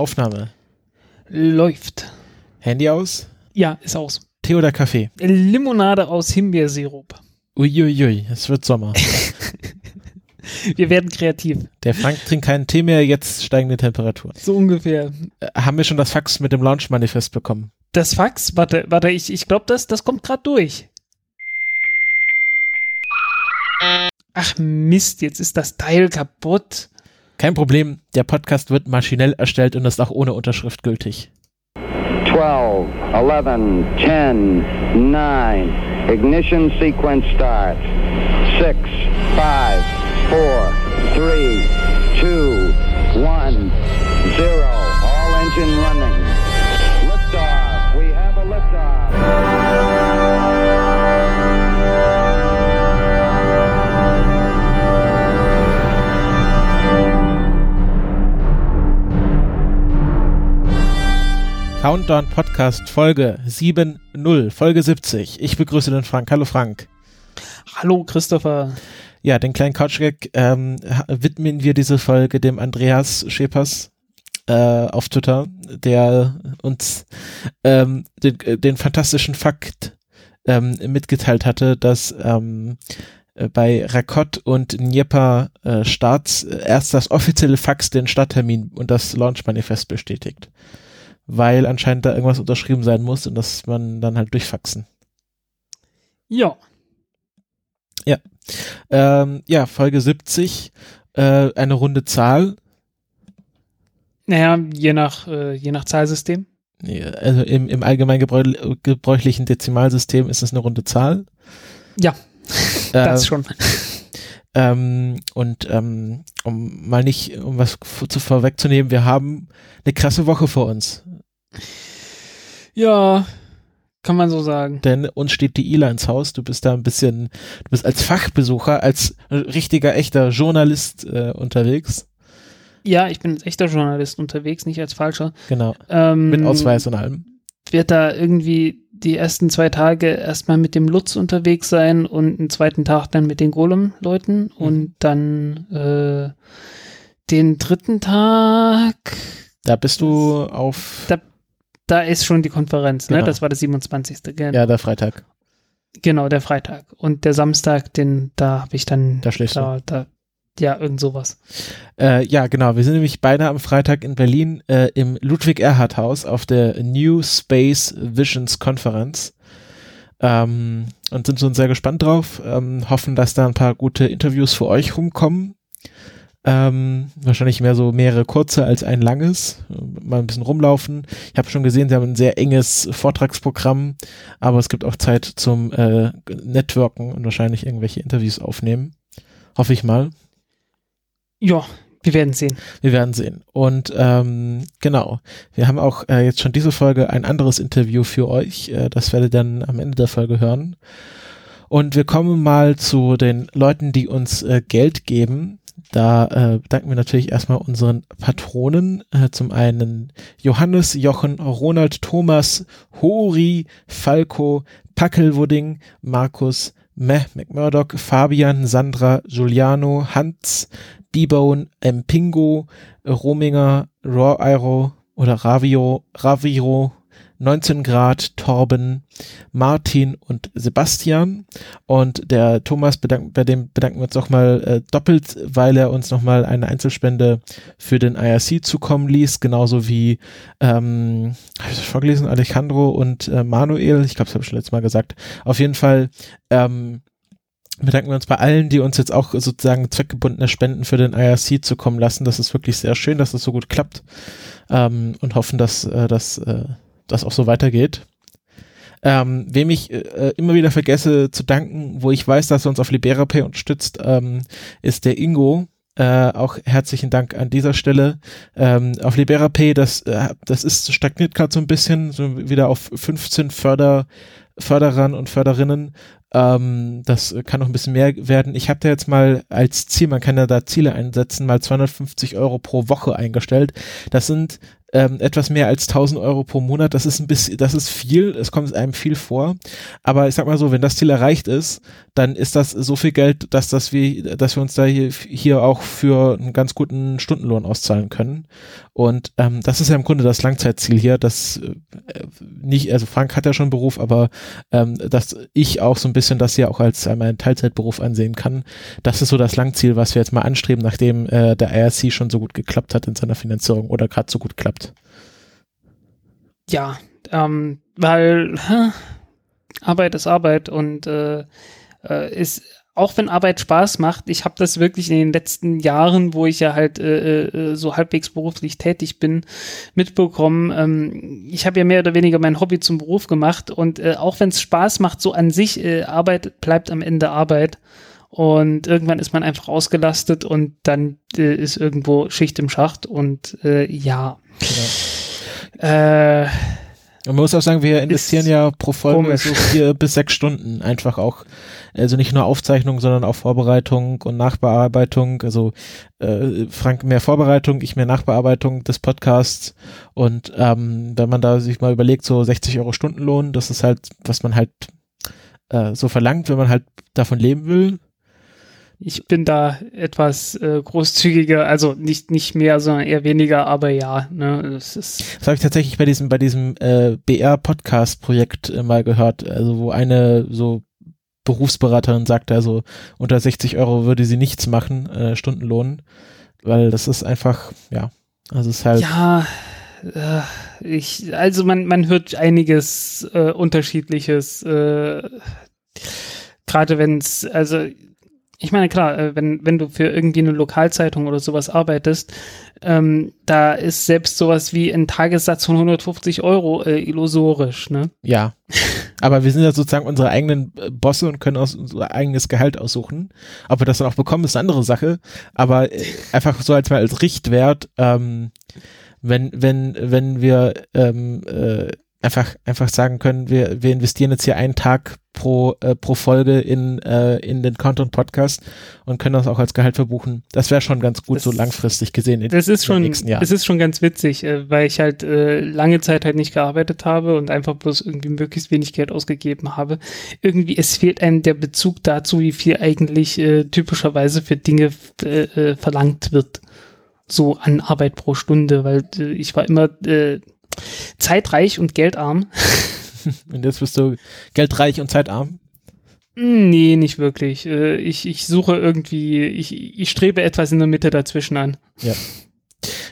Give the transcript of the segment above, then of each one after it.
Aufnahme. Läuft. Handy aus? Ja, ist aus. Tee oder Kaffee? Limonade aus Himbeersirup. Uiuiui, es wird Sommer. Wir werden kreativ. Der Frank trinkt keinen Tee mehr, jetzt steigen die Temperaturen. So ungefähr. Äh, haben wir schon das Fax mit dem Launch-Manifest bekommen? Das Fax? Warte, warte, ich, ich glaube, das, das kommt gerade durch. Ach Mist, jetzt ist das Teil kaputt. Kein Problem, der Podcast wird maschinell erstellt und ist auch ohne Unterschrift gültig. 12, 11, 10, 9. Ignition sequence start. 6, 5, 4, 3, 2, 1, 0. All engine running. Liftoff. We have a liftoff. Countdown Podcast Folge 7.0, Folge 70. Ich begrüße den Frank. Hallo Frank. Hallo Christopher. Ja, den kleinen Couchgag ähm, widmen wir diese Folge dem Andreas Schepers äh, auf Twitter, der uns ähm, den, äh, den fantastischen Fakt ähm, mitgeteilt hatte, dass ähm, äh, bei Rakott und Dnieper äh, Starts äh, erst das offizielle Fax den Starttermin und das Launch-Manifest bestätigt. Weil anscheinend da irgendwas unterschrieben sein muss und das man dann halt durchfaxen. Ja, Ähm, ja, Folge 70, äh, eine runde Zahl. naja, je nach, äh, je nach Zahlsystem. Nee, Also im, im allgemein gebräu- gebräuchlichen Dezimalsystem ist es eine runde Zahl. Ja, das Äh, schon. Ähm, und ähm, um mal nicht, um was zu vorwegzunehmen, wir haben eine krasse Woche vor uns. Ja, kann man so sagen. Denn uns steht die Ila ins Haus. Du bist da ein bisschen, du bist als Fachbesucher, als richtiger, echter Journalist äh, unterwegs. Ja, ich bin als echter Journalist unterwegs, nicht als falscher. Genau. Ähm, Mit Ausweis und allem. Wird da irgendwie die ersten zwei Tage erstmal mit dem Lutz unterwegs sein und einen zweiten Tag dann mit den Golem-Leuten Mhm. und dann äh, den dritten Tag, Da bist du auf, Da- da ist schon die Konferenz, ne? Genau. Das war der 27. Gell? ja, der Freitag. Genau, der Freitag. Und der Samstag, den, da habe ich dann, Da schläfst da, da, ja, irgend sowas. Äh, ja, genau. Wir sind nämlich beide am Freitag in Berlin äh, im Ludwig-Erhard-Haus auf der New Space Visions Konferenz. Ähm, und sind schon sehr gespannt drauf. Ähm, hoffen, dass da ein paar gute Interviews für euch rumkommen. Ähm, wahrscheinlich mehr so mehrere kurze als ein langes. Mal ein bisschen rumlaufen. Ich habe schon gesehen, sie haben ein sehr enges Vortragsprogramm, aber es gibt auch Zeit zum äh, Networken und wahrscheinlich irgendwelche Interviews aufnehmen. Hoffe ich mal. Ja, wir werden sehen. Wir werden sehen. Und ähm, genau, wir haben auch äh, jetzt schon diese Folge ein anderes Interview für euch. Äh, das werdet ihr dann am Ende der Folge hören. Und wir kommen mal zu den Leuten, die uns äh, Geld geben. Da äh, bedanken wir natürlich erstmal unseren Patronen. Äh, zum einen Johannes, Jochen, Ronald, Thomas, Hori, Falco, Packelwudding, Markus, Meh, McMurdoch, Fabian, Sandra, Giuliano, Hans, B-Bone, Mpingo, Rominger, Raw Aero oder Ravio, Raviro, 19 Grad, Torben, Martin und Sebastian. Und der Thomas, bedank, bei dem bedanken wir uns nochmal äh, doppelt, weil er uns nochmal eine Einzelspende für den IRC zukommen ließ, genauso wie, ähm, habe ich das vorgelesen, Alejandro und äh, Manuel, ich glaube, das habe ich schon letztes Mal gesagt. Auf jeden Fall, ähm, bedanken wir uns bei allen, die uns jetzt auch sozusagen zweckgebundene Spenden für den IRC zukommen lassen. Das ist wirklich sehr schön, dass das so gut klappt ähm, und hoffen, dass äh, das äh, das auch so weitergeht. Ähm, wem ich äh, immer wieder vergesse zu danken, wo ich weiß, dass er uns auf LiberaPay unterstützt, ähm, ist der Ingo. Äh, auch herzlichen Dank an dieser Stelle. Ähm, auf LiberaPay, das, äh, das ist stagniert gerade so ein bisschen, so wieder auf 15 Förder, Förderern und Förderinnen. Ähm, das kann noch ein bisschen mehr werden. Ich habe da jetzt mal als Ziel, man kann ja da Ziele einsetzen, mal 250 Euro pro Woche eingestellt. Das sind ähm, etwas mehr als 1000 Euro pro Monat, das ist ein bisschen, das ist viel, es kommt einem viel vor, aber ich sag mal so, wenn das Ziel erreicht ist, dann ist das so viel Geld, dass, dass wir, dass wir uns da hier, hier auch für einen ganz guten Stundenlohn auszahlen können und ähm, das ist ja im Grunde das Langzeitziel hier, dass äh, nicht, also Frank hat ja schon einen Beruf, aber ähm, dass ich auch so ein bisschen das hier auch als äh, meinen Teilzeitberuf ansehen kann. Das ist so das Langziel, was wir jetzt mal anstreben, nachdem äh, der IRC schon so gut geklappt hat in seiner Finanzierung oder gerade so gut klappt. Ja, ähm, weil hä, Arbeit ist Arbeit und äh, äh, ist auch wenn Arbeit Spaß macht, ich habe das wirklich in den letzten Jahren, wo ich ja halt äh, äh, so halbwegs beruflich tätig bin, mitbekommen. Ähm, ich habe ja mehr oder weniger mein Hobby zum Beruf gemacht und äh, auch wenn es Spaß macht, so an sich, äh, Arbeit bleibt am Ende Arbeit. Und irgendwann ist man einfach ausgelastet und dann äh, ist irgendwo Schicht im Schacht und äh, ja. Genau. Äh, und man muss auch sagen, wir investieren ja pro Folge komisch. so vier bis sechs Stunden einfach auch, also nicht nur Aufzeichnung, sondern auch Vorbereitung und Nachbearbeitung. Also äh, Frank mehr Vorbereitung, ich mehr Nachbearbeitung des Podcasts. Und ähm, wenn man da sich mal überlegt, so 60 Euro Stundenlohn, das ist halt, was man halt äh, so verlangt, wenn man halt davon leben will. Ich bin da etwas äh, großzügiger, also nicht nicht mehr, sondern eher weniger, aber ja, ne, das ist. Das habe ich tatsächlich bei diesem bei diesem äh, BR Podcast Projekt äh, mal gehört, also wo eine so Berufsberaterin sagte, also unter 60 Euro würde sie nichts machen, äh, Stundenlohn, weil das ist einfach, ja, also es ist halt. Ja, äh, ich, also man man hört einiges äh, unterschiedliches. Äh, Gerade wenn es, also ich meine, klar, äh, wenn, wenn du für irgendwie eine Lokalzeitung oder sowas arbeitest, ähm, da ist selbst sowas wie ein Tagessatz von 150 Euro äh, illusorisch, ne? Ja. Aber wir sind ja sozusagen unsere eigenen äh, Bosse und können uns unser eigenes Gehalt aussuchen. Ob wir das dann auch bekommen, ist eine andere Sache. Aber äh, einfach so als mal als Richtwert, ähm, wenn, wenn, wenn wir ähm, äh, einfach, einfach sagen können, wir, wir investieren jetzt hier einen Tag pro, äh, pro Folge in, äh, in den Content Podcast und können das auch als Gehalt verbuchen. Das wäre schon ganz gut, das, so langfristig gesehen. In, das ist schon, es ist schon ganz witzig, äh, weil ich halt äh, lange Zeit halt nicht gearbeitet habe und einfach bloß irgendwie möglichst wenig Geld ausgegeben habe. Irgendwie, es fehlt einem der Bezug dazu, wie viel eigentlich äh, typischerweise für Dinge äh, äh, verlangt wird. So an Arbeit pro Stunde, weil äh, ich war immer, äh, zeitreich und geldarm. und jetzt bist du geldreich und zeitarm? Nee, nicht wirklich. Äh, ich, ich suche irgendwie, ich, ich strebe etwas in der Mitte dazwischen an. Ja.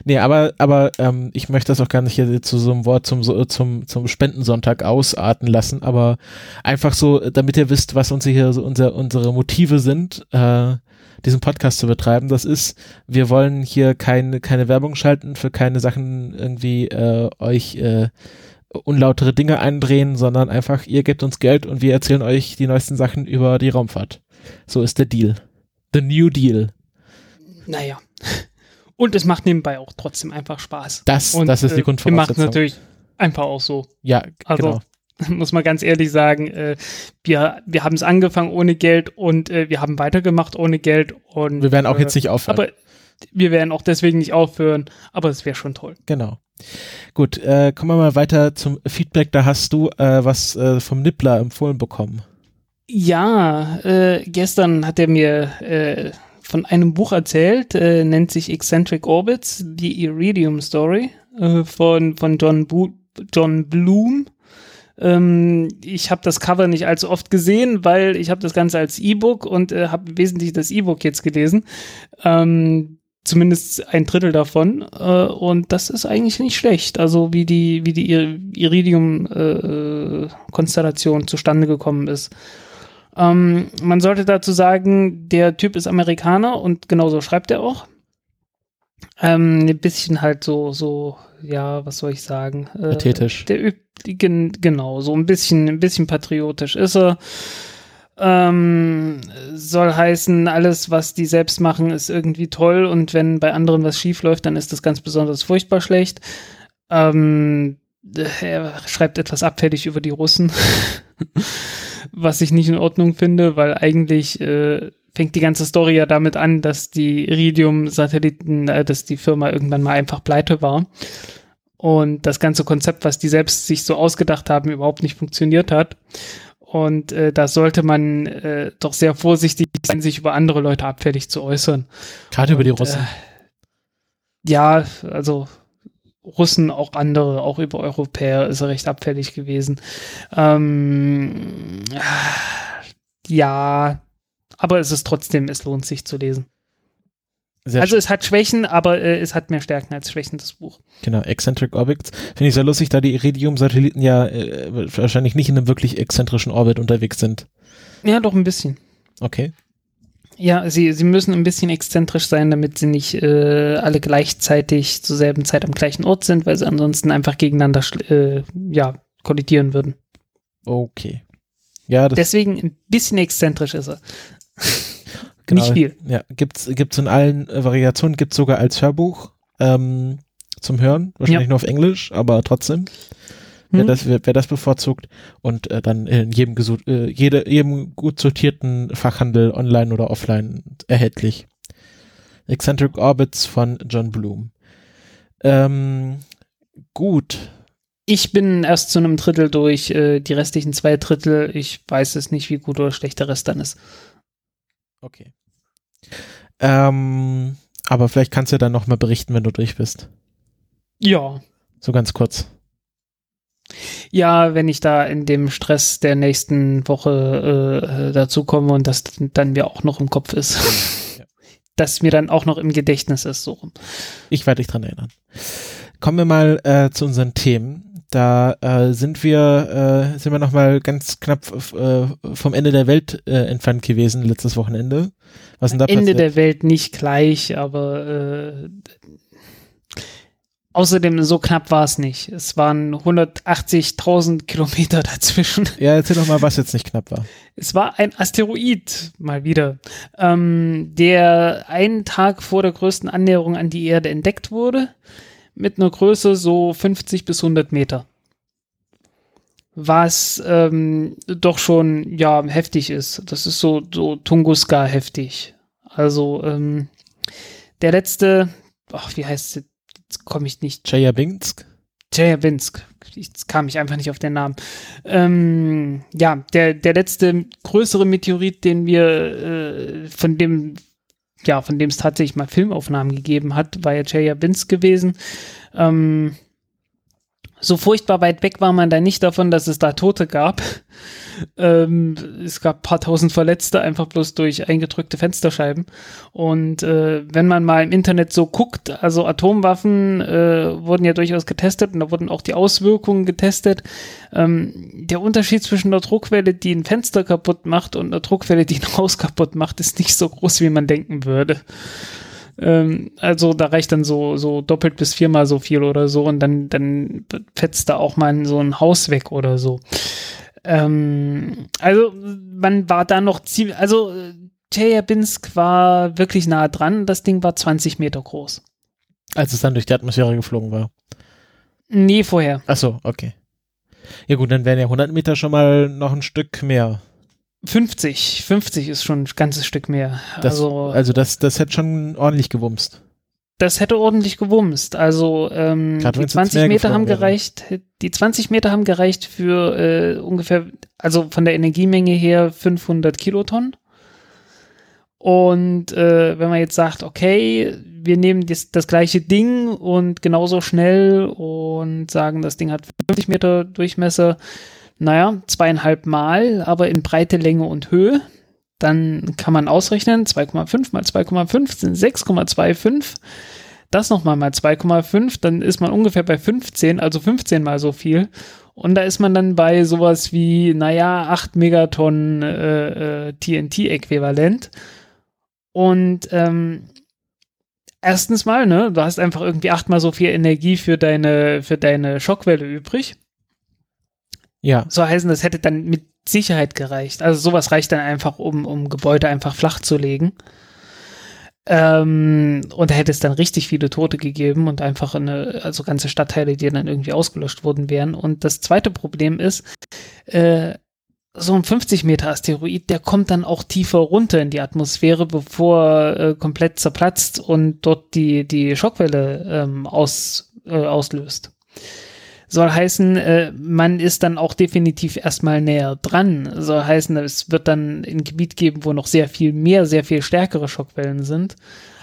Nee, aber, aber ähm, ich möchte das auch gar nicht hier zu so einem Wort zum, zum, zum Spendensonntag ausarten lassen, aber einfach so, damit ihr wisst, was uns hier so unser, unsere Motive sind, äh, diesen Podcast zu betreiben. Das ist, wir wollen hier keine, keine Werbung schalten, für keine Sachen irgendwie äh, euch äh, unlautere Dinge eindrehen, sondern einfach, ihr gebt uns Geld und wir erzählen euch die neuesten Sachen über die Raumfahrt. So ist der Deal. The New Deal. Naja. Und es macht nebenbei auch trotzdem einfach Spaß. Das, und, das ist die Grundvoraussetzung. Wir machen natürlich einfach auch so. Ja, also, genau. muss man ganz ehrlich sagen, äh, wir, wir haben es angefangen ohne Geld und äh, wir haben weitergemacht ohne Geld und wir werden auch äh, jetzt nicht aufhören. Aber wir werden auch deswegen nicht aufhören, aber es wäre schon toll. Genau. Gut, äh, kommen wir mal weiter zum Feedback. Da hast du äh, was äh, vom Nippler empfohlen bekommen. Ja, äh, gestern hat er mir äh, von einem Buch erzählt, äh, nennt sich Eccentric Orbits, The Iridium Story von, von John, Bu John Bloom. Ähm, ich habe das Cover nicht allzu oft gesehen, weil ich habe das Ganze als E-Book und habe wesentlich das E-Book jetzt gelesen. Ähm, zumindest ein Drittel davon. Äh, und das ist eigentlich nicht schlecht. Also wie die, wie die Iridium-Konstellation äh, zustande gekommen ist. Ähm, man sollte dazu sagen, der Typ ist Amerikaner und genauso schreibt er auch. Ähm, ein bisschen halt so, so, ja, was soll ich sagen? Äh, Pathetisch. Der, genau, so ein bisschen, ein bisschen patriotisch ist er. Ähm, soll heißen, alles, was die selbst machen, ist irgendwie toll und wenn bei anderen was schief läuft, dann ist das ganz besonders furchtbar schlecht. Ähm, er schreibt etwas abfällig über die Russen, was ich nicht in Ordnung finde, weil eigentlich äh, fängt die ganze Story ja damit an, dass die Iridium-Satelliten, äh, dass die Firma irgendwann mal einfach pleite war und das ganze Konzept, was die selbst sich so ausgedacht haben, überhaupt nicht funktioniert hat. Und äh, da sollte man äh, doch sehr vorsichtig sein, sich über andere Leute abfällig zu äußern. Gerade über die Russen. Äh, ja, also Russen, auch andere, auch über Europäer ist er recht abfällig gewesen. Ähm, ja, aber es ist trotzdem, es lohnt sich zu lesen. Sehr also es hat Schwächen, aber äh, es hat mehr Stärken als Schwächen, das Buch. Genau, Eccentric Orbits. Finde ich sehr lustig, da die Iridium-Satelliten ja äh, wahrscheinlich nicht in einem wirklich exzentrischen Orbit unterwegs sind. Ja, doch ein bisschen. Okay. Ja, sie, sie müssen ein bisschen exzentrisch sein, damit sie nicht äh, alle gleichzeitig zur selben Zeit am gleichen Ort sind, weil sie ansonsten einfach gegeneinander äh, ja, kollidieren würden. Okay. Ja, Deswegen ein bisschen exzentrisch ist er. Genau, Nicht viel. Ja, gibt's gibt's in allen äh, Variationen, gibt's sogar als Hörbuch ähm, zum Hören, wahrscheinlich ja. nur auf Englisch, aber trotzdem. Wer, hm. das, wer, wer das bevorzugt und äh, dann in jedem, äh, jede, jedem gut sortierten Fachhandel online oder offline erhältlich. Eccentric Orbits von John Bloom. Ähm, gut. Ich bin erst zu einem Drittel durch, äh, die restlichen zwei Drittel, ich weiß es nicht, wie gut oder schlecht der Rest dann ist. Okay. Ähm, aber vielleicht kannst du dann nochmal berichten, wenn du durch bist. Ja. So ganz kurz. Ja, wenn ich da in dem Stress der nächsten Woche äh, dazu komme und das dann mir auch noch im Kopf ist. Ja. Dass mir dann auch noch im Gedächtnis ist, so rum. Ich werde dich dran erinnern. Kommen wir mal äh, zu unseren Themen. Da äh, sind wir, äh, sind wir noch mal ganz knapp äh, vom Ende der Welt äh, entfernt gewesen letztes Wochenende. Was denn da Ende passiert? der Welt nicht gleich, aber äh, außerdem so knapp war es nicht. Es waren 180.000 Kilometer dazwischen. Ja, erzähl doch mal, was jetzt nicht knapp war. Es war ein Asteroid, mal wieder, ähm, der einen Tag vor der größten Annäherung an die Erde entdeckt wurde mit einer Größe so 50 bis 100 Meter. Was ähm, doch schon, ja, heftig ist. Das ist so, so Tunguska heftig. Also, ähm, der letzte, ach, wie heißt es? Jetzt komme ich nicht. Chelyabinsk? Chelyabinsk. Jetzt kam ich einfach nicht auf den Namen. Ähm, ja, der, der letzte größere Meteorit, den wir, äh, von dem ja, von dem es tatsächlich mal Filmaufnahmen gegeben hat, war ja Chelyabinsk gewesen. Ähm, so furchtbar weit weg war man da nicht davon, dass es da Tote gab. Ähm, es gab paar tausend Verletzte, einfach bloß durch eingedrückte Fensterscheiben. Und äh, wenn man mal im Internet so guckt, also Atomwaffen äh, wurden ja durchaus getestet und da wurden auch die Auswirkungen getestet. Ähm, der Unterschied zwischen einer Druckwelle, die ein Fenster kaputt macht und einer Druckwelle, die ein Haus kaputt macht, ist nicht so groß, wie man denken würde ähm, also da reicht dann so, so doppelt bis viermal so viel oder so und dann, dann fetzt da auch mal so ein Haus weg oder so. Ähm, also man war da noch ziemlich, also Chelyabinsk war wirklich nah dran. Das Ding war 20 Meter groß. Als es dann durch die Atmosphäre geflogen war? Nee, vorher. Ach so, okay. Ja gut, dann wären ja 100 Meter schon mal noch ein Stück mehr. 50, 50 ist schon ein ganzes Stück mehr. Das, also, also das, das hätte schon ordentlich gewumst. Das hätte ordentlich gewumst. Also ähm, die 20 Meter haben gereicht. Wäre. Die 20 Meter haben gereicht für äh, ungefähr, also von der Energiemenge her 500 Kilotonnen. Und äh, wenn man jetzt sagt, okay, wir nehmen das, das gleiche Ding und genauso schnell und sagen, das Ding hat 50 Meter Durchmesser, naja, zweieinhalb Mal, aber in Breite, Länge und Höhe. Dann kann man ausrechnen, 2,5 mal 2,5 sind 6,25. Das nochmal mal 2,5, dann ist man ungefähr bei 15, also 15 mal so viel. Und da ist man dann bei sowas wie, naja, 8 Megatonnen äh, äh, TNT-Äquivalent. Und ähm, erstens mal, ne, du hast einfach irgendwie achtmal so viel Energie für deine, für deine Schockwelle übrig. Ja. So heißen, das hätte dann mit Sicherheit gereicht. Also sowas reicht dann einfach, um, um Gebäude einfach flach zu legen. Ähm, und da hätte es dann richtig viele Tote gegeben und einfach eine, also ganze Stadtteile, die dann irgendwie ausgelöscht worden wären. Und das zweite Problem ist, äh, so ein 50 Meter Asteroid, der kommt dann auch tiefer runter in die Atmosphäre, bevor er äh, komplett zerplatzt und dort die, die Schockwelle ähm, aus, äh, auslöst. Soll heißen, äh, man ist dann auch definitiv erstmal näher dran. Soll heißen, es wird dann ein Gebiet geben, wo noch sehr viel mehr, sehr viel stärkere Schockwellen sind.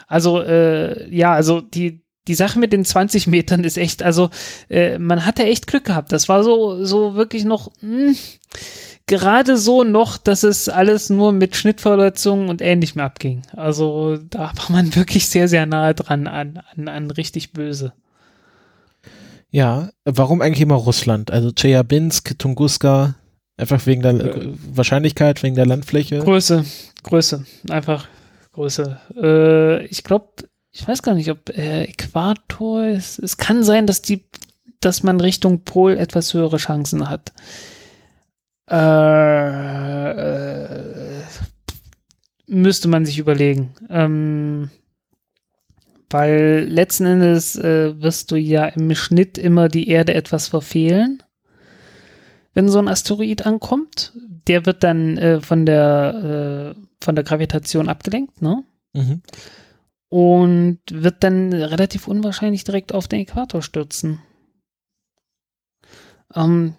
Also äh, ja, also die die Sache mit den 20 Metern ist echt, also äh, man hatte echt Glück gehabt. Das war so so wirklich noch mh, hm, gerade so noch, dass es alles nur mit Schnittverletzungen und ähnlichem abging. Also da war man wirklich sehr sehr nahe dran an an, an richtig böse. Ja, warum eigentlich immer Russland? Also Chelyabinsk, Tunguska, einfach wegen der äh, Wahrscheinlichkeit, wegen der Landfläche? Größe, Größe, einfach Größe. Äh, ich glaube, ich weiß gar nicht, ob äh, Äquator ist. Es kann sein, dass die, dass man Richtung Pol etwas höhere Chancen hat. Äh, äh, müsste man sich überlegen. Ähm, weil letzten Endes äh, wirst du ja im Schnitt immer die Erde etwas verfehlen, wenn so ein Asteroid ankommt. Der wird dann äh, von der äh, von der Gravitation abgelenkt, ne? Mhm. Und wird dann relativ unwahrscheinlich direkt auf den Äquator stürzen. Ähm,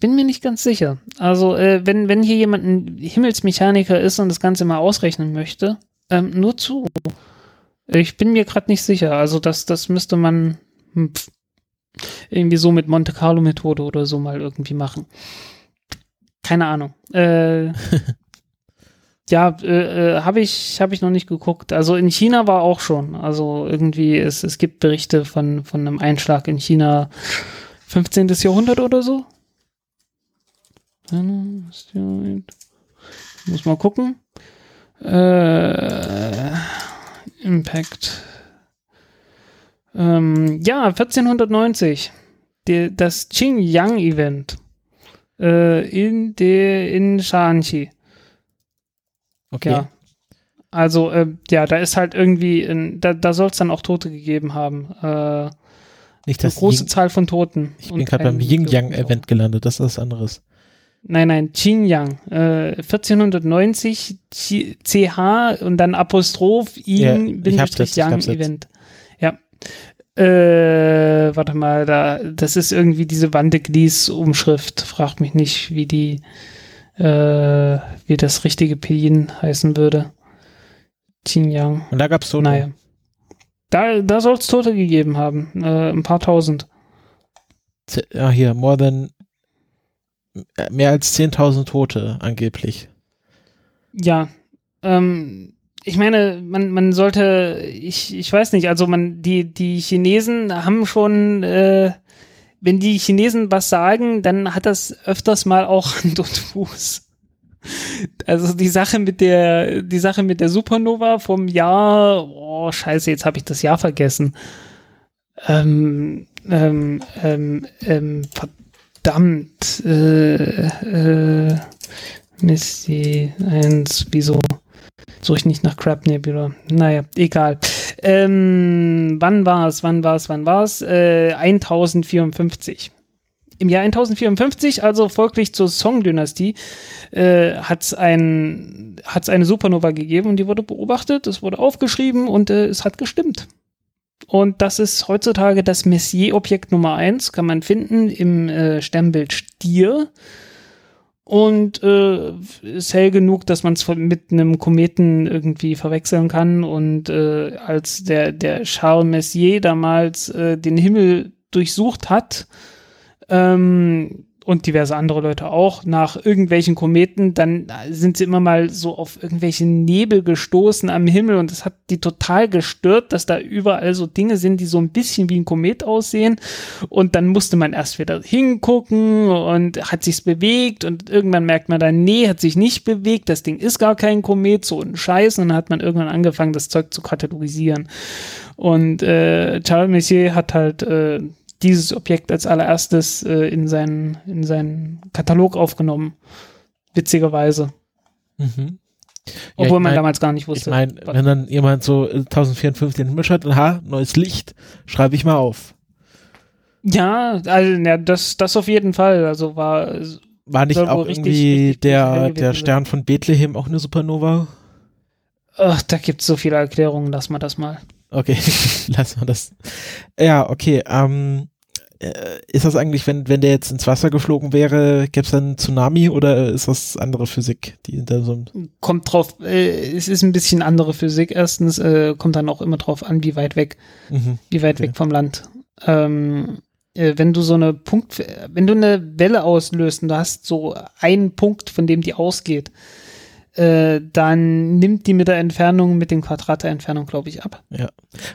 bin mir nicht ganz sicher. Also, äh, wenn, wenn hier jemand ein Himmelsmechaniker ist und das Ganze mal ausrechnen möchte, ähm, nur zu. Ich bin mir gerade nicht sicher. Also das, das müsste man hm, irgendwie so mit Monte Carlo Methode oder so mal irgendwie machen. Keine Ahnung. Äh, ja, äh, äh, habe ich habe ich noch nicht geguckt. Also in China war auch schon. Also irgendwie es es gibt Berichte von von einem Einschlag in China 15. Jahrhundert oder so. Muss mal gucken. Äh, Impact. Ähm, ja, 1490. Die, das Qingyang-Event äh, in, der, in Shanxi. Okay. Ja. Also, äh, ja, da ist halt irgendwie, in, da, da soll es dann auch Tote gegeben haben. Äh, Nicht das eine große Ying, Zahl von Toten. Ich bin gerade beim Yin-Yang-Event gelandet, das ist was anderes. Nein, nein, Xinjiang. Äh, 1490 CH und dann Apostroph Yin ja, Yang Event. Ja. Äh, warte mal, da, das ist irgendwie diese Wandeglis-Umschrift. Fragt mich nicht, wie die, äh, wie das richtige Pinyin heißen würde. Xinjiang. Und da gab es Tote. Naja. Da, da soll es Tote gegeben haben. Äh, ein paar tausend. Ja, hier, more than mehr als 10.000 Tote angeblich. Ja, ähm, ich meine, man, man sollte, ich, ich weiß nicht, also man, die, die Chinesen haben schon, äh, wenn die Chinesen was sagen, dann hat das öfters mal auch Hand und Fuß. Also die Sache mit der, die Sache mit der Supernova vom Jahr, oh scheiße, jetzt habe ich das Jahr vergessen. Ähm, ähm, ähm, ähm, verdammt, äh, äh, Missy 1, wieso suche ich nicht nach Crab Nebula? Naja, egal. Ähm, wann war es, wann war es, wann war es? Äh, 1054. Im Jahr 1054, also folglich zur Song-Dynastie, äh, hat es ein, hat's eine Supernova gegeben und die wurde beobachtet, es wurde aufgeschrieben und äh, es hat gestimmt. Und das ist heutzutage das Messier-Objekt Nummer eins, kann man finden im äh, Sternbild Stier. Und äh, ist hell genug, dass man es mit einem Kometen irgendwie verwechseln kann. Und äh, als der, der Charles Messier damals äh, den Himmel durchsucht hat, ähm, und diverse andere Leute auch nach irgendwelchen Kometen, dann sind sie immer mal so auf irgendwelche Nebel gestoßen am Himmel und das hat die total gestört, dass da überall so Dinge sind, die so ein bisschen wie ein Komet aussehen. Und dann musste man erst wieder hingucken und hat sich's bewegt und irgendwann merkt man dann, nee, hat sich nicht bewegt, das Ding ist gar kein Komet, so ein Scheiß. Und dann hat man irgendwann angefangen, das Zeug zu katalogisieren und äh, Charles Messier hat halt äh, dieses Objekt als allererstes äh, in, seinen, in seinen Katalog aufgenommen. Witzigerweise. Mhm. Obwohl ja, man mein, damals gar nicht wusste. Ich meine, wenn dann jemand so 1054 in den Himmel schreibt, ha, neues Licht, schreibe ich mal auf. Ja, also ja, das, das auf jeden Fall. Also war. War nicht auch richtig, irgendwie richtig der, der Stern von Bethlehem auch eine Supernova? Ach, da gibt es so viele Erklärungen, lass mal das mal. Okay, lass mal das. Ja, okay. Ähm, äh, ist das eigentlich, wenn, wenn der jetzt ins Wasser geflogen wäre, gäbe es dann einen Tsunami oder ist das andere Physik, die hinter so einem Kommt drauf, äh, es ist ein bisschen andere Physik. Erstens äh, kommt dann auch immer drauf an, wie weit weg, mhm. wie weit Okay. weg vom Land. Ähm, äh, wenn du so eine Punkt, wenn du eine Welle auslöst und du hast so einen Punkt, von dem die ausgeht, äh, dann nimmt die mit der Entfernung, mit dem Quadrat der Entfernung, glaube ich, ab.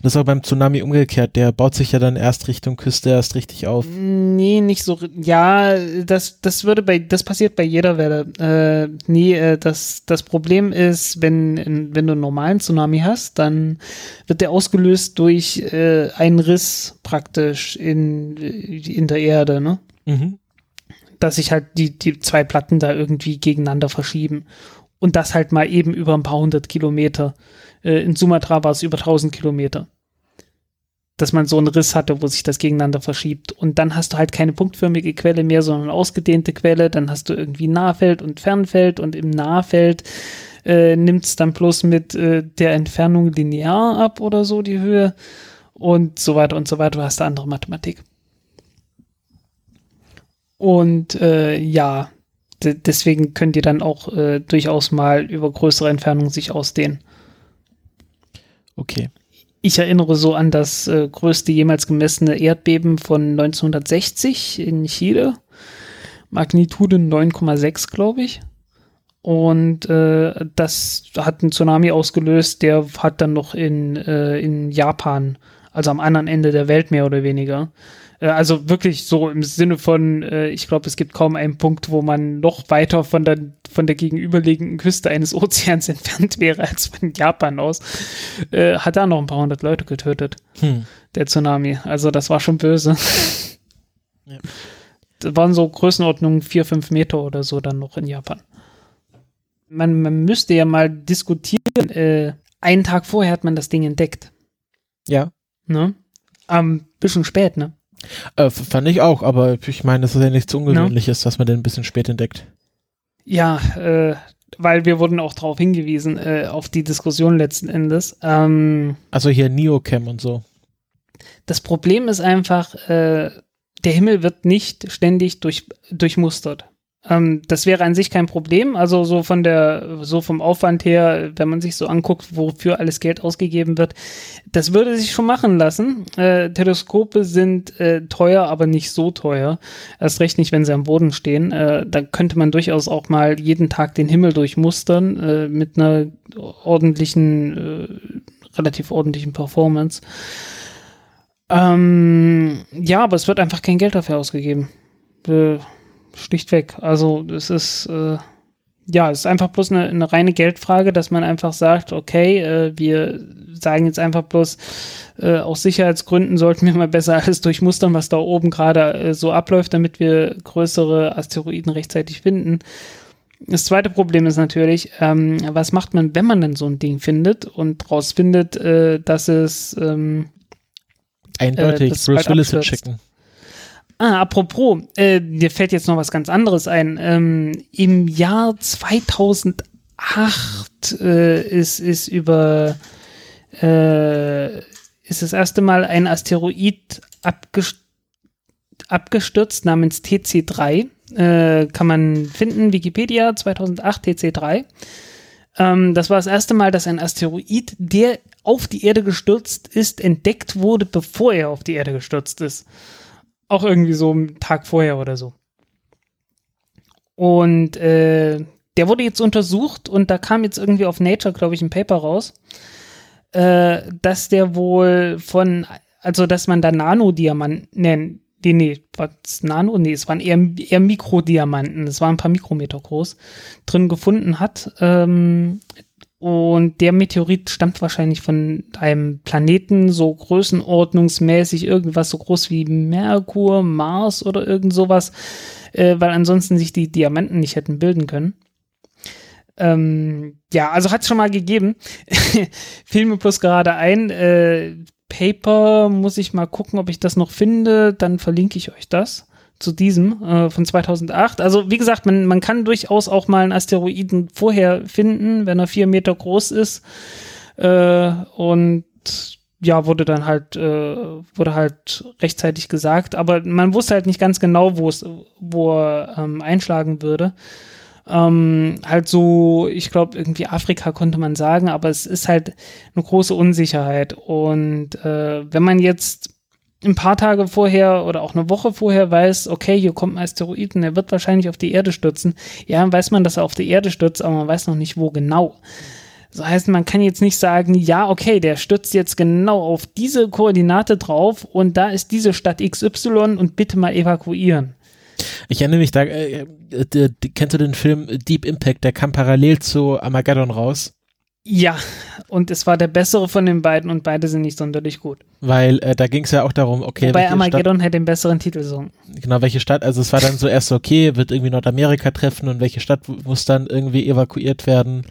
Das ist auch beim Tsunami umgekehrt. Der baut sich ja dann erst Richtung Küste erst richtig auf. Nee, nicht so. Ja, das, das würde bei, das passiert bei jeder Welle. Äh, nee, äh, das, das Problem ist, wenn, wenn du einen normalen Tsunami hast, dann wird der ausgelöst durch äh, einen Riss praktisch in, in der Erde, ne? Mhm. Dass sich halt die, die zwei Platten da irgendwie gegeneinander verschieben. Und das halt mal eben über ein paar hundert Kilometer. Äh, in Sumatra war es über 1000 Kilometer. Dass man so einen Riss hatte, wo sich das gegeneinander verschiebt. Und dann hast du halt keine punktförmige Quelle mehr, sondern ausgedehnte Quelle. Dann hast du irgendwie Nahfeld und Fernfeld. Und im Nahfeld äh, nimmt es dann bloß mit äh, der Entfernung linear ab oder so die Höhe. Und so weiter und so weiter. Du hast da andere Mathematik. Und äh, ja, deswegen könnt ihr dann auch äh, durchaus mal über größere Entfernungen sich ausdehnen. Okay. Ich erinnere so an das äh, größte jemals gemessene Erdbeben von 1960 in Chile. Magnitude 9,6, glaube ich. Und äh, das hat einen Tsunami ausgelöst, der hat dann noch in, äh, in Japan, also am anderen Ende der Welt mehr oder weniger. Äh, also wirklich so im Sinne von, äh, ich glaube, es gibt kaum einen Punkt, wo man noch weiter von der, von der gegenüberliegenden Küste eines Ozeans entfernt wäre als von Japan aus. Äh, hat da noch ein paar hundert Leute getötet, Hm. der Tsunami. Also das war schon böse. Ja. Das waren so Größenordnungen vier, fünf Meter oder so dann noch in Japan. Man, man müsste ja mal diskutieren. Äh, einen Tag vorher hat man das Ding entdeckt. Ja. Ne? Ähm, bisschen spät, ne? Äh, fand ich auch, aber ich meine, das ist ja nichts Ungewöhnliches, dass man den ein bisschen spät entdeckt. Ja, äh, weil wir wurden auch darauf hingewiesen, äh, auf die Diskussion letzten Endes. Ähm, Also hier Neocam und so. das Problem ist einfach, äh, der Himmel wird nicht ständig durch, durchmustert. Ähm, das wäre an sich kein Problem. Also so von der, so vom Aufwand her, wenn man sich so anguckt, wofür alles Geld ausgegeben wird, das würde sich schon machen lassen. Äh, Teleskope sind äh, teuer, aber nicht so teuer. Erst recht nicht, wenn sie am Boden stehen. Äh, da könnte man durchaus auch mal jeden Tag den Himmel durchmustern äh, mit einer ordentlichen, äh, relativ ordentlichen Performance. Ähm, ja, aber es wird einfach kein Geld dafür ausgegeben. Schlichtweg. Also es ist äh, ja, es ist einfach bloß eine, eine reine Geldfrage, dass man einfach sagt, okay, äh, wir sagen jetzt einfach bloß, äh, aus Sicherheitsgründen sollten wir mal besser alles durchmustern, was da oben gerade äh, so abläuft, damit wir größere Asteroiden rechtzeitig finden. Das zweite Problem ist natürlich, ähm, was macht man, wenn man dann so ein Ding findet und rausfindet, äh, dass es ähm, Eindeutig Äh, das Bruce Willis abstürzt. hinschicken. Ah, apropos, äh, mir fällt jetzt noch was ganz anderes ein. Ähm, Im Jahr 2008 äh, ist, ist über äh, ist das erste Mal ein Asteroid abgest abgestürzt namens TC3. Äh, kann man finden, Wikipedia 2008 TC3. Ähm, das war das erste Mal, dass ein Asteroid, der auf die Erde gestürzt ist, entdeckt wurde, bevor er auf die Erde gestürzt ist. Auch irgendwie so einen Tag vorher oder so. Und äh, der wurde jetzt untersucht und da kam jetzt irgendwie auf Nature, glaube ich, ein Paper raus, äh, dass der wohl von, also dass man da Nanodiamanten, nee, nee, nee, was Nano? Nee, es waren eher, eher Mikrodiamanten, es waren ein paar Mikrometer groß, drin gefunden hat. Ähm, und der Meteorit stammt wahrscheinlich von einem Planeten, so größenordnungsmäßig irgendwas so groß wie Merkur, Mars oder irgend sowas, äh, weil ansonsten sich die Diamanten nicht hätten bilden können. Ähm, ja, also hat es schon mal gegeben. Fiel mir bloß gerade ein. Äh, Paper muss ich mal gucken, ob ich das noch finde. Dann verlinke ich euch das zu diesem äh, von 2008. Also wie gesagt, man, man kann durchaus auch mal einen Asteroiden vorher finden, wenn er vier Meter groß ist. Äh, und ja, wurde dann halt, äh, wurde halt rechtzeitig gesagt, aber man wusste halt nicht ganz genau, wo es, wo er ähm, einschlagen würde. Ähm, halt so, ich glaube, irgendwie Afrika konnte man sagen, aber es ist halt eine große Unsicherheit. Und äh, wenn man jetzt ein paar Tage vorher oder auch eine Woche vorher weiß, okay, hier kommt ein Asteroid und er wird wahrscheinlich auf die Erde stürzen, ja, weiß man, dass er auf die Erde stürzt, aber man weiß noch nicht, wo genau. Das heißt, man kann jetzt nicht sagen, ja, okay, der stürzt jetzt genau auf diese Koordinate drauf und da ist diese Stadt XY und bitte mal evakuieren. Ich erinnere mich da, äh, äh, kennst du den Film Deep Impact, der kam parallel zu Armageddon raus? Ja, und es war der bessere von den beiden und beide sind nicht sonderlich gut. Weil äh, da ging es ja auch darum, okay. Wobei Armageddon hätte den besseren Titel so. Genau, welche Stadt, also es war dann so erst okay, wird irgendwie Nordamerika treffen und welche Stadt muss dann irgendwie evakuiert werden.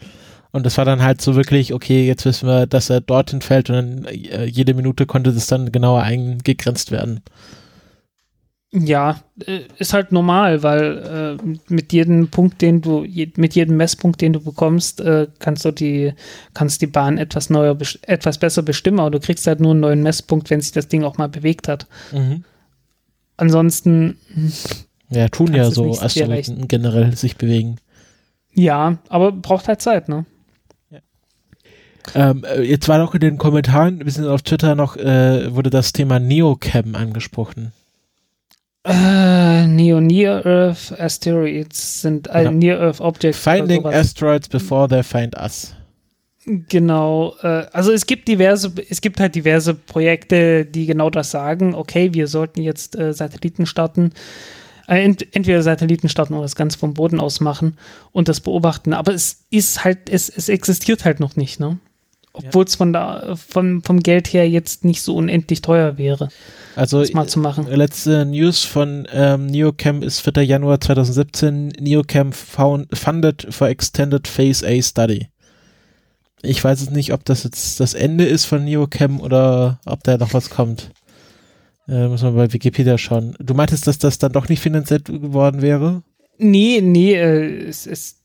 Und das war dann halt so wirklich, okay, jetzt wissen wir, dass er dorthin fällt und dann äh, jede Minute konnte das dann genauer eingegrenzt werden. Ja, äh, ist halt normal, weil äh, mit jedem Punkt, den du, je, mit jedem Messpunkt, den du bekommst, äh, kannst du die, kannst die Bahn etwas neuer, etwas besser bestimmen, aber du kriegst halt nur einen neuen Messpunkt, wenn sich das Ding auch mal bewegt hat. Mhm. Ansonsten. Ja, tun ja so Asteroiden generell sich bewegen. Ja, aber braucht halt Zeit, ne? Ähm, äh, jetzt war noch in den Kommentaren, wir sind auf Twitter noch, äh, wurde das Thema Neocam angesprochen. Uh, Neo Near Earth Asteroids sind äh, genau. Near Earth Objects. Finding Asteroids before they find us. Genau, äh, also es gibt diverse, es gibt halt diverse Projekte, die genau das sagen. Okay, wir sollten jetzt äh, Satelliten starten, äh, ent entweder Satelliten starten oder das Ganze vom Boden aus machen und das beobachten. Aber es ist halt, es, es existiert halt noch nicht, ne? Obwohl es von da, von, vom Geld her jetzt nicht so unendlich teuer wäre. Also das mal zu machen. Letzte News von ähm, Neocam ist 4. Januar 2017. Neocam found, funded for extended Phase A Study. Ich weiß jetzt nicht, ob das jetzt das Ende ist von Neocam oder ob da noch was kommt. Äh, muss man bei Wikipedia schauen. Du meintest, dass das dann doch nicht finanziert geworden wäre? Nee, nee, äh, es ist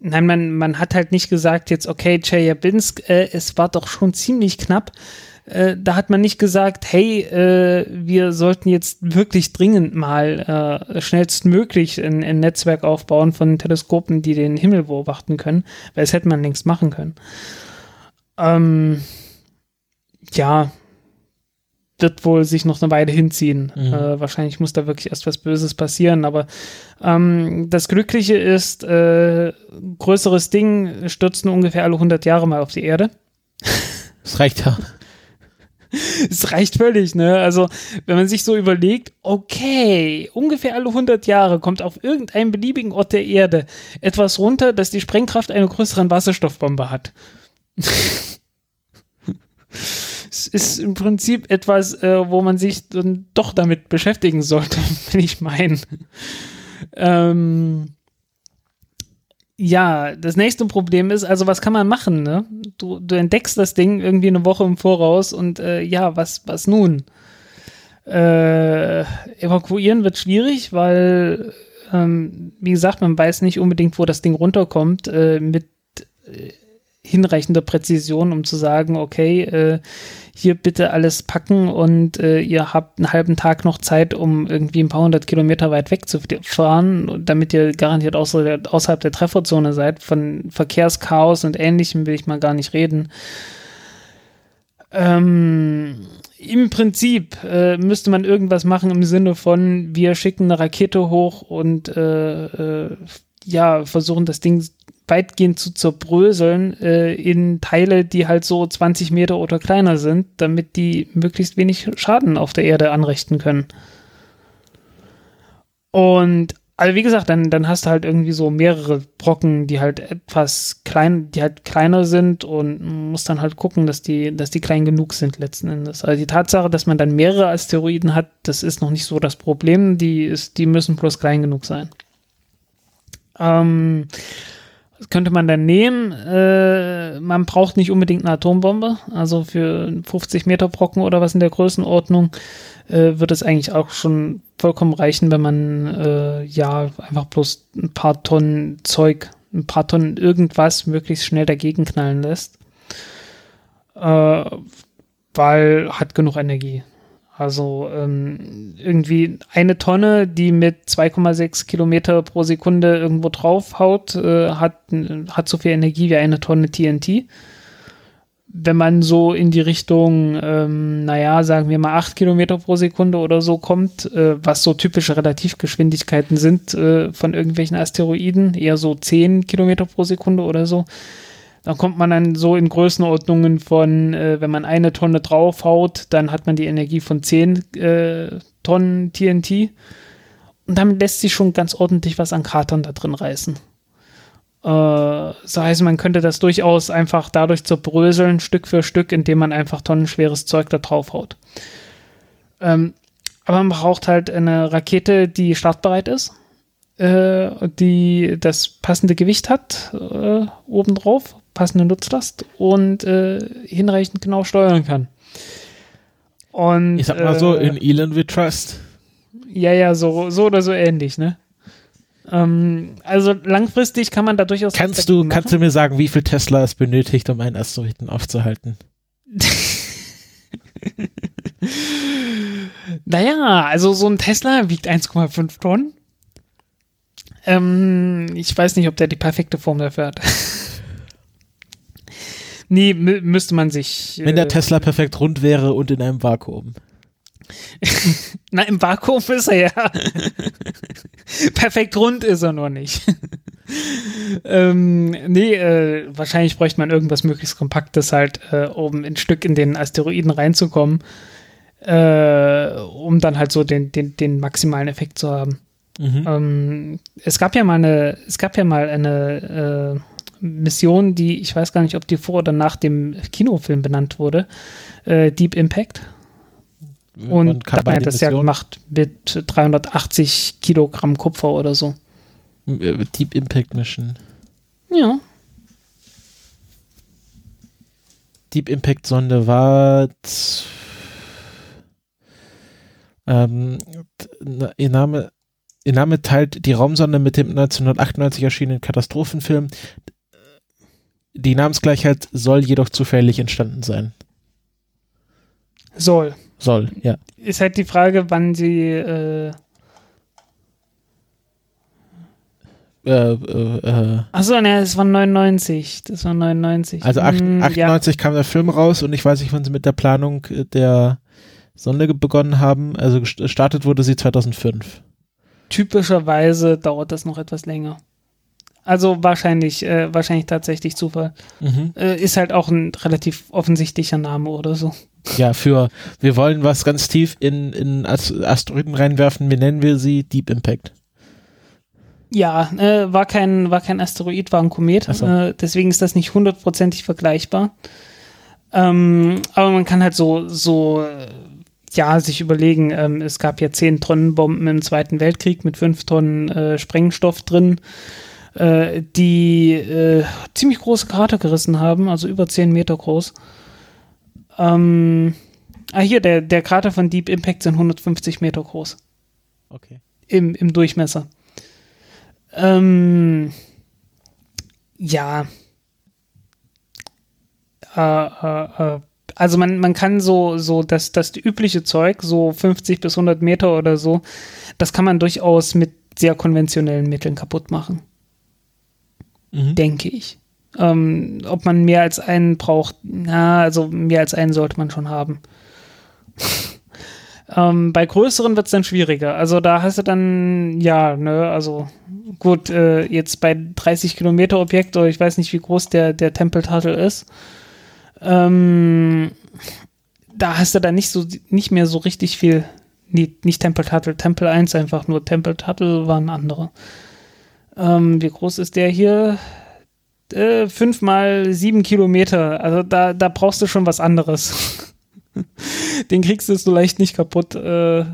Nein, man, man hat halt nicht gesagt, jetzt, okay, Chelyabinsk, äh, es war doch schon ziemlich knapp. Äh, da hat man nicht gesagt, hey, äh, wir sollten jetzt wirklich dringend mal äh, schnellstmöglich ein, ein, Netzwerk aufbauen von Teleskopen, die den Himmel beobachten können, weil das hätte man längst machen können. Ähm, ja, wird wohl sich noch eine Weile hinziehen. Mhm. Äh, wahrscheinlich muss da wirklich erst was Böses passieren, aber ähm, das Glückliche ist, äh, größeres Ding stürzt nur ungefähr alle 100 Jahre mal auf die Erde. Das reicht ja. Es reicht völlig, ne? Also, wenn man sich so überlegt, okay, ungefähr alle 100 Jahre kommt auf irgendeinem beliebigen Ort der Erde etwas runter, das die Sprengkraft einer größeren Wasserstoffbombe hat. es ist im Prinzip etwas, äh, wo man sich dann doch damit beschäftigen sollte, wenn ich meine. Ähm, ja, das nächste Problem ist, also was kann man machen, ne? Du, du entdeckst das Ding irgendwie eine Woche im Voraus und äh, ja, was, was nun? Äh, evakuieren wird schwierig, weil, ähm, wie gesagt, man weiß nicht unbedingt, wo das Ding runterkommt, äh, mit äh, hinreichender Präzision, um zu sagen, okay, äh, hier bitte alles packen und äh, ihr habt einen halben Tag noch Zeit, um irgendwie ein paar hundert Kilometer weit weg zu fahren, damit ihr garantiert außer, außerhalb der Trefferzone seid. Von Verkehrschaos und ähnlichem will ich mal gar nicht reden. Ähm, Im Prinzip äh, müsste man irgendwas machen im Sinne von, wir schicken eine Rakete hoch und äh, äh ja, versuchen das Ding weitgehend zu zerbröseln äh, in Teile, die halt so 20 Meter oder kleiner sind, damit die möglichst wenig Schaden auf der Erde anrichten können. Und also wie gesagt, dann, dann hast du halt irgendwie so mehrere Brocken, die halt etwas klein, die halt kleiner sind und musst dann halt gucken, dass die, dass die klein genug sind letzten Endes. Also die Tatsache, dass man dann mehrere Asteroiden hat, das ist noch nicht so das Problem. Die ist, die müssen bloß klein genug sein. Ähm, das könnte man dann nehmen. Äh, man braucht nicht unbedingt eine Atombombe. Also für 50 Meter Brocken oder was in der Größenordnung äh, wird es eigentlich auch schon vollkommen reichen, wenn man äh, ja einfach bloß ein paar Tonnen Zeug, ein paar Tonnen irgendwas möglichst schnell dagegen knallen lässt. Äh, weil hat genug Energie. Also ähm, irgendwie eine Tonne, die mit 2,6 Kilometer pro Sekunde irgendwo draufhaut, äh, hat, hat so viel Energie wie eine Tonne TNT. Wenn man so in die Richtung, ähm, naja, sagen wir mal 8 Kilometer pro Sekunde oder so kommt, äh, was so typische Relativgeschwindigkeiten sind äh, von irgendwelchen Asteroiden, eher so 10 Kilometer pro Sekunde oder so, dann kommt man dann so in Größenordnungen von, äh, wenn man eine Tonne draufhaut, dann hat man die Energie von 10 äh, Tonnen TNT. Und damit lässt sich schon ganz ordentlich was an Kratern da drin reißen. Äh, das heißt, man könnte das durchaus einfach dadurch zerbröseln, Stück für Stück, indem man einfach tonnenschweres Zeug da draufhaut. Ähm, aber man braucht halt eine Rakete, die startbereit ist, äh, die das passende Gewicht hat äh, obendrauf passende Nutzlast und äh, hinreichend genau steuern kann. Und, ich sag mal äh, so, in Elon we trust. Ja, ja, so, so oder so ähnlich, ne? Ähm, also langfristig kann man da durchaus. Kannst du, kannst du mir sagen, wie viel Tesla es benötigt, um einen Asteroiden aufzuhalten? naja, also so ein Tesla wiegt 1,5 Tonnen. Ähm, ich weiß nicht, ob der die perfekte Form dafür hat. Nee, müsste man sich. Wenn der äh, Tesla perfekt rund wäre und in einem Vakuum. Na, im Vakuum ist er ja. perfekt rund ist er noch nicht. ähm, nee, äh, wahrscheinlich bräuchte man irgendwas möglichst Kompaktes halt, äh, um ein Stück in den Asteroiden reinzukommen, äh, um dann halt so den, den, den maximalen Effekt zu haben. Mhm. Ähm, es gab ja mal eine, es gab ja mal eine äh, Mission, die ich weiß gar nicht, ob die vor oder nach dem Kinofilm benannt wurde, äh, Deep Impact. Und da hat man das ja gemacht mit 380 Kilogramm Kupfer oder so. Äh, Deep Impact Mission. Ja. Deep Impact Sonde war ähm, ihr Name Ihr Name teilt die Raumsonde mit dem 1998 erschienenen Katastrophenfilm die Namensgleichheit soll jedoch zufällig entstanden sein. Soll. Soll, ja. Ist halt die Frage, wann sie äh äh, äh, äh. Achso, ne, das war 99. Das war 99. Also hm, 98 ja. kam der Film raus und ich weiß nicht, wann sie mit der Planung der Sonde begonnen haben. Also gestartet wurde sie 2005. Typischerweise dauert das noch etwas länger. Also wahrscheinlich, äh, wahrscheinlich tatsächlich Zufall. Mhm. Äh, ist halt auch ein relativ offensichtlicher Name oder so. Ja, für wir wollen was ganz tief in, in Asteroiden reinwerfen, wie nennen wir sie? Deep Impact. Ja, äh, war kein, war kein Asteroid, war ein Komet. So. Äh, deswegen ist das nicht hundertprozentig vergleichbar. Ähm, aber man kann halt so, so, ja, sich überlegen, ähm, es gab ja zehn Tonnen Bomben im Zweiten Weltkrieg mit fünf Tonnen äh, Sprengstoff drin äh, die äh, ziemlich große Krater gerissen haben, also über 10 Meter groß. Ähm, ah, hier, der, der Krater von Deep Impact sind 150 Meter groß. Okay. Im, im Durchmesser. Ähm, ja. Äh, äh, äh, also man, man kann so, so das, das übliche Zeug, so 50 bis 100 Meter oder so, das kann man durchaus mit sehr konventionellen Mitteln kaputt machen mhm. denke ich. Ähm, ob man mehr als einen braucht, na, also mehr als einen sollte man schon haben. ähm, bei größeren wird es dann schwieriger. Also da hast du dann, ja, ne, also gut, äh, jetzt bei 30 Kilometer Objekt, oder ich weiß nicht, wie groß der, der Temple Tuttle ist, ähm, da hast du dann nicht so, nicht mehr so richtig viel, nee, nicht Temple Tuttle, Temple 1 einfach nur, Temple Tuttle waren andere. Ähm, wie groß ist der hier? Äh, fünf mal sieben Kilometer. Also da, da brauchst du schon was anderes. Den kriegst du so leicht nicht kaputt. Äh,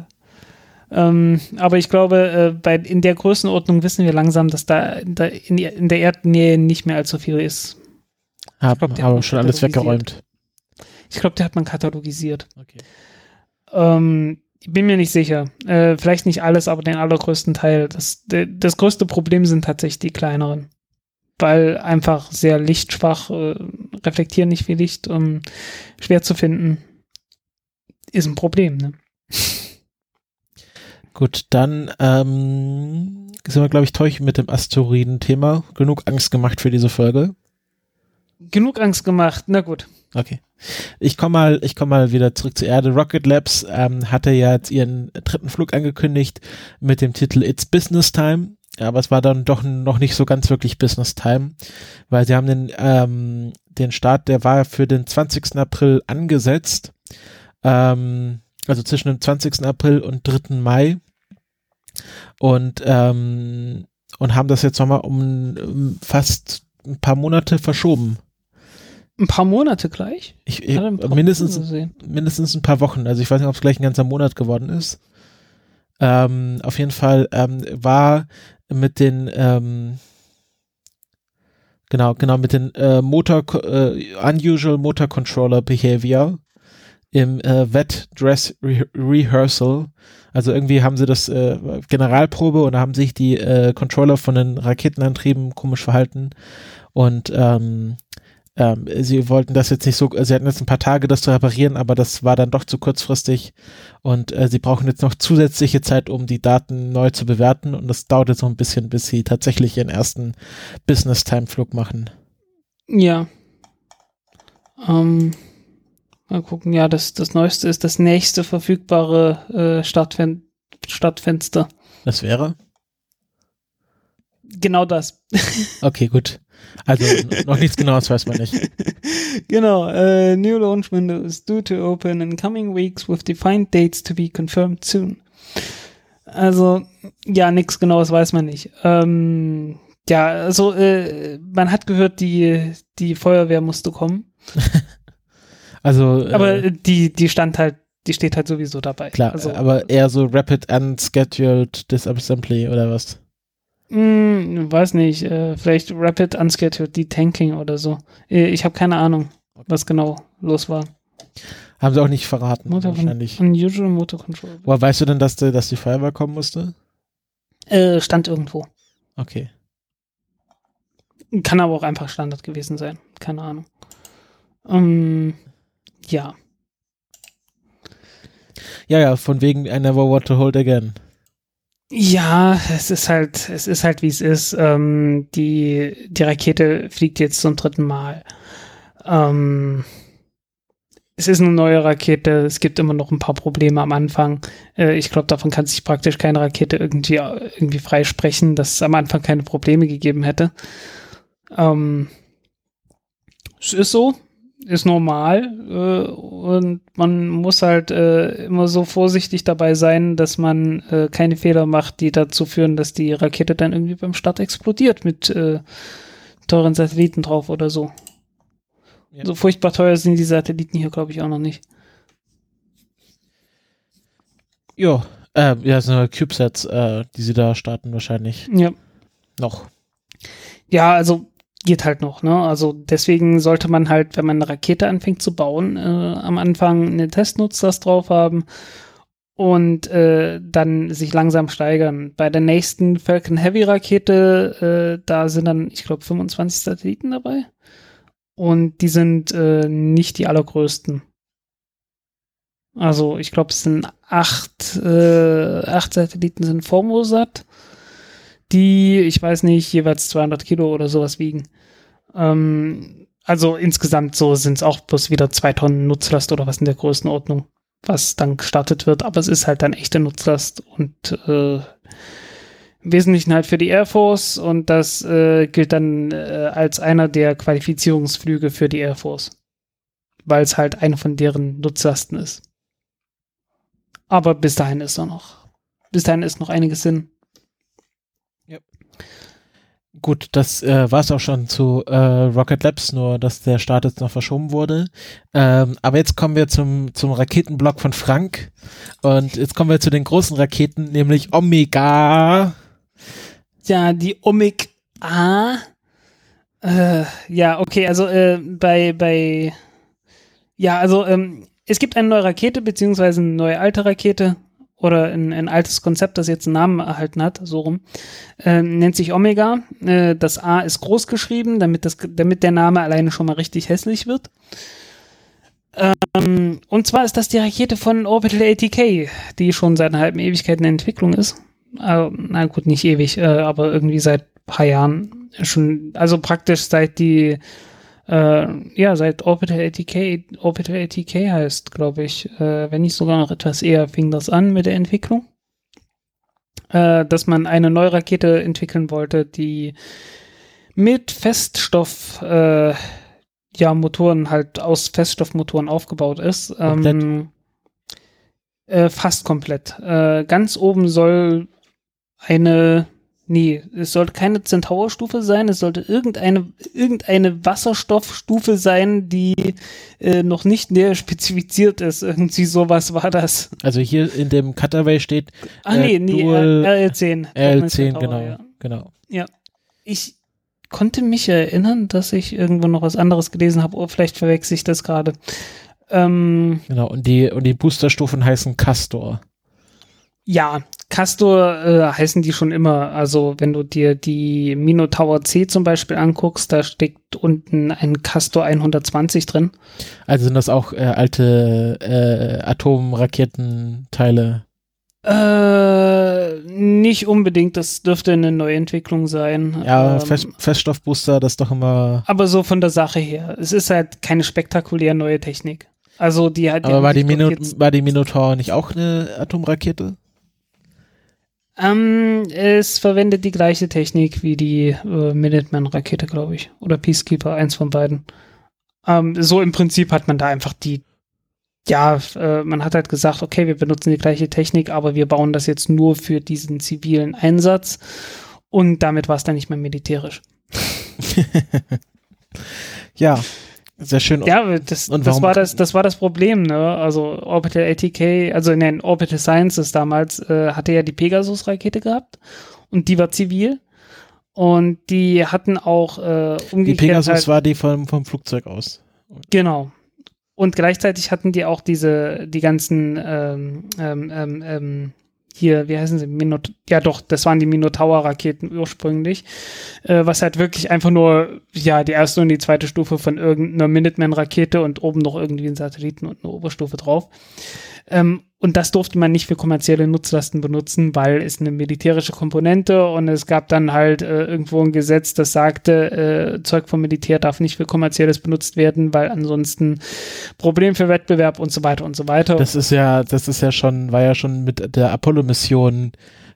ähm, aber ich glaube, äh, bei, in der Größenordnung wissen wir langsam, dass da, da in, in, der Erdnähe nicht mehr allzu viel ist. Haben aber schon alles weggeräumt. Ich glaube, der hat man katalogisiert. Okay. Ähm, ich bin mir nicht sicher. Äh, vielleicht nicht alles, aber den allergrößten Teil. Das, das größte Problem sind tatsächlich die kleineren. Weil einfach sehr lichtschwach, äh, reflektieren nicht viel Licht, um, schwer zu finden. ist ein Problem, ne? Gut, dann ähm, sind wir, glaube ich, durch mit dem Asteroiden-Thema. Genug Angst gemacht für diese Folge. Genug Angst gemacht, na gut. Okay. Ich komme mal, ich komme mal wieder zurück zur Erde. Rocket Labs ähm, hatte ja jetzt ihren dritten Flug angekündigt mit dem Titel It's Business Time. Aber es war dann doch noch nicht so ganz wirklich Business Time, weil sie haben den, ähm, den Start, der war für den 20. April angesetzt. Ähm, also zwischen dem 20. April und 3. Mai. Und, ähm, und haben das jetzt nochmal um, um fast ein paar Monate verschoben. Ein paar Monate gleich? Ich, ich mindestens, mindestens ein paar Wochen. Also ich weiß nicht, ob es gleich ein ganzer Monat geworden ist. Ähm, auf jeden Fall ähm, war mit den ähm, genau genau mit den äh, Motor äh, unusual Motor Controller Behavior im äh, Wet Dress Re Rehearsal. Also irgendwie haben sie das äh, Generalprobe und da haben sich die äh, Controller von den Raketenantrieben komisch verhalten und ähm, ähm, sie wollten das jetzt nicht so, sie hatten jetzt ein paar Tage, das zu reparieren, aber das war dann doch zu kurzfristig und äh, sie brauchen jetzt noch zusätzliche Zeit, um die Daten neu zu bewerten und das dauert jetzt noch ein bisschen, bis sie tatsächlich ihren ersten Business-Time-Flug machen. Ja. Ähm, mal gucken, ja, das, das Neueste ist das nächste verfügbare äh, Startfen Startfenster. Das wäre? Genau das. okay, gut. Also noch nichts genaues weiß man nicht. genau. Uh, new launch window is due to open in coming weeks with defined dates to be confirmed soon. Also ja, nichts genaues weiß man nicht. Ähm, ja, also äh, man hat gehört, die die Feuerwehr musste kommen. also. Aber äh, die die stand halt die steht halt sowieso dabei. Klar, also, aber eher so Rapid Unscheduled Disassembly oder was? Hm, weiß nicht, äh, vielleicht Rapid Unscheduled Detanking oder so. Äh, ich habe keine Ahnung, was genau los war. Haben sie auch nicht verraten, Motor wahrscheinlich. Unusual Motor Control. Woher weißt du denn, dass, die, dass die Feuerwehr kommen musste? Äh, stand irgendwo. Okay. Kann aber auch einfach Standard gewesen sein. Keine Ahnung. Ähm, ja. Ja, ja, von wegen I never want to hold again. Ja, es ist halt, es ist halt wie es ist. Ähm, die, die Rakete fliegt jetzt zum dritten Mal. Ähm, es ist eine neue Rakete, es gibt immer noch ein paar Probleme am Anfang. Äh, ich glaube, davon kann sich praktisch keine Rakete irgendwie, irgendwie freisprechen, dass es am Anfang keine Probleme gegeben hätte. Ähm, es ist so, ist normal äh, und man muss halt äh, immer so vorsichtig dabei sein, dass man äh, keine Fehler macht, die dazu führen, dass die Rakete dann irgendwie beim Start explodiert mit äh, teuren Satelliten drauf oder so. Ja. So furchtbar teuer sind die Satelliten hier, glaube ich, auch noch nicht. Ja, äh, ja, sind CubeSats, äh, die sie da starten wahrscheinlich. Ja. Noch. Ja, also geht halt noch, ne? Also deswegen sollte man halt, wenn man eine Rakete anfängt zu bauen, äh, am Anfang eine Testnutzlast drauf haben und äh, dann sich langsam steigern. Bei der nächsten Falcon Heavy Rakete, äh, da sind dann, ich glaube, 25 Satelliten dabei. Und die sind äh, nicht die allergrößten. Also ich glaube, es sind acht, äh, acht Satelliten sind Formosat die, ich weiß nicht, jeweils 200 Kilo oder sowas wiegen. Ähm, also insgesamt so sind es auch bloß wieder zwei Tonnen Nutzlast oder was in der Größenordnung, was dann gestartet wird. Aber es ist halt dann echte Nutzlast und äh, im Wesentlichen halt für die Air Force und das äh, gilt dann äh, als einer der Qualifizierungsflüge für die Air Force, weil es halt eine von deren Nutzlasten ist. Aber bis dahin ist noch, bis dahin ist noch einiges Sinn. Gut, das äh, war es auch schon zu äh, Rocket Labs, nur dass der Start jetzt noch verschoben wurde. Ähm, aber jetzt kommen wir zum, zum Raketenblock von Frank. Und jetzt kommen wir zu den großen Raketen, nämlich Omega. Ja, die Omega. Äh, ja, okay, also äh, bei, bei, ja, also ähm, es gibt eine neue Rakete, beziehungsweise eine neue alte Rakete oder ein, ein altes Konzept, das jetzt einen Namen erhalten hat, so rum, äh, nennt sich Omega. Äh, das A ist groß geschrieben, damit, das, damit der Name alleine schon mal richtig hässlich wird. Ähm, und zwar ist das die Rakete von Orbital ATK, die schon seit einer halben Ewigkeit in Entwicklung ist. Äh, na gut, nicht ewig, äh, aber irgendwie seit paar Jahren schon, also praktisch seit die, äh, ja, seit Orbital ATK, Orbital ATK heißt, glaube ich, äh, wenn nicht sogar noch etwas eher fing das an mit der Entwicklung, äh, dass man eine neue Rakete entwickeln wollte, die mit Feststoff, äh, ja, Motoren halt aus Feststoffmotoren aufgebaut ist. Ähm, äh, fast komplett. Äh, ganz oben soll eine Nee, es sollte keine Centaur-Stufe sein, es sollte irgendeine, irgendeine Wasserstoffstufe sein, die äh, noch nicht näher spezifiziert ist. Irgendwie sowas war das. Also hier in dem Cutaway steht. Ah, nee, äh, nee, RL10. RL10, genau, ja. genau. Ja. Ich konnte mich erinnern, dass ich irgendwo noch was anderes gelesen habe. Oh, vielleicht verwechsel ich das gerade. Ähm, genau, und die, und die Boosterstufen heißen Castor. Ja, Castor äh, heißen die schon immer. Also wenn du dir die Minotaur C zum Beispiel anguckst, da steckt unten ein Castor 120 drin. Also sind das auch äh, alte äh, Atomraketenteile? Äh, nicht unbedingt. Das dürfte eine Neuentwicklung sein. Ja, ähm, Fest Feststoffbooster, das ist doch immer. Aber so von der Sache her. Es ist halt keine spektakulär neue Technik. Also die hat. Aber war die, Mino war die Minotaur nicht auch eine Atomrakete? Ähm, es verwendet die gleiche Technik wie die äh, Minuteman-Rakete, glaube ich. Oder Peacekeeper, eins von beiden. Ähm, so im Prinzip hat man da einfach die, ja, äh, man hat halt gesagt, okay, wir benutzen die gleiche Technik, aber wir bauen das jetzt nur für diesen zivilen Einsatz. Und damit war es dann nicht mehr militärisch. ja, sehr schön. Ja, das, das, war das, das war das Problem, ne? Also Orbital ATK, also nein, Orbital Sciences damals äh, hatte ja die Pegasus-Rakete gehabt und die war zivil. Und die hatten auch äh, umgekehrt. Die Pegasus halt, war die vom, vom Flugzeug aus. Genau. Und gleichzeitig hatten die auch diese, die ganzen ähm, ähm, ähm, ähm hier, wie heißen sie? Minot ja, doch, das waren die Minotaur-Raketen ursprünglich, äh, was halt wirklich einfach nur, ja, die erste und die zweite Stufe von irgendeiner Minuteman-Rakete und oben noch irgendwie ein Satelliten und eine Oberstufe drauf. Ähm, und das durfte man nicht für kommerzielle Nutzlasten benutzen, weil es eine militärische Komponente und es gab dann halt äh, irgendwo ein Gesetz, das sagte, äh, Zeug vom Militär darf nicht für kommerzielles benutzt werden, weil ansonsten Problem für Wettbewerb und so weiter und so weiter. Das ist ja, das ist ja schon, war ja schon mit der Apollo-Mission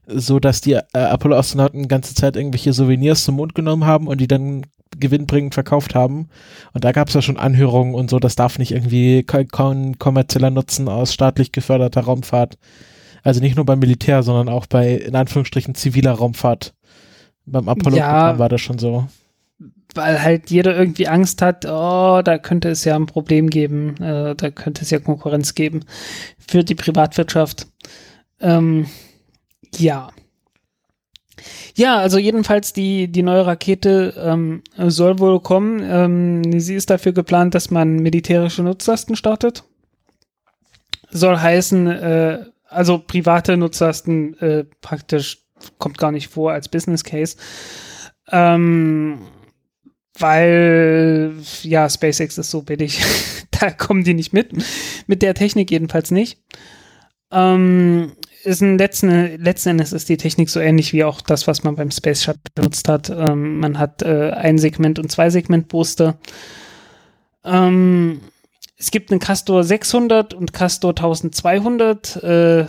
so, dass die äh, Apollo-Astronauten ganze Zeit irgendwelche Souvenirs zum Mond genommen haben und die dann gewinnbringend verkauft haben. Und da gab es ja schon Anhörungen und so, das darf nicht irgendwie kein kommerzieller Nutzen aus staatlich geförderter Raumfahrt. Also nicht nur beim Militär, sondern auch bei, in Anführungsstrichen, ziviler Raumfahrt. Beim Apollo-Programm ja, war das schon so. Weil halt jeder irgendwie Angst hat, oh, da könnte es ja ein Problem geben, äh, da könnte es ja Konkurrenz geben für die Privatwirtschaft. Ähm, ja. Ja, also jedenfalls die, die neue Rakete ähm, soll wohl kommen. Ähm, sie ist dafür geplant, dass man militärische Nutzlasten startet. Soll heißen, äh, also private Nutzlasten äh, praktisch kommt gar nicht vor als Business Case. Ähm, weil ja, SpaceX ist so billig. da kommen die nicht mit. Mit der Technik jedenfalls nicht. Ähm, ist ein letzten, letzten Endes ist die Technik so ähnlich wie auch das, was man beim Space Shuttle benutzt hat. Ähm, man hat äh, ein Segment und zwei Segment Booster. Ähm, es gibt einen Castor 600 und Castor 1200. Äh,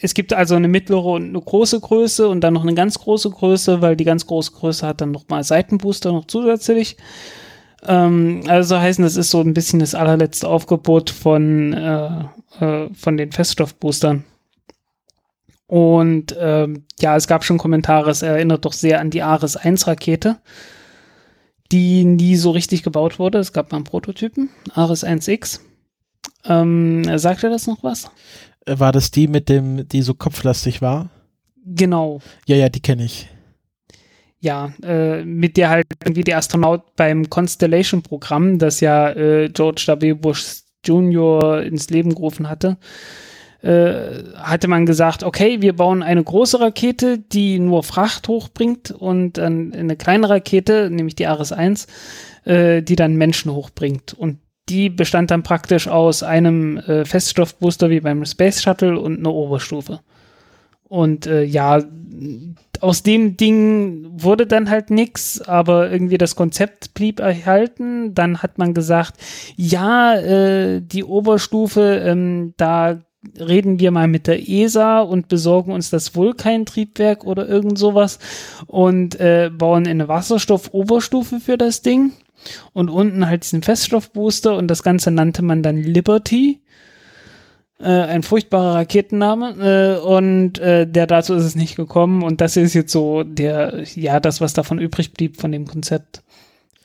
es gibt also eine mittlere und eine große Größe und dann noch eine ganz große Größe, weil die ganz große Größe hat dann nochmal Seitenbooster noch zusätzlich. Ähm, also heißen, das ist so ein bisschen das allerletzte Aufgebot von, äh, äh, von den Feststoffboostern. Und ähm, ja, es gab schon Kommentare, es erinnert doch sehr an die Ares 1 Rakete, die nie so richtig gebaut wurde. Es gab mal einen Prototypen, Ares 1X. Ähm, sagt er das noch was? War das die mit dem, die so kopflastig war? Genau. Ja, ja, die kenne ich. Ja, äh, mit der halt irgendwie der Astronaut beim Constellation-Programm, das ja äh, George W. Bush Jr. ins Leben gerufen hatte, äh, hatte man gesagt, okay, wir bauen eine große Rakete, die nur Fracht hochbringt und dann eine kleine Rakete, nämlich die Ares 1, äh, die dann Menschen hochbringt. Und die bestand dann praktisch aus einem äh, Feststoffbooster wie beim Space Shuttle und einer Oberstufe. Und äh, ja, aus dem Ding wurde dann halt nix, aber irgendwie das Konzept blieb erhalten. Dann hat man gesagt, ja, äh, die Oberstufe, ähm, da reden wir mal mit der ESA und besorgen uns das Vulkan-Triebwerk oder irgend sowas und äh, bauen eine Wasserstoff-Oberstufe für das Ding und unten halt diesen Feststoffbooster und das Ganze nannte man dann Liberty. Äh, ein furchtbarer Raketenname äh, und äh, der dazu ist es nicht gekommen und das ist jetzt so der, ja, das, was davon übrig blieb von dem Konzept.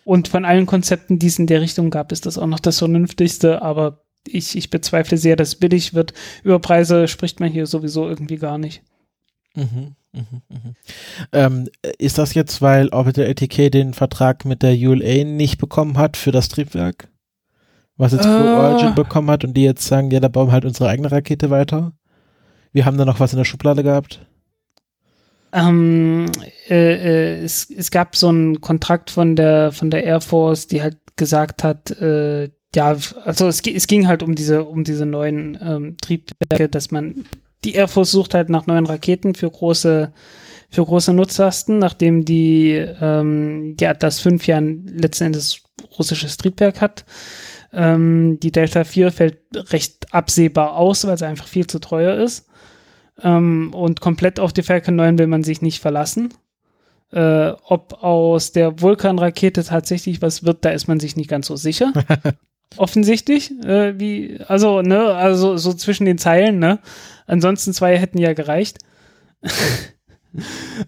Und von allen Konzepten, die es in der Richtung gab, ist das auch noch das vernünftigste, aber ich, ich bezweifle sehr, dass billig wird. Über Preise spricht man hier sowieso irgendwie gar nicht. Mhm, mhm, mhm. Ähm, ist das jetzt, weil Orbital ATK den Vertrag mit der ULA nicht bekommen hat für das Triebwerk? Was jetzt Blue Äh. Origin bekommen hat und die jetzt sagen, ja, da bauen wir halt unsere eigene Rakete weiter? Wir haben da noch was in der Schublade gehabt? Ähm, äh, äh, es, es gab so einen Kontrakt von der, von der Air Force, die halt gesagt hat, äh, ja, also es, es ging halt um diese, um diese neuen ähm, Triebwerke, dass man, die Air Force sucht halt nach neuen Raketen für große, für große Nutzlasten, nachdem die, ähm, die Atlas 5 ja letzten Endes russisches Triebwerk hat. Ähm, die Delta 4 fällt recht absehbar aus, weil sie einfach viel zu teuer ist. Ähm, und komplett auf die Falcon 9 will man sich nicht verlassen. Äh, ob aus der Vulkan-Rakete tatsächlich was wird, da ist man sich nicht ganz so sicher. Offensichtlich, äh, wie, also, ne, also so zwischen den Zeilen, ne? Ansonsten zwei hätten ja gereicht.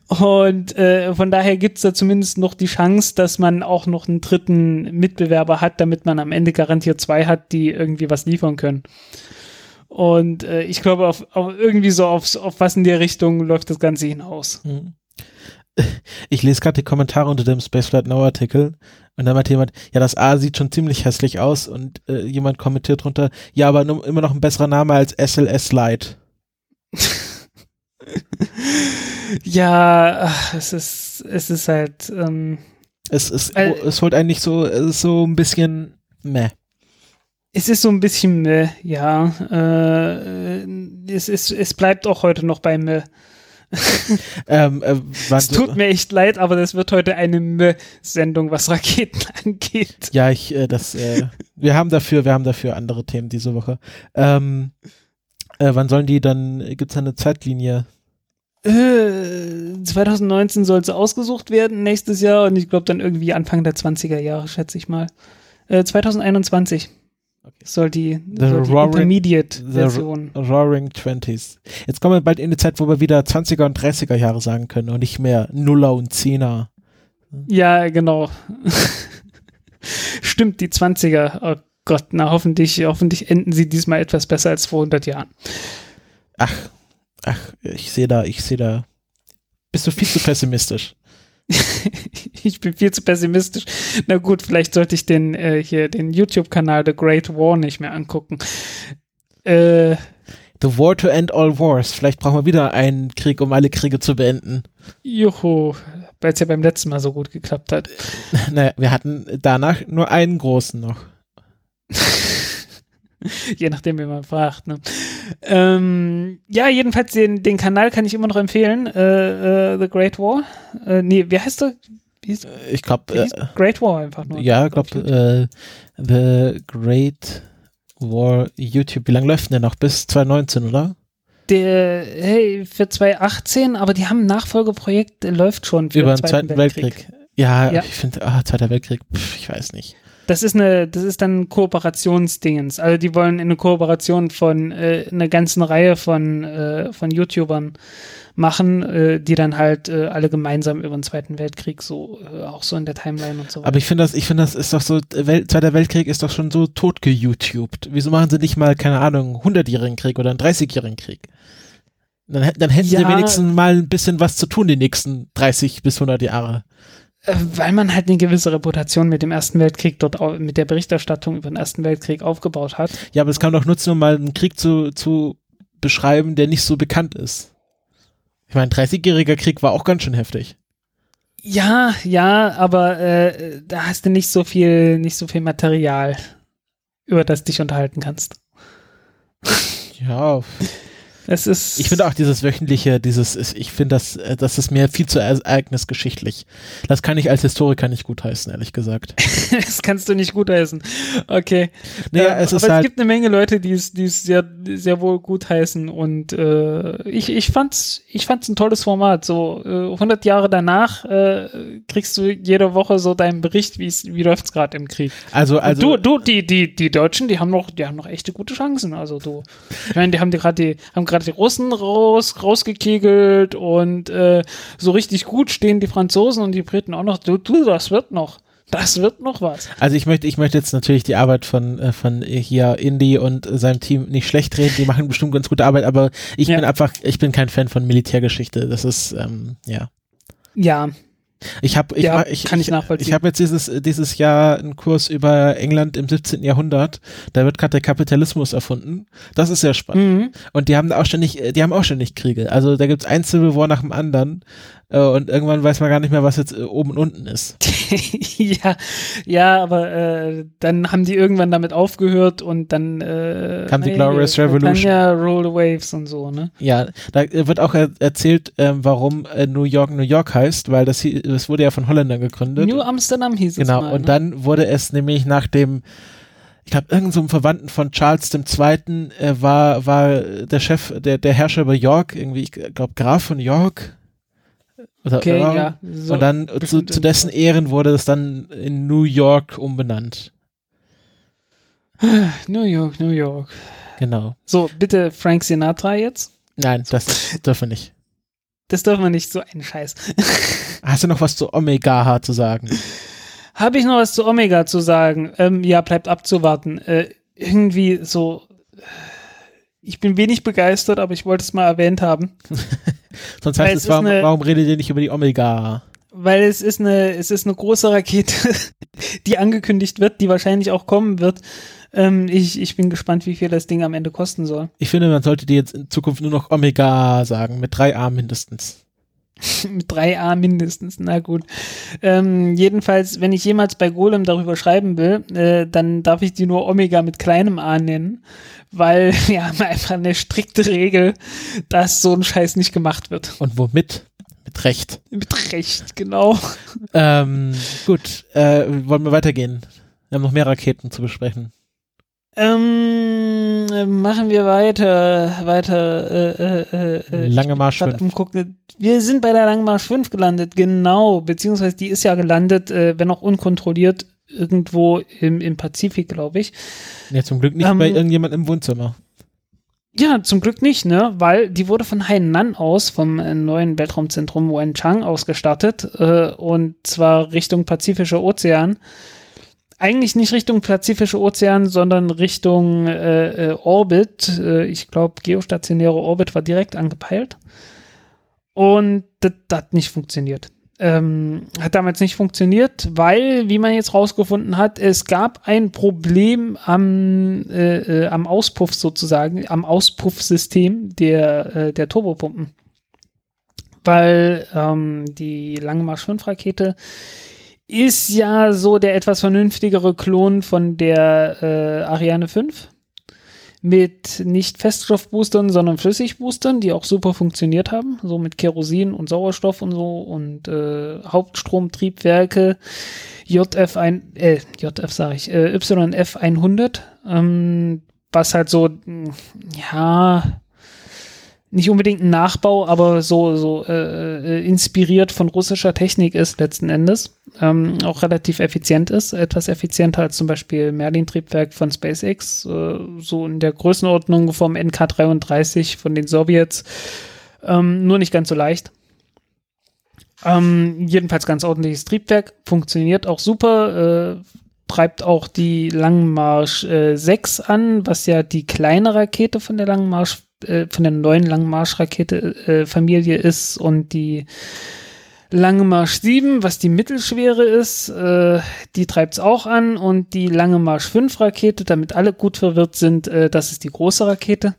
Und äh, von daher gibt's da zumindest noch die Chance, dass man auch noch einen dritten Mitbewerber hat, damit man am Ende garantiert zwei hat, die irgendwie was liefern können. Und äh, ich glaube, auf, auf irgendwie so auf, auf was in der Richtung läuft das Ganze hinaus. Mhm. Ich lese gerade die Kommentare unter dem Spaceflight Now Artikel und dann meinte jemand, ja, das A sieht schon ziemlich hässlich aus und äh, jemand kommentiert drunter, ja, aber nur, immer noch ein besserer Name als SLS Lite. Ja, es ist, es ist halt, ähm, Es, es, Äh, es holt einen nicht so, es ist so ein bisschen meh. es ist so ein bisschen, äh, ja, äh, es, ist, es bleibt auch heute noch bei mir. Ähm, äh, Es tut mir echt leid, aber das wird heute eine Meh-Sendung, was Raketen angeht. Ja, ich, äh, das, äh, wir haben dafür, wir haben dafür andere Themen diese Woche. Ähm, äh, wann sollen die dann, gibt's da eine Zeitlinie? Äh, 2019 soll es ausgesucht werden, nächstes Jahr, und ich glaube dann irgendwie Anfang der 20er Jahre, schätze ich mal. Äh, 2021 Okay. soll die, The soll die Roaring- Intermediate-Version. Roaring Twenties. Jetzt kommen wir bald in die Zeit, wo wir wieder 20er und 30er Jahre sagen können und nicht mehr Nuller und Zehner. Ja, genau. Stimmt, die 20er. Oh Gott, na hoffentlich, hoffentlich enden sie diesmal etwas besser als vor 100 Jahren. Ach, ach, ich sehe da, ich sehe da. Bist du viel zu pessimistisch? ich bin viel zu pessimistisch. Na gut, vielleicht sollte ich den äh, hier den YouTube-Kanal The Great War nicht mehr angucken. Äh, The War to End All Wars. Vielleicht brauchen wir wieder einen Krieg, um alle Kriege zu beenden. juhu, weil es ja beim letzten Mal so gut geklappt hat. Naja, wir hatten danach nur einen großen noch. Je nachdem, wie man fragt. Ne? Ähm, ja, jedenfalls den, den Kanal kann ich immer noch empfehlen. Äh, äh, The Great War. Äh, nee, wie heißt der? Wie hieß, Ich glaube, äh, Great War einfach nur. ja, ich glaube, äh, The Great War YouTube. Wie lange läuft denn der noch? Bis 2019, oder? Der, hey, für 2018, aber die haben ein Nachfolgeprojekt, läuft schon für Über den Zweiten Weltkrieg. Ja, Ja. ich finde, ah, Zweiter Weltkrieg, pff, ich weiß nicht. Das ist eine, das ist dann ein Kooperationsdingens. Also die wollen eine Kooperation von äh, einer ganzen Reihe von, äh, von YouTubern machen, äh, die dann halt äh, alle gemeinsam über den Zweiten Weltkrieg so, äh, auch so in der Timeline und so weiter. Aber ich finde das, ich finde das ist doch so, Welt, Zweiter Weltkrieg ist doch schon so tot geYouTubed. Wieso machen sie nicht mal, keine Ahnung, 100-jährigen Krieg oder einen 30-jährigen Krieg? Dann, dann hätten sie Ja. wenigstens mal ein bisschen was zu tun die nächsten 30 bis 100 Jahre. Äh, weil man halt eine gewisse Reputation mit dem Ersten Weltkrieg dort, mit der Berichterstattung über den Ersten Weltkrieg aufgebaut hat. Ja, aber es kann doch nutzen, um mal einen Krieg zu, zu beschreiben, der nicht so bekannt ist. Ich meine, 30-jähriger Krieg war auch ganz schön heftig. Ja, ja, aber äh, da hast du nicht so viel, nicht so viel Material. über das dich unterhalten kannst. Ja, Es ist. ich finde auch dieses wöchentliche, dieses, ich finde das, äh, das ist mir viel zu ereignisgeschichtlich. Das kann ich als Historiker nicht gutheißen, ehrlich gesagt. das kannst du nicht gutheißen. Okay. Naja, Ähm, es ist aber halt- es gibt eine Menge Leute, die es, die es sehr, sehr wohl gutheißen und äh, ich, ich fand's, ich fand's ein tolles Format. So äh, 100 Jahre danach äh, kriegst du jede Woche so deinen Bericht, wie's, wie läuft's gerade im Krieg. Also, Und also, du, du, die, die, die Deutschen, die haben noch, die haben noch echte gute Chancen. Also du, ich meine, die haben gerade die, haben gerade die Russen raus, rausgekegelt und äh, so richtig gut stehen die Franzosen und die Briten auch noch. Du, du, das wird noch. Das wird noch was. also ich möchte, ich möchte jetzt natürlich die Arbeit von, äh, von hier Indy und seinem Team nicht schlecht reden. Die machen bestimmt ganz gute Arbeit, aber ich Ja. bin einfach, ich bin kein Fan von Militärgeschichte. Das ist, ähm, ja. Ja, Ich habe, ich, Ja, ich, kann ich ich, habe jetzt dieses dieses Jahr einen Kurs über England im 17. Jahrhundert. Da wird gerade der Kapitalismus erfunden. Das ist sehr spannend. mhm. Und die haben da auch ständig, die haben auch ständig Kriege. Also da gibt's ein Civil War nach dem anderen. Äh, und irgendwann weiß man gar nicht mehr, was jetzt äh, oben und unten ist. ja, ja, aber äh, dann haben die irgendwann damit aufgehört und dann äh, Kam die nee, Glorious Revolution. Dann ja Roll the Waves und so, ne? Ja, da äh, wird auch er erzählt, ähm, warum äh, New York New York heißt, weil das, das wurde ja von Holländern gegründet. New Amsterdam hieß es Genau, und ne? dann wurde es nämlich nach dem, ich glaube, irgendeinem so Verwandten von Charles II. Äh, war, war der Chef, der, der Herrscher über York, irgendwie, ich glaube, Graf von York. Oder, Okay, Earl. ja. So, und dann zu, zu dessen Ehren wurde es dann in New York umbenannt. New York, New York. Genau. So, bitte Frank Sinatra jetzt. Nein, das dürfen wir nicht. Das dürfen wir nicht, so ein Scheiß. Hast du noch was zu Omega zu sagen? Habe ich noch was zu Omega zu sagen? Ähm, ja, bleibt abzuwarten. Äh, irgendwie so. Ich bin wenig begeistert, aber ich wollte es mal erwähnt haben. Sonst Weil heißt es es, warum, eine- warum redet ihr nicht über die Omega? Weil es ist eine, es ist eine große Rakete, die angekündigt wird, die wahrscheinlich auch kommen wird. Ähm, ich, ich bin gespannt, wie viel das Ding am Ende kosten soll. Ich finde, man sollte dir jetzt in Zukunft nur noch Omega sagen, mit drei A mindestens. Mit 3a mindestens, na gut. Ähm, jedenfalls, wenn ich jemals bei Golem darüber schreiben will, äh, dann darf ich die nur Omega mit kleinem a nennen, weil wir haben einfach eine strikte Regel, dass so ein Scheiß nicht gemacht wird. Und womit? Mit Recht. Mit Recht, genau. Ähm, gut, äh, wollen wir weitergehen? Wir haben noch mehr Raketen zu besprechen. Ähm, äh, machen wir weiter, weiter. Äh, äh, äh, Lange Marsch grad 5. am gucken. Wir sind bei der Langen Marsch 5 gelandet, genau. Beziehungsweise die ist ja gelandet, äh, wenn auch unkontrolliert, irgendwo im, im Pazifik, glaube ich. Ja, zum Glück nicht Ähm, bei irgendjemand im Wohnzimmer. Ja, zum Glück nicht, ne? Weil die wurde von Hainan aus, vom äh, neuen Weltraumzentrum Wenchang aus gestartet. Äh, und zwar Richtung Pazifischer Ozean. Eigentlich nicht Richtung Pazifische Ozean, sondern Richtung äh, äh, Orbit. Äh, ich glaube, geostationäre Orbit war direkt angepeilt. Und das hat nicht funktioniert. Ähm, hat damals nicht funktioniert, weil, wie man jetzt rausgefunden hat, es gab ein Problem am, äh, am Auspuff sozusagen, am Auspuffsystem der, der Turbopumpen. Weil ähm, die Lange Marsch 5 Rakete ist ja so der etwas vernünftigere Klon von der äh, Ariane 5 mit nicht Feststoffboostern, sondern Flüssigboostern, die auch super funktioniert haben, so mit Kerosin und Sauerstoff und so. Und äh, Hauptstromtriebwerke. JF ein, äh, JF sage ich, äh, YF 100, ähm, was halt so, ja, nicht unbedingt ein Nachbau, aber so, so äh, äh, inspiriert von russischer Technik ist letzten Endes. Ähm, auch relativ effizient ist, etwas effizienter als zum Beispiel Merlin-Triebwerk von SpaceX, äh, so in der Größenordnung vom NK-33 von den Sowjets, ähm, nur nicht ganz so leicht. Ähm, jedenfalls ganz ordentliches Triebwerk, funktioniert auch super, äh, treibt auch die Langmarsch äh, 6 an, was ja die kleine Rakete von der Langmarsch, äh, von der neuen Langmarsch-Rakete äh, ist und die Lange Marsch 7, was die mittelschwere ist, äh, die treibt's auch an und die Lange Marsch 5 Rakete, damit alle gut verwirrt sind, äh, das ist die große Rakete.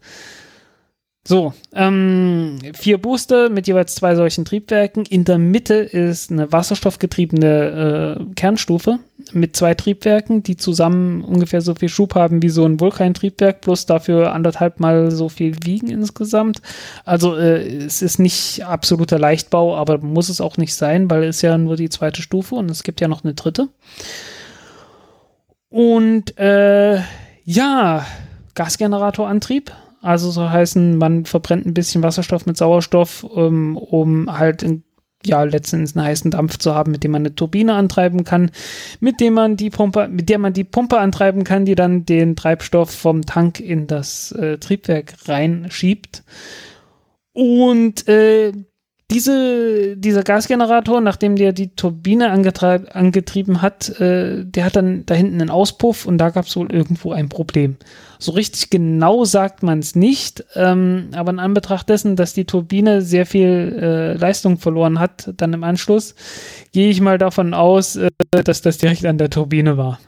So, ähm, vier Booster mit jeweils zwei solchen Triebwerken. In der Mitte ist eine wasserstoffgetriebene äh, Kernstufe, mit zwei Triebwerken, die zusammen ungefähr so viel Schub haben wie so ein Vulkan-Triebwerk, plus dafür anderthalb Mal so viel wiegen insgesamt. Also äh, es ist nicht absoluter Leichtbau, aber muss es auch nicht sein, weil es ja nur die zweite Stufe und es gibt ja noch eine dritte. Und äh, ja, Gasgeneratorantrieb. Also so heißen, man verbrennt ein bisschen Wasserstoff mit Sauerstoff, ähm, um halt in ja letztens einen heißen Dampf zu haben, mit dem man eine Turbine antreiben kann, mit dem man die Pumpe, mit der man die Pumpe antreiben kann, die dann den Treibstoff vom Tank in das äh, Triebwerk reinschiebt. Und äh, diese, dieser Gasgenerator, nachdem der die Turbine angetrieben hat, äh, der hat dann da hinten einen Auspuff und da gab es wohl irgendwo ein Problem. So richtig genau sagt man es nicht, ähm, aber in Anbetracht dessen, dass die Turbine sehr viel äh, Leistung verloren hat, dann im Anschluss, gehe ich mal davon aus, äh, dass das direkt an der Turbine war.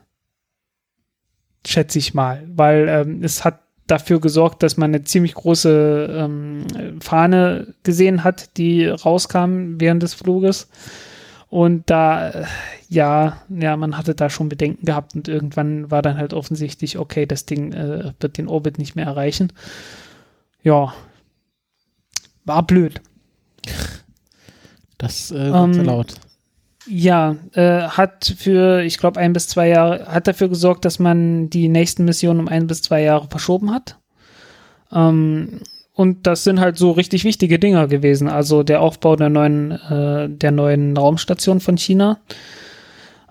Schätze ich mal, weil ähm, es hat dafür gesorgt, dass man eine ziemlich große ähm, Fahne gesehen hat, die rauskam während des Fluges. Und da, äh, ja, ja, man hatte da schon Bedenken gehabt und irgendwann war dann halt offensichtlich, okay, das Ding äh, wird den Orbit nicht mehr erreichen. Ja, war blöd. Das äh, ähm, sehr laut. Ja, äh, hat für, ich glaube, ein bis zwei Jahre, hat dafür gesorgt, dass man die nächsten Missionen um ein bis zwei Jahre verschoben hat. Ähm, und das sind halt so richtig wichtige Dinger gewesen. Also der Aufbau der neuen, äh, der neuen Raumstation von China.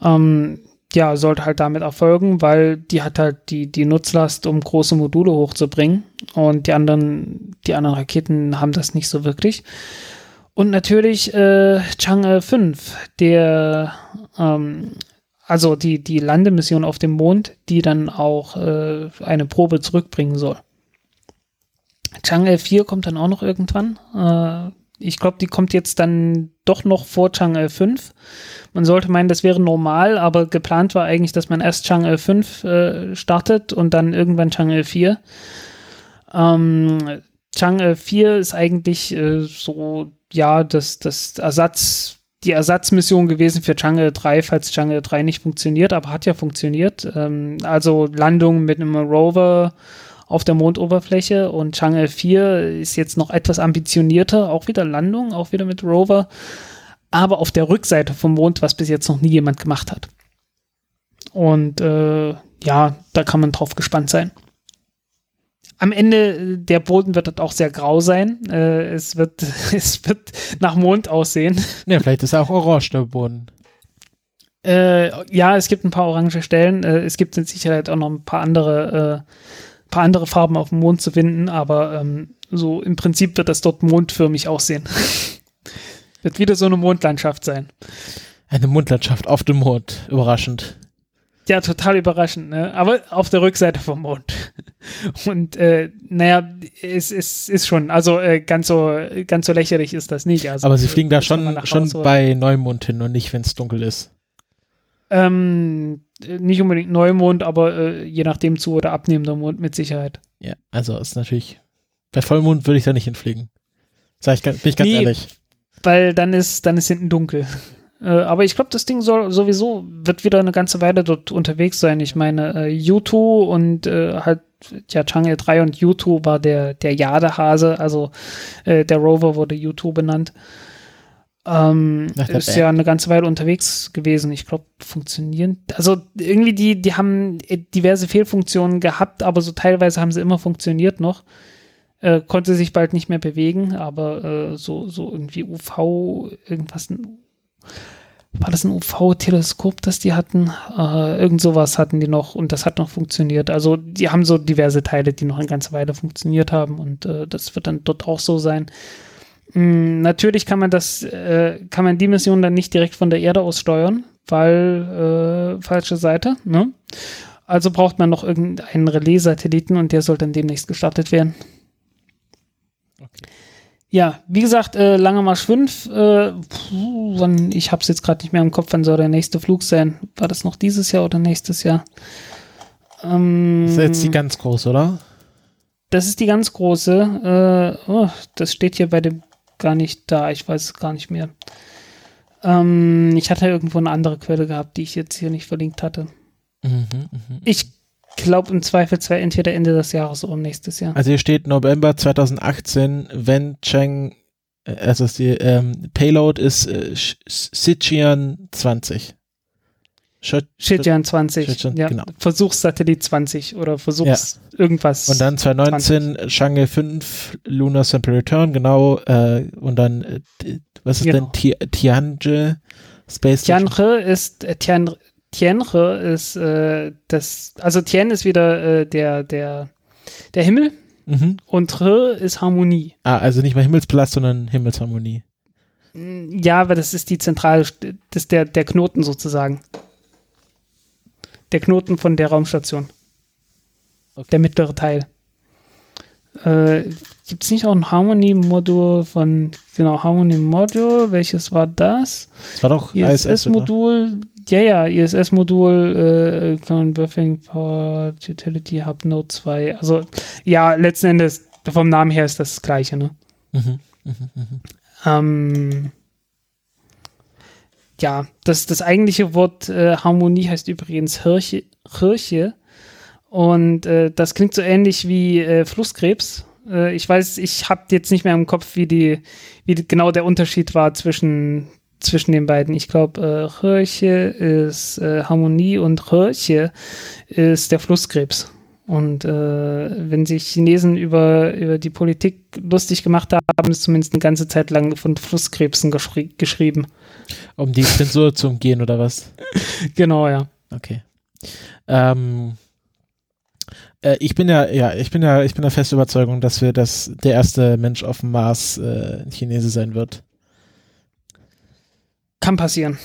Ähm, ja, sollte halt damit erfolgen, weil die hat halt die, die Nutzlast, um große Module hochzubringen. Und die anderen, die anderen Raketen haben das nicht so wirklich. Und natürlich äh, Chang'e 5, der ähm, also die, die Landemission auf dem Mond, die dann auch äh, eine Probe zurückbringen soll. Chang'e 4 kommt dann auch noch irgendwann. Äh, ich glaube, die kommt jetzt dann doch noch vor Chang'e 5. Man sollte meinen, das wäre normal, aber geplant war eigentlich, dass man erst Chang'e 5 äh, startet und dann irgendwann Chang'e 4. Ähm, Chang'e 4 ist eigentlich äh, so ja, das, das Ersatz, die Ersatzmission gewesen für Chang'e 3, falls Chang'e 3 nicht funktioniert, aber hat ja funktioniert. Ähm, also Landung mit einem Rover auf der Mondoberfläche und Chang'e 4 ist jetzt noch etwas ambitionierter, auch wieder Landung, auch wieder mit Rover, aber auf der Rückseite vom Mond, was bis jetzt noch nie jemand gemacht hat. Und äh, ja, da kann man drauf gespannt sein. Am Ende, äh, der Boden wird dort auch sehr grau sein. Äh, es, wird, es wird nach Mond aussehen. Ja, vielleicht ist auch orange der Boden. Äh, ja, es gibt ein paar orange Stellen. Äh, es gibt mit Sicherheit auch noch ein paar andere, äh, paar andere Farben auf dem Mond zu finden, aber ähm, so im Prinzip wird das dort mondförmig aussehen. wird wieder so eine Mondlandschaft sein. Eine Mondlandschaft auf dem Mond. Überraschend. Ja, total überraschend, ne? Aber auf der Rückseite vom Mond. Und äh, naja, es, es ist schon, also äh, ganz so ganz so lächerlich ist das nicht. Also, Aber sie fliegen da schon, schon bei Neumond hin und nicht, wenn es dunkel ist. Ähm, nicht unbedingt Neumond, aber äh, je nachdem zu oder abnehmender Mond mit Sicherheit. Ja, also ist natürlich. Bei Vollmond würde ich da nicht hinfliegen. Sag ich, bin ich ganz nee, ehrlich. Weil dann ist, dann ist hinten dunkel. Äh, aber ich glaube, das Ding soll sowieso, wird wieder eine ganze Weile dort unterwegs sein. Ich meine, äh, U2 und äh, halt, ja, Chang'e 3 und U2 war der, der Jadehase, also äh, der Rover wurde U2 benannt. Ähm, ist ja eine ganze Weile unterwegs gewesen. Ich glaube, funktionieren. Also irgendwie die, die haben diverse Fehlfunktionen gehabt, aber so teilweise haben sie immer funktioniert noch. Äh, konnte sich bald nicht mehr bewegen, aber äh, so, so irgendwie UV, irgendwas, war das ein UV-Teleskop, das die hatten? Äh, irgend sowas hatten die noch und das hat noch funktioniert. Also die haben so diverse Teile, die noch eine ganze Weile funktioniert haben und äh, das wird dann dort auch so sein. Mm, natürlich kann man das, äh, kann man die Mission dann nicht direkt von der Erde aus steuern, weil äh, falsche Seite. Ne? Also braucht man noch irgendeinen Relais-Satelliten und der soll dann demnächst gestartet werden. Ja, wie gesagt, äh, Lange Marsch 5, äh, puh, ich habe es jetzt gerade nicht mehr im Kopf, wann soll der nächste Flug sein? War das noch dieses Jahr oder nächstes Jahr? Ähm, das ist jetzt die ganz große, oder? Das ist die ganz große. Äh, oh, das steht hier bei dem gar nicht da, ich weiß es gar nicht mehr. Ähm, ich hatte irgendwo eine andere Quelle gehabt, die ich jetzt hier nicht verlinkt hatte. Mhm, mhm. Ich glaube im Zweifelsfall entweder Ende des Jahres oder nächstes Jahr. Also hier steht November 2018, wenn Cheng, äh, also die ähm, Payload ist äh, Sichuan 20. Shit- Shitjan 20. Shitjan, ja. genau. Versuchssatellit 20 oder Versuchs irgendwas. Und dann 2019 Chang'e 5 Lunar Sample Return, genau, äh, und dann, äh, was ist Genau. denn Ti- Tianjie Space? Tianhe ist äh, Tian, Tianhe ist äh, das, also Tian ist wieder äh, der, der, der Himmel Mhm. und He ist Harmonie. Ah, also nicht mal Himmelspalast, sondern Himmelsharmonie. Ja, aber das ist die zentrale, das ist der, der Knoten sozusagen. Der Knoten von der Raumstation. Okay. Der mittlere Teil. Äh, Gibt es nicht auch ein Harmony-Modul von, genau, Harmony-Modul, welches war das? Das war doch? ISS-Modul, ja, ja, ISS-Modul, äh, Common Buffering Power, Utility Hub Node 2. Also, ja, letzten Endes, vom Namen her ist das, das gleiche, ne? Mhm. Mhm. Mhm. Ähm, ja, das, das eigentliche Wort äh, Harmonie heißt übrigens Hirche, Hirche. Und äh, das klingt so ähnlich wie äh, Flusskrebs. Äh, ich weiß, ich habe jetzt nicht mehr im Kopf, wie die, wie die, genau der Unterschied war zwischen, zwischen den beiden. Ich glaube, äh, Hirche ist äh, Harmonie und Hirche ist der Flusskrebs. Und äh, wenn sich Chinesen über, über die Politik lustig gemacht haben, haben es zumindest eine ganze Zeit lang von Flusskrebsen geschri geschrieben. Um die Zensur zu umgehen, oder was? Genau, ja. Okay. Ähm, äh, ich bin ja, ja, ich bin ja, ich bin der festen Überzeugung, dass wir das der erste Mensch auf dem Mars äh, ein Chinese sein wird. Kann passieren.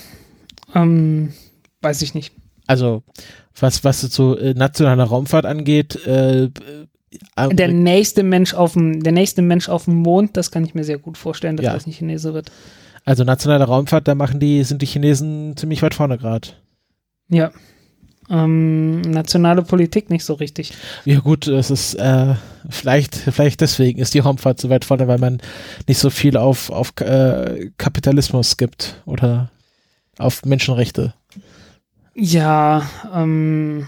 Ähm, weiß ich nicht. Also was was so äh, nationale Raumfahrt angeht, äh, äh, Der nächste Mensch auf dem, der nächste Mensch auf dem Mond, das kann ich mir sehr gut vorstellen, dass Ja. das nicht Chinese wird. also nationale Raumfahrt, da machen die sind die Chinesen ziemlich weit vorne gerade. Ja. Ähm, nationale Politik nicht so richtig. Ja gut, es ist äh, vielleicht vielleicht deswegen ist die Raumfahrt so weit vorne, weil man nicht so viel auf auf äh, Kapitalismus gibt oder auf Menschenrechte. Ja, ähm,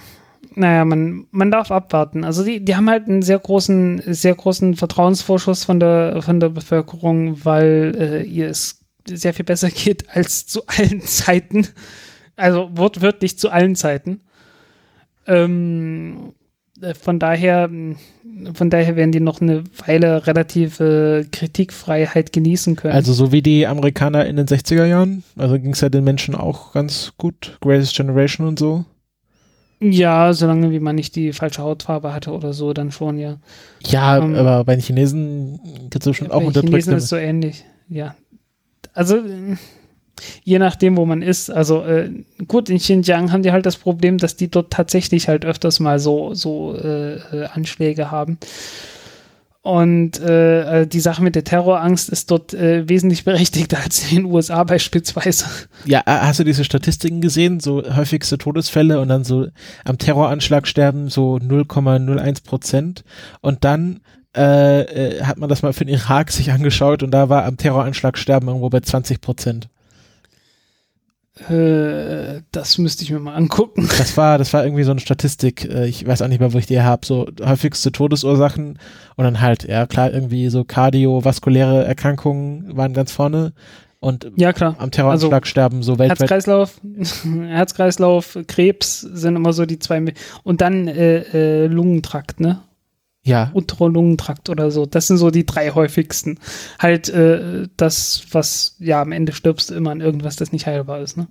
naja, man, man darf abwarten. Also die, die haben halt einen sehr großen, sehr großen Vertrauensvorschuss von der, von der Bevölkerung, weil äh, ihr es sehr viel besser geht als zu allen Zeiten. Also wortwörtlich zu allen Zeiten. Ähm, äh, von daher, mh, von daher werden die noch eine Weile relative Kritikfreiheit genießen können. Also so wie die Amerikaner in den 60er Jahren, also ging es ja den Menschen auch ganz gut, Greatest Generation und so. ja, solange wie man nicht die falsche Hautfarbe hatte oder so, dann schon, ja. Ja, Ähm, aber bei den Chinesen gibt es bestimmt Ja, auch bei unterdrückte. Chinesen ist so ähnlich, ja. Also, äh, je nachdem, wo man ist. Also, äh, gut, in Xinjiang haben die halt das Problem, dass die dort tatsächlich halt öfters mal so, so äh, äh, Anschläge haben. Und äh, äh, die Sache mit der Terrorangst ist dort äh, wesentlich berechtigter als in den USA beispielsweise. Ja, äh, hast du diese Statistiken gesehen? So häufigste Todesfälle und dann so am Terroranschlag sterben so 0,01 Prozent. Und dann äh, hat man das mal für den Irak sich angeschaut und da war am Terroranschlag sterben irgendwo bei 20 Prozent. Äh, das müsste ich mir mal angucken. Das war, das war irgendwie so eine Statistik. äh, Ich weiß auch nicht mehr, wo ich die habe. So häufigste Todesursachen und dann halt, ja klar, irgendwie so kardiovaskuläre Erkrankungen waren ganz vorne und Ja, klar. am Terroranschlag Also, sterben so weltweit. Herz-Kreislauf, Herz-Kreislauf, Krebs sind immer so die zwei. Und dann äh, äh, Lungentrakt, ne? Ja, unterer Lungentrakt oder so. Das sind so die drei häufigsten. Halt äh, das, was, ja, am Ende stirbst du immer an irgendwas, das nicht heilbar ist. Ne?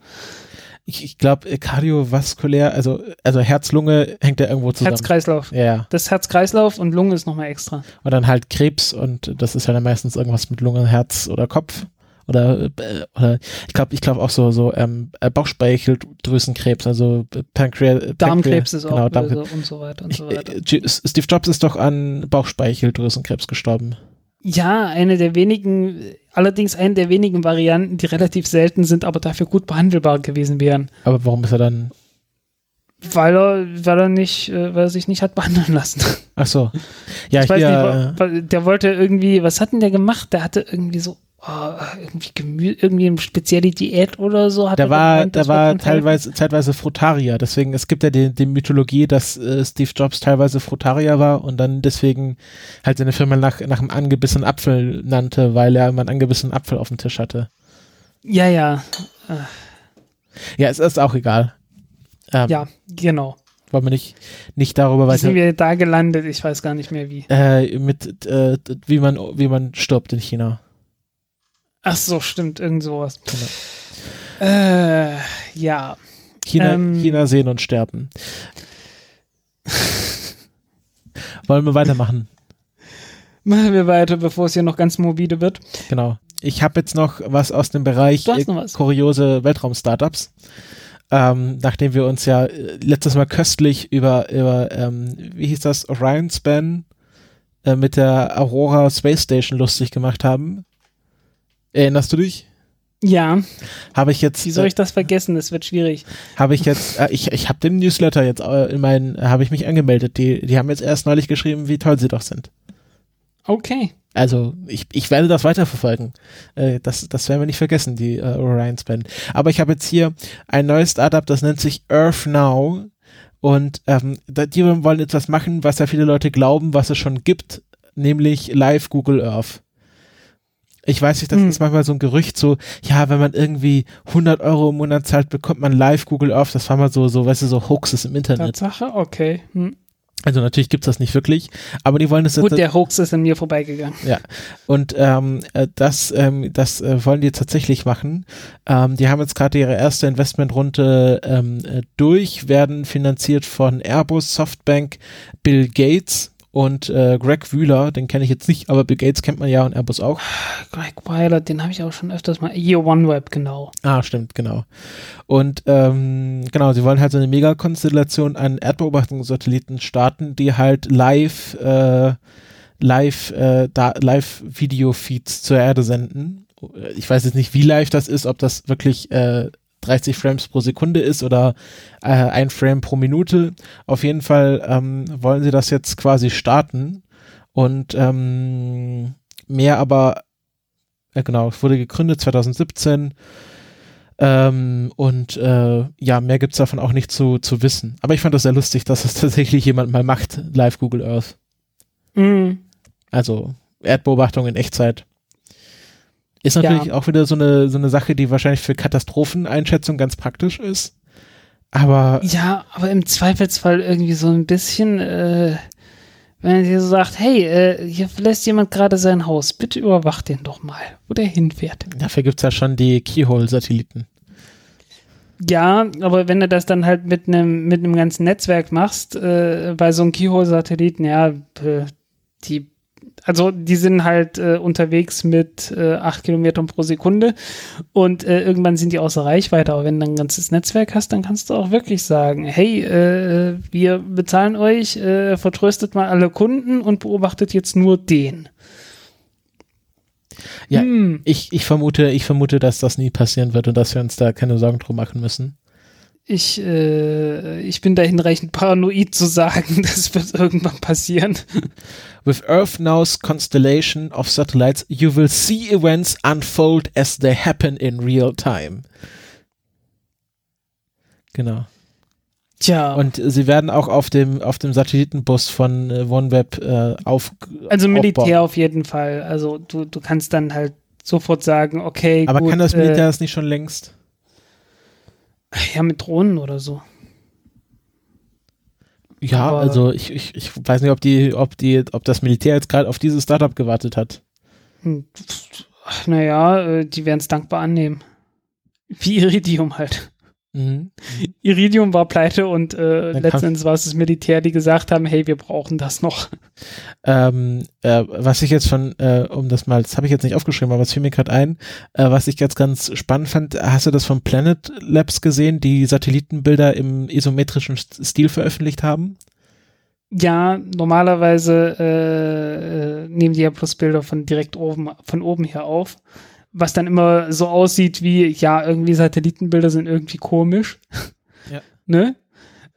ich, ich glaube kardiovaskulär, also also Herz-Lunge hängt ja irgendwo zusammen. Herz-Kreislauf. ja, ja. Das Herz-Kreislauf und Lunge ist nochmal extra. Und dann halt Krebs und das ist ja dann meistens irgendwas mit Lunge, Herz oder Kopf. Oder, äh, oder ich glaube, ich glaube auch so, so ähm, äh, Bauchspeicheldrüsenkrebs, also Pancreas. Darmkrebs ist auch genau, böse Darmkrebs. und so weiter und so weiter. äh, G- Steve Jobs ist doch an Bauchspeicheldrüsenkrebs gestorben. Ja, eine der wenigen, allerdings eine der wenigen Varianten, die relativ selten sind, aber dafür gut behandelbar gewesen wären. Aber warum ist er dann? Weil er, weil er nicht, äh, weil er sich nicht hat behandeln lassen. Ach so. Ja, ich weiß hier, nicht, der wollte irgendwie, was hat denn der gemacht? Der hatte irgendwie so, oh, irgendwie Gemü irgendwie eine spezielle Diät oder so. Hat er war, gemeint, wird war teilweise, zeitweise Frutarier. Deswegen, es gibt ja die, die Mythologie, dass äh, Steve Jobs teilweise Frutarier war und dann deswegen halt seine Firma nach, nach einem angebissenen Apfel nannte, weil er immer einen angebissenen Apfel auf dem Tisch hatte. Ja, ja, Ja, es ist auch egal. Ähm, ja, genau. Wollen wir nicht, nicht darüber Wie weiter, sind wir da gelandet? Ich weiß gar nicht mehr wie. äh, mit, äh, wie man, wie man stirbt in China. Ach so, stimmt, irgend sowas. Genau. Äh, ja. China, Ähm. China sehen und sterben. Wollen wir weitermachen? Machen wir weiter, bevor es hier noch ganz morbide wird. Genau. Ich habe jetzt noch was aus dem Bereich kuriose Weltraum-Startups. Ähm, nachdem wir uns ja äh, letztes Mal köstlich über, über ähm, wie hieß das, Orion Span äh, mit der Aurora Space Station lustig gemacht haben. Erinnerst du dich? Ja, Habe ich jetzt, wie soll äh, ich das vergessen? Das wird schwierig. habe ich jetzt, äh, ich, ich habe den Newsletter jetzt äh, in meinen, äh, habe ich mich angemeldet. Die, die haben jetzt erst neulich geschrieben, wie toll sie doch sind. Okay. Also ich, ich werde das weiterverfolgen. Äh, das, das werden wir nicht vergessen, die äh, Orion Span. Aber ich habe jetzt hier ein neues Startup, das nennt sich Earth Now. Und ähm, die wollen etwas machen, was ja viele Leute glauben, was es schon gibt, nämlich Live Google Earth. Ich weiß nicht, das Hm. ist manchmal so ein Gerücht, so, ja, wenn man irgendwie 100 Euro im Monat zahlt, bekommt man Live Google Earth. Das war mal so, so, weißt du, so Hoaxes im Internet. Tatsache? Okay. Hm. Also natürlich gibt's das nicht wirklich, aber die wollen das Gut, jetzt der Hoax ist an mir vorbeigegangen. und ähm, äh, das, ähm, das äh, wollen die tatsächlich machen. Ähm, die haben jetzt gerade ihre erste Investmentrunde ähm, äh, durch, werden finanziert von Airbus, Softbank, Bill Gates und äh, Greg Wühler. Den kenne ich jetzt nicht, aber Bill Gates kennt man ja und Airbus auch. Greg Weiler, den habe ich auch schon öfters mal. Year One Web, genau. Ah, stimmt, genau. Und ähm, genau, sie wollen halt so eine Megakonstellation an Erdbeobachtungssatelliten starten, die halt live, äh, live, äh, da, live Video-Feeds zur Erde senden. Ich weiß jetzt nicht, wie live das ist, ob das wirklich äh, 30 Frames pro Sekunde ist oder äh, ein Frame pro Minute. Auf jeden Fall ähm, wollen sie das jetzt quasi starten und ähm, mehr aber äh, genau, es wurde gegründet 2017 ähm, und äh, ja, mehr gibt's davon auch nicht zu, zu wissen. Aber ich fand das sehr lustig, dass es tatsächlich jemand mal macht, live Google Earth. Mhm. Also Erdbeobachtung in Echtzeit. Ist natürlich auch wieder so eine, so eine Sache, die wahrscheinlich für Katastropheneinschätzung ganz praktisch ist. Aber Ja, aber im Zweifelsfall irgendwie so ein bisschen, äh, wenn er dir so sagt, hey, äh, hier verlässt jemand gerade sein Haus, bitte überwacht den doch mal, wo der hinfährt. dafür gibt's ja schon die Keyhole-Satelliten. Ja, aber wenn du das dann halt mit einem mit einem ganzen Netzwerk machst, äh, bei so einem Keyhole-Satelliten, ja, äh, die, also die sind halt äh, unterwegs mit äh, acht Kilometern pro Sekunde und äh, irgendwann sind die außer Reichweite. Aber wenn du ein ganzes Netzwerk hast, dann kannst du auch wirklich sagen, hey, äh, wir bezahlen euch, äh, vertröstet mal alle Kunden und beobachtet jetzt nur den. Ja, Hm. Ich, ich vermute, ich vermute, dass das nie passieren wird und dass wir uns da keine Sorgen drum machen müssen. Ich, äh, ich bin da hinreichend paranoid zu sagen, das wird irgendwann passieren. With Earth Now's constellation of satellites, you will see events unfold as they happen in real time. Genau. Tja, Und äh, sie werden auch auf dem, auf dem Satellitenbus von äh, OneWeb äh, auf. also Militär aufbauen. auf jeden Fall. Also du, du kannst dann halt sofort sagen, okay, Aber gut, kann das Militär das nicht schon längst? Äh, ja, mit Drohnen oder so. Ja, Aber- also ich, ich, ich weiß nicht, ob die, ob die, ob das Militär jetzt gerade auf dieses Startup gewartet hat. Hm, Naja, äh, die werden es dankbar annehmen. Wie Iridium halt. Mhm. Iridium war pleite und äh, Dann letzten kann- Endes war es das Militär, die gesagt haben, hey, wir brauchen das noch. Ähm, äh, was ich jetzt schon, äh, um das mal, das habe ich jetzt nicht aufgeschrieben, aber es fiel mir gerade ein, äh, was ich jetzt ganz spannend fand, hast du das von Planet Labs gesehen, die Satellitenbilder im isometrischen St- Stil veröffentlicht haben? Ja, normalerweise äh, äh, nehmen die ja bloß Bilder von direkt oben, von oben her auf. Was dann immer so aussieht wie, ja, irgendwie Satellitenbilder sind irgendwie komisch. Ja. ne?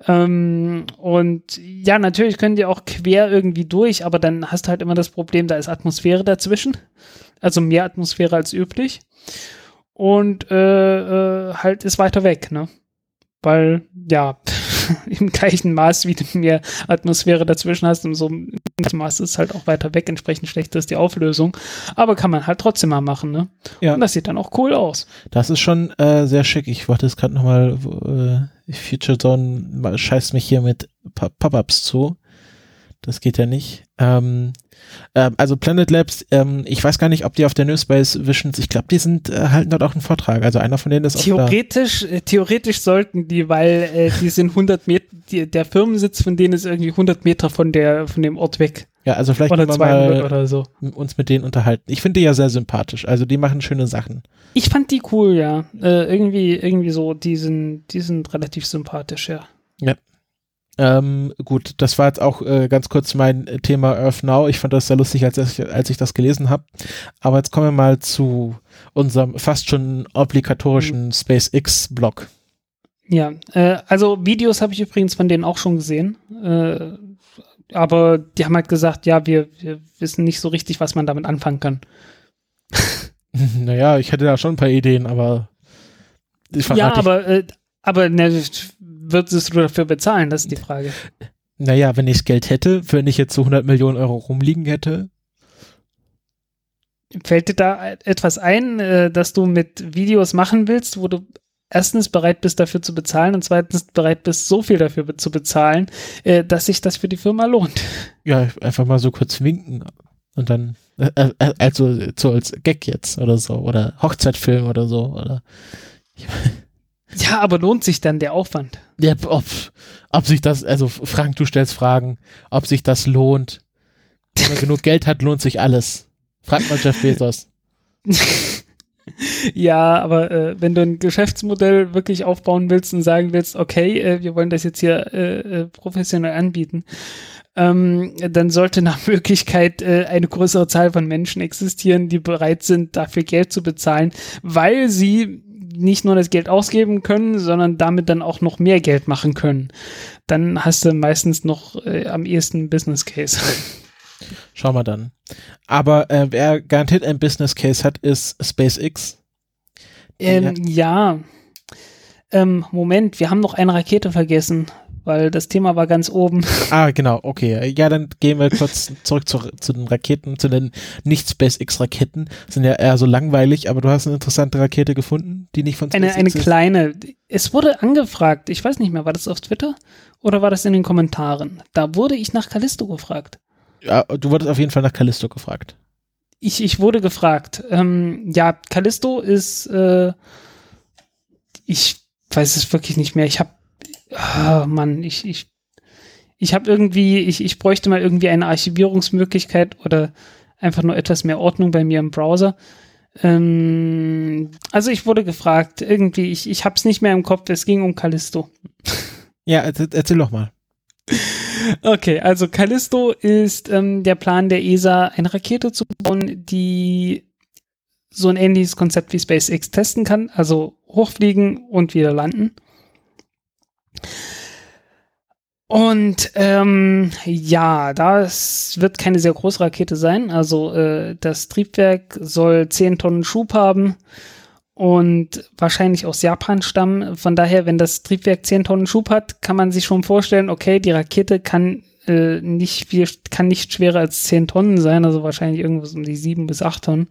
Ähm, und ja, natürlich können die auch quer irgendwie durch, aber dann hast du halt immer das Problem, da ist Atmosphäre dazwischen. Also mehr Atmosphäre als üblich. Und äh, äh, halt ist weiter weg, ne? Weil, ja, im gleichen Maß, wie du mehr Atmosphäre dazwischen hast, umso Maß ist halt auch weiter weg, entsprechend schlechter ist die Auflösung. Aber kann man halt trotzdem mal machen, ne? Ja. Und das sieht dann auch cool aus. Das ist schon äh, sehr schick. Ich wollte jetzt gerade nochmal, äh, Future Zone scheißt mich hier mit Pop-Ups zu. Das geht ja nicht. Ähm, ähm, also Planet Labs, ähm, ich weiß gar nicht, ob die auf der New Space Visions, ich glaube, die sind, äh, halten dort auch einen Vortrag. Also einer von denen ist theoretisch, auch da. Äh, theoretisch sollten die, weil äh, die sind 100 Meter, die, der Firmensitz von denen ist irgendwie 100 Meter von der, von dem Ort weg. Ja, also vielleicht oder wir mal oder so. uns mit denen unterhalten. Ich finde die ja sehr sympathisch. Also die machen schöne Sachen. Ich fand die cool, ja. Äh, irgendwie, irgendwie so, die sind, die sind relativ sympathisch, ja. Ja. Ähm, gut, das war jetzt auch äh, ganz kurz mein Thema Earth Now. Ich fand das sehr lustig, als ich, als ich das gelesen habe. Aber jetzt kommen wir mal zu unserem fast schon obligatorischen mhm. SpaceX-Blog. Ja, äh, also Videos habe ich übrigens von denen auch schon gesehen. Äh, aber die haben halt gesagt, ja, wir, wir wissen nicht so richtig, was man damit anfangen kann. naja, ich hätte da schon ein paar Ideen, aber ja, aber, äh, aber ne, würdest du dafür bezahlen? Das ist die Frage. Naja, wenn ich Geld hätte, wenn ich jetzt so 100 Millionen Euro rumliegen hätte. Fällt dir da etwas ein, äh, dass du mit Videos machen willst, wo du erstens bereit bist, dafür zu bezahlen und zweitens bereit bist, so viel dafür zu bezahlen, äh, dass sich das für die Firma lohnt? Ja, einfach mal so kurz winken und dann, äh, also so als Gag jetzt oder so, oder Hochzeitfilm oder so, oder. Ja, aber lohnt sich dann der Aufwand? Ja, ob, ob sich das, also Frank, du stellst Fragen, ob sich das lohnt. Wenn man genug Geld hat, lohnt sich alles. Frag mal Jeff Bezos. ja, aber äh, wenn du ein Geschäftsmodell wirklich aufbauen willst und sagen willst, okay, äh, wir wollen das jetzt hier äh, äh professionell anbieten, ähm, dann sollte nach Möglichkeit äh, eine größere Zahl von Menschen existieren, die bereit sind, dafür Geld zu bezahlen, weil sie nicht nur das Geld ausgeben können, sondern damit dann auch noch mehr Geld machen können. Dann hast du meistens noch äh, am ehesten Business Case. Schauen wir dann. Aber äh, wer garantiert ein Business Case hat, ist SpaceX. Ähm, ja. Ähm, Moment, wir haben noch eine Rakete vergessen weil das Thema war ganz oben. Ah, genau, okay. Ja, dann gehen wir kurz zurück zu, zu den Raketen, zu den Nicht-SpaceX-Raketen. Sind ja eher so langweilig, aber du hast eine interessante Rakete gefunden, die nicht von SpaceX eine, eine ist. kleine. Es wurde angefragt, ich weiß nicht mehr, war das auf Twitter oder war das in den Kommentaren? Da wurde ich nach Callisto gefragt. Ja, du wurdest auf jeden Fall nach Callisto gefragt. Ich, ich wurde gefragt. Ähm, ja, Callisto ist, äh, ich weiß es wirklich nicht mehr. Ich habe oh Mann, ich, ich, ich habe irgendwie, ich, ich bräuchte mal irgendwie eine Archivierungsmöglichkeit oder einfach nur etwas mehr Ordnung bei mir im Browser. Ähm, also ich wurde gefragt, irgendwie, ich, ich habe es nicht mehr im Kopf, es ging um Callisto. Ja, erzähl, erzähl doch mal. Okay, also Callisto ist ähm, der Plan der ESA, eine Rakete zu bauen, die so ein ähnliches Konzept wie SpaceX testen kann, also hochfliegen und wieder landen. Und ähm, ja, das wird keine sehr große Rakete sein. Also äh, das Triebwerk soll 10 Tonnen Schub haben und wahrscheinlich aus Japan stammen. Von daher, wenn das Triebwerk 10 Tonnen Schub hat, kann man sich schon vorstellen, okay, die Rakete kann äh, nicht viel, kann nicht schwerer als 10 Tonnen sein, also wahrscheinlich irgendwas um die 7 bis 8 Tonnen.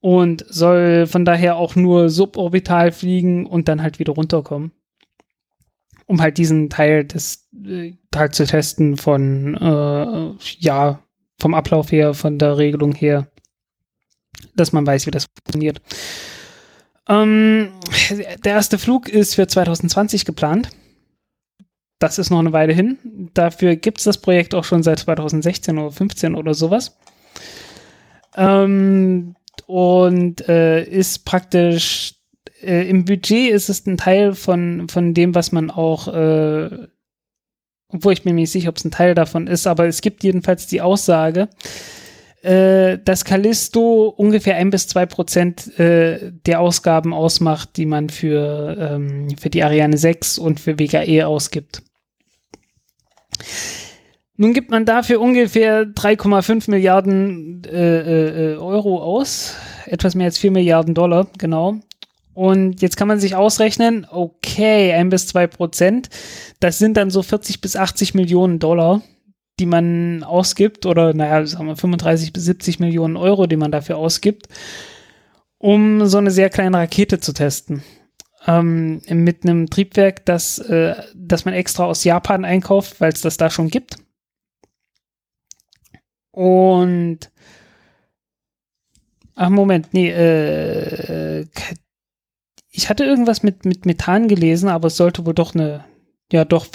Und soll von daher auch nur suborbital fliegen und dann halt wieder runterkommen um halt diesen Teil des äh, halt zu testen von äh, ja vom Ablauf her, von der Regelung her, dass man weiß, wie das funktioniert. Ähm, der erste Flug ist für 2020 geplant. Das ist noch eine Weile hin. Dafür gibt es das Projekt auch schon seit 2016 oder 15 oder sowas. Ähm, und äh, ist praktisch äh, im Budget ist es ein Teil von, von dem, was man auch, äh, obwohl ich mir nicht sicher, ob es ein Teil davon ist, aber es gibt jedenfalls die Aussage, äh, dass Callisto ungefähr ein bis zwei Prozent äh, der Ausgaben ausmacht, die man für, ähm, für die Ariane 6 und für WKE ausgibt. Nun gibt man dafür ungefähr 3,5 Milliarden äh, äh, Euro aus, etwas mehr als 4 Milliarden Dollar, genau. Und jetzt kann man sich ausrechnen, okay, ein bis zwei Prozent, das sind dann so 40 bis 80 Millionen Dollar, die man ausgibt, oder naja, sagen wir 35 bis 70 Millionen Euro, die man dafür ausgibt, um so eine sehr kleine Rakete zu testen. Ähm, mit einem Triebwerk, das, äh, das man extra aus Japan einkauft, weil es das da schon gibt. Und Ach, Moment, nee, äh, ich hatte irgendwas mit, mit Methan gelesen, aber es sollte wohl doch eine, ja doch,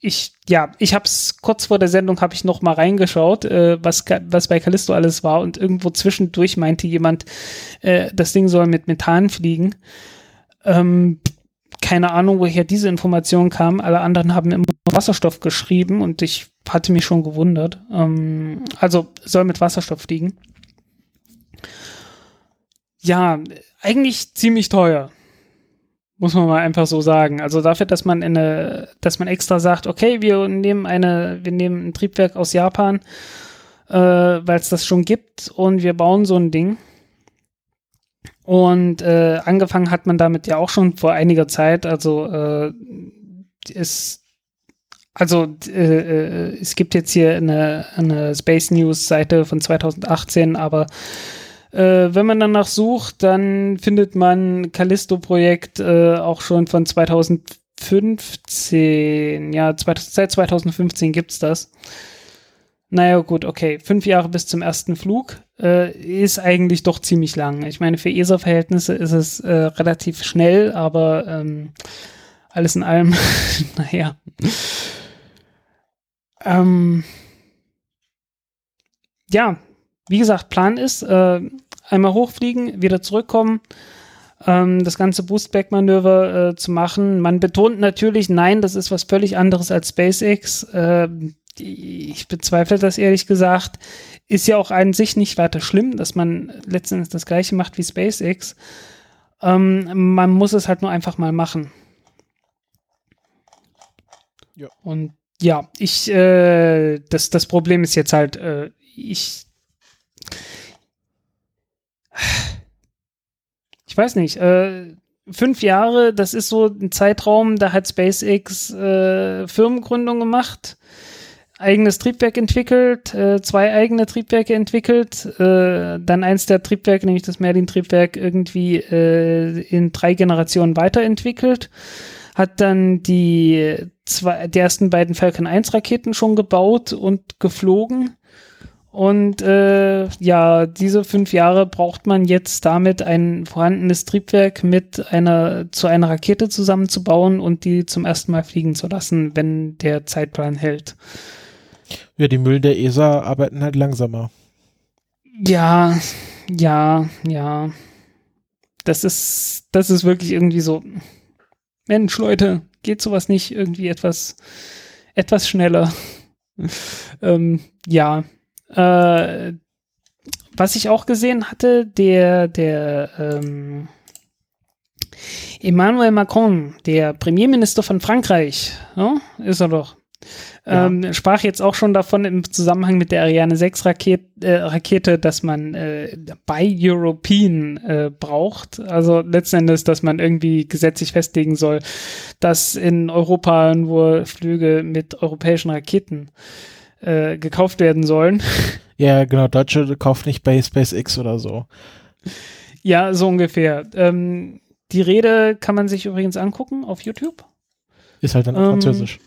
ich, ja, ich hab's kurz vor der Sendung habe ich noch mal reingeschaut, äh, was, was bei Callisto alles war und irgendwo zwischendurch meinte jemand, äh, das Ding soll mit Methan fliegen. Ähm, keine Ahnung, woher diese Information kam. Alle anderen haben immer Wasserstoff geschrieben und ich hatte mich schon gewundert. Ähm, also soll mit Wasserstoff fliegen. Ja, eigentlich ziemlich teuer. Muss man mal einfach so sagen. Also dafür, dass man eine, dass man extra sagt, okay, wir nehmen eine, wir nehmen ein Triebwerk aus Japan, äh, weil es das schon gibt und wir bauen so ein Ding. Und äh, angefangen hat man damit ja auch schon vor einiger Zeit. Also äh, es, also äh, äh es gibt jetzt hier eine, eine Space News Seite von 2018, aber äh, wenn man danach sucht, dann findet man Callisto-Projekt äh, auch schon von 2015. Ja, seit 2015 gibt's das. Naja, gut, okay. Fünf Jahre bis zum ersten Flug äh, ist eigentlich doch ziemlich lang. Ich meine, für ESA-Verhältnisse ist es äh, relativ schnell, aber ähm, alles in allem, naja. Ähm, ja, wie gesagt, Plan ist, äh, einmal hochfliegen, wieder zurückkommen, ähm, das ganze Boostback-Manöver äh, zu machen. Man betont natürlich, nein, das ist was völlig anderes als SpaceX. Äh, ich bezweifle das ehrlich gesagt. Ist ja auch an sich nicht weiter schlimm, dass man letztendlich das gleiche macht wie SpaceX. Ähm, man muss es halt nur einfach mal machen. Ja. Und ja, ich, äh, das, das Problem ist jetzt halt, äh, ich ich weiß nicht, äh, fünf Jahre, das ist so ein Zeitraum, da hat SpaceX äh, Firmengründung gemacht, eigenes Triebwerk entwickelt, äh, zwei eigene Triebwerke entwickelt, äh, dann eins der Triebwerke, nämlich das Merlin-Triebwerk, irgendwie äh, in drei Generationen weiterentwickelt, hat dann die, zwei, die ersten beiden Falcon 1 Raketen schon gebaut und geflogen und äh, ja, diese fünf Jahre braucht man jetzt damit ein vorhandenes Triebwerk mit einer zu einer Rakete zusammenzubauen und die zum ersten Mal fliegen zu lassen, wenn der Zeitplan hält. Ja, die Mühlen der ESA arbeiten halt langsamer. Ja, ja, ja. Das ist, das ist wirklich irgendwie so. Mensch, Leute, geht sowas nicht irgendwie etwas, etwas schneller? ähm, ja, äh, was ich auch gesehen hatte, der, der ähm, Emmanuel Macron, der Premierminister von Frankreich, ja, ist er doch. Ja. Ähm, sprach jetzt auch schon davon im Zusammenhang mit der Ariane 6 Raket, äh, Rakete, dass man äh, bei European äh, braucht. Also letzten Endes, dass man irgendwie gesetzlich festlegen soll, dass in Europa nur Flüge mit europäischen Raketen äh, gekauft werden sollen. Ja, genau, Deutsche kaufen nicht bei SpaceX oder so. Ja, so ungefähr. Ähm, die Rede kann man sich übrigens angucken auf YouTube. Ist halt dann auf ähm, Französisch.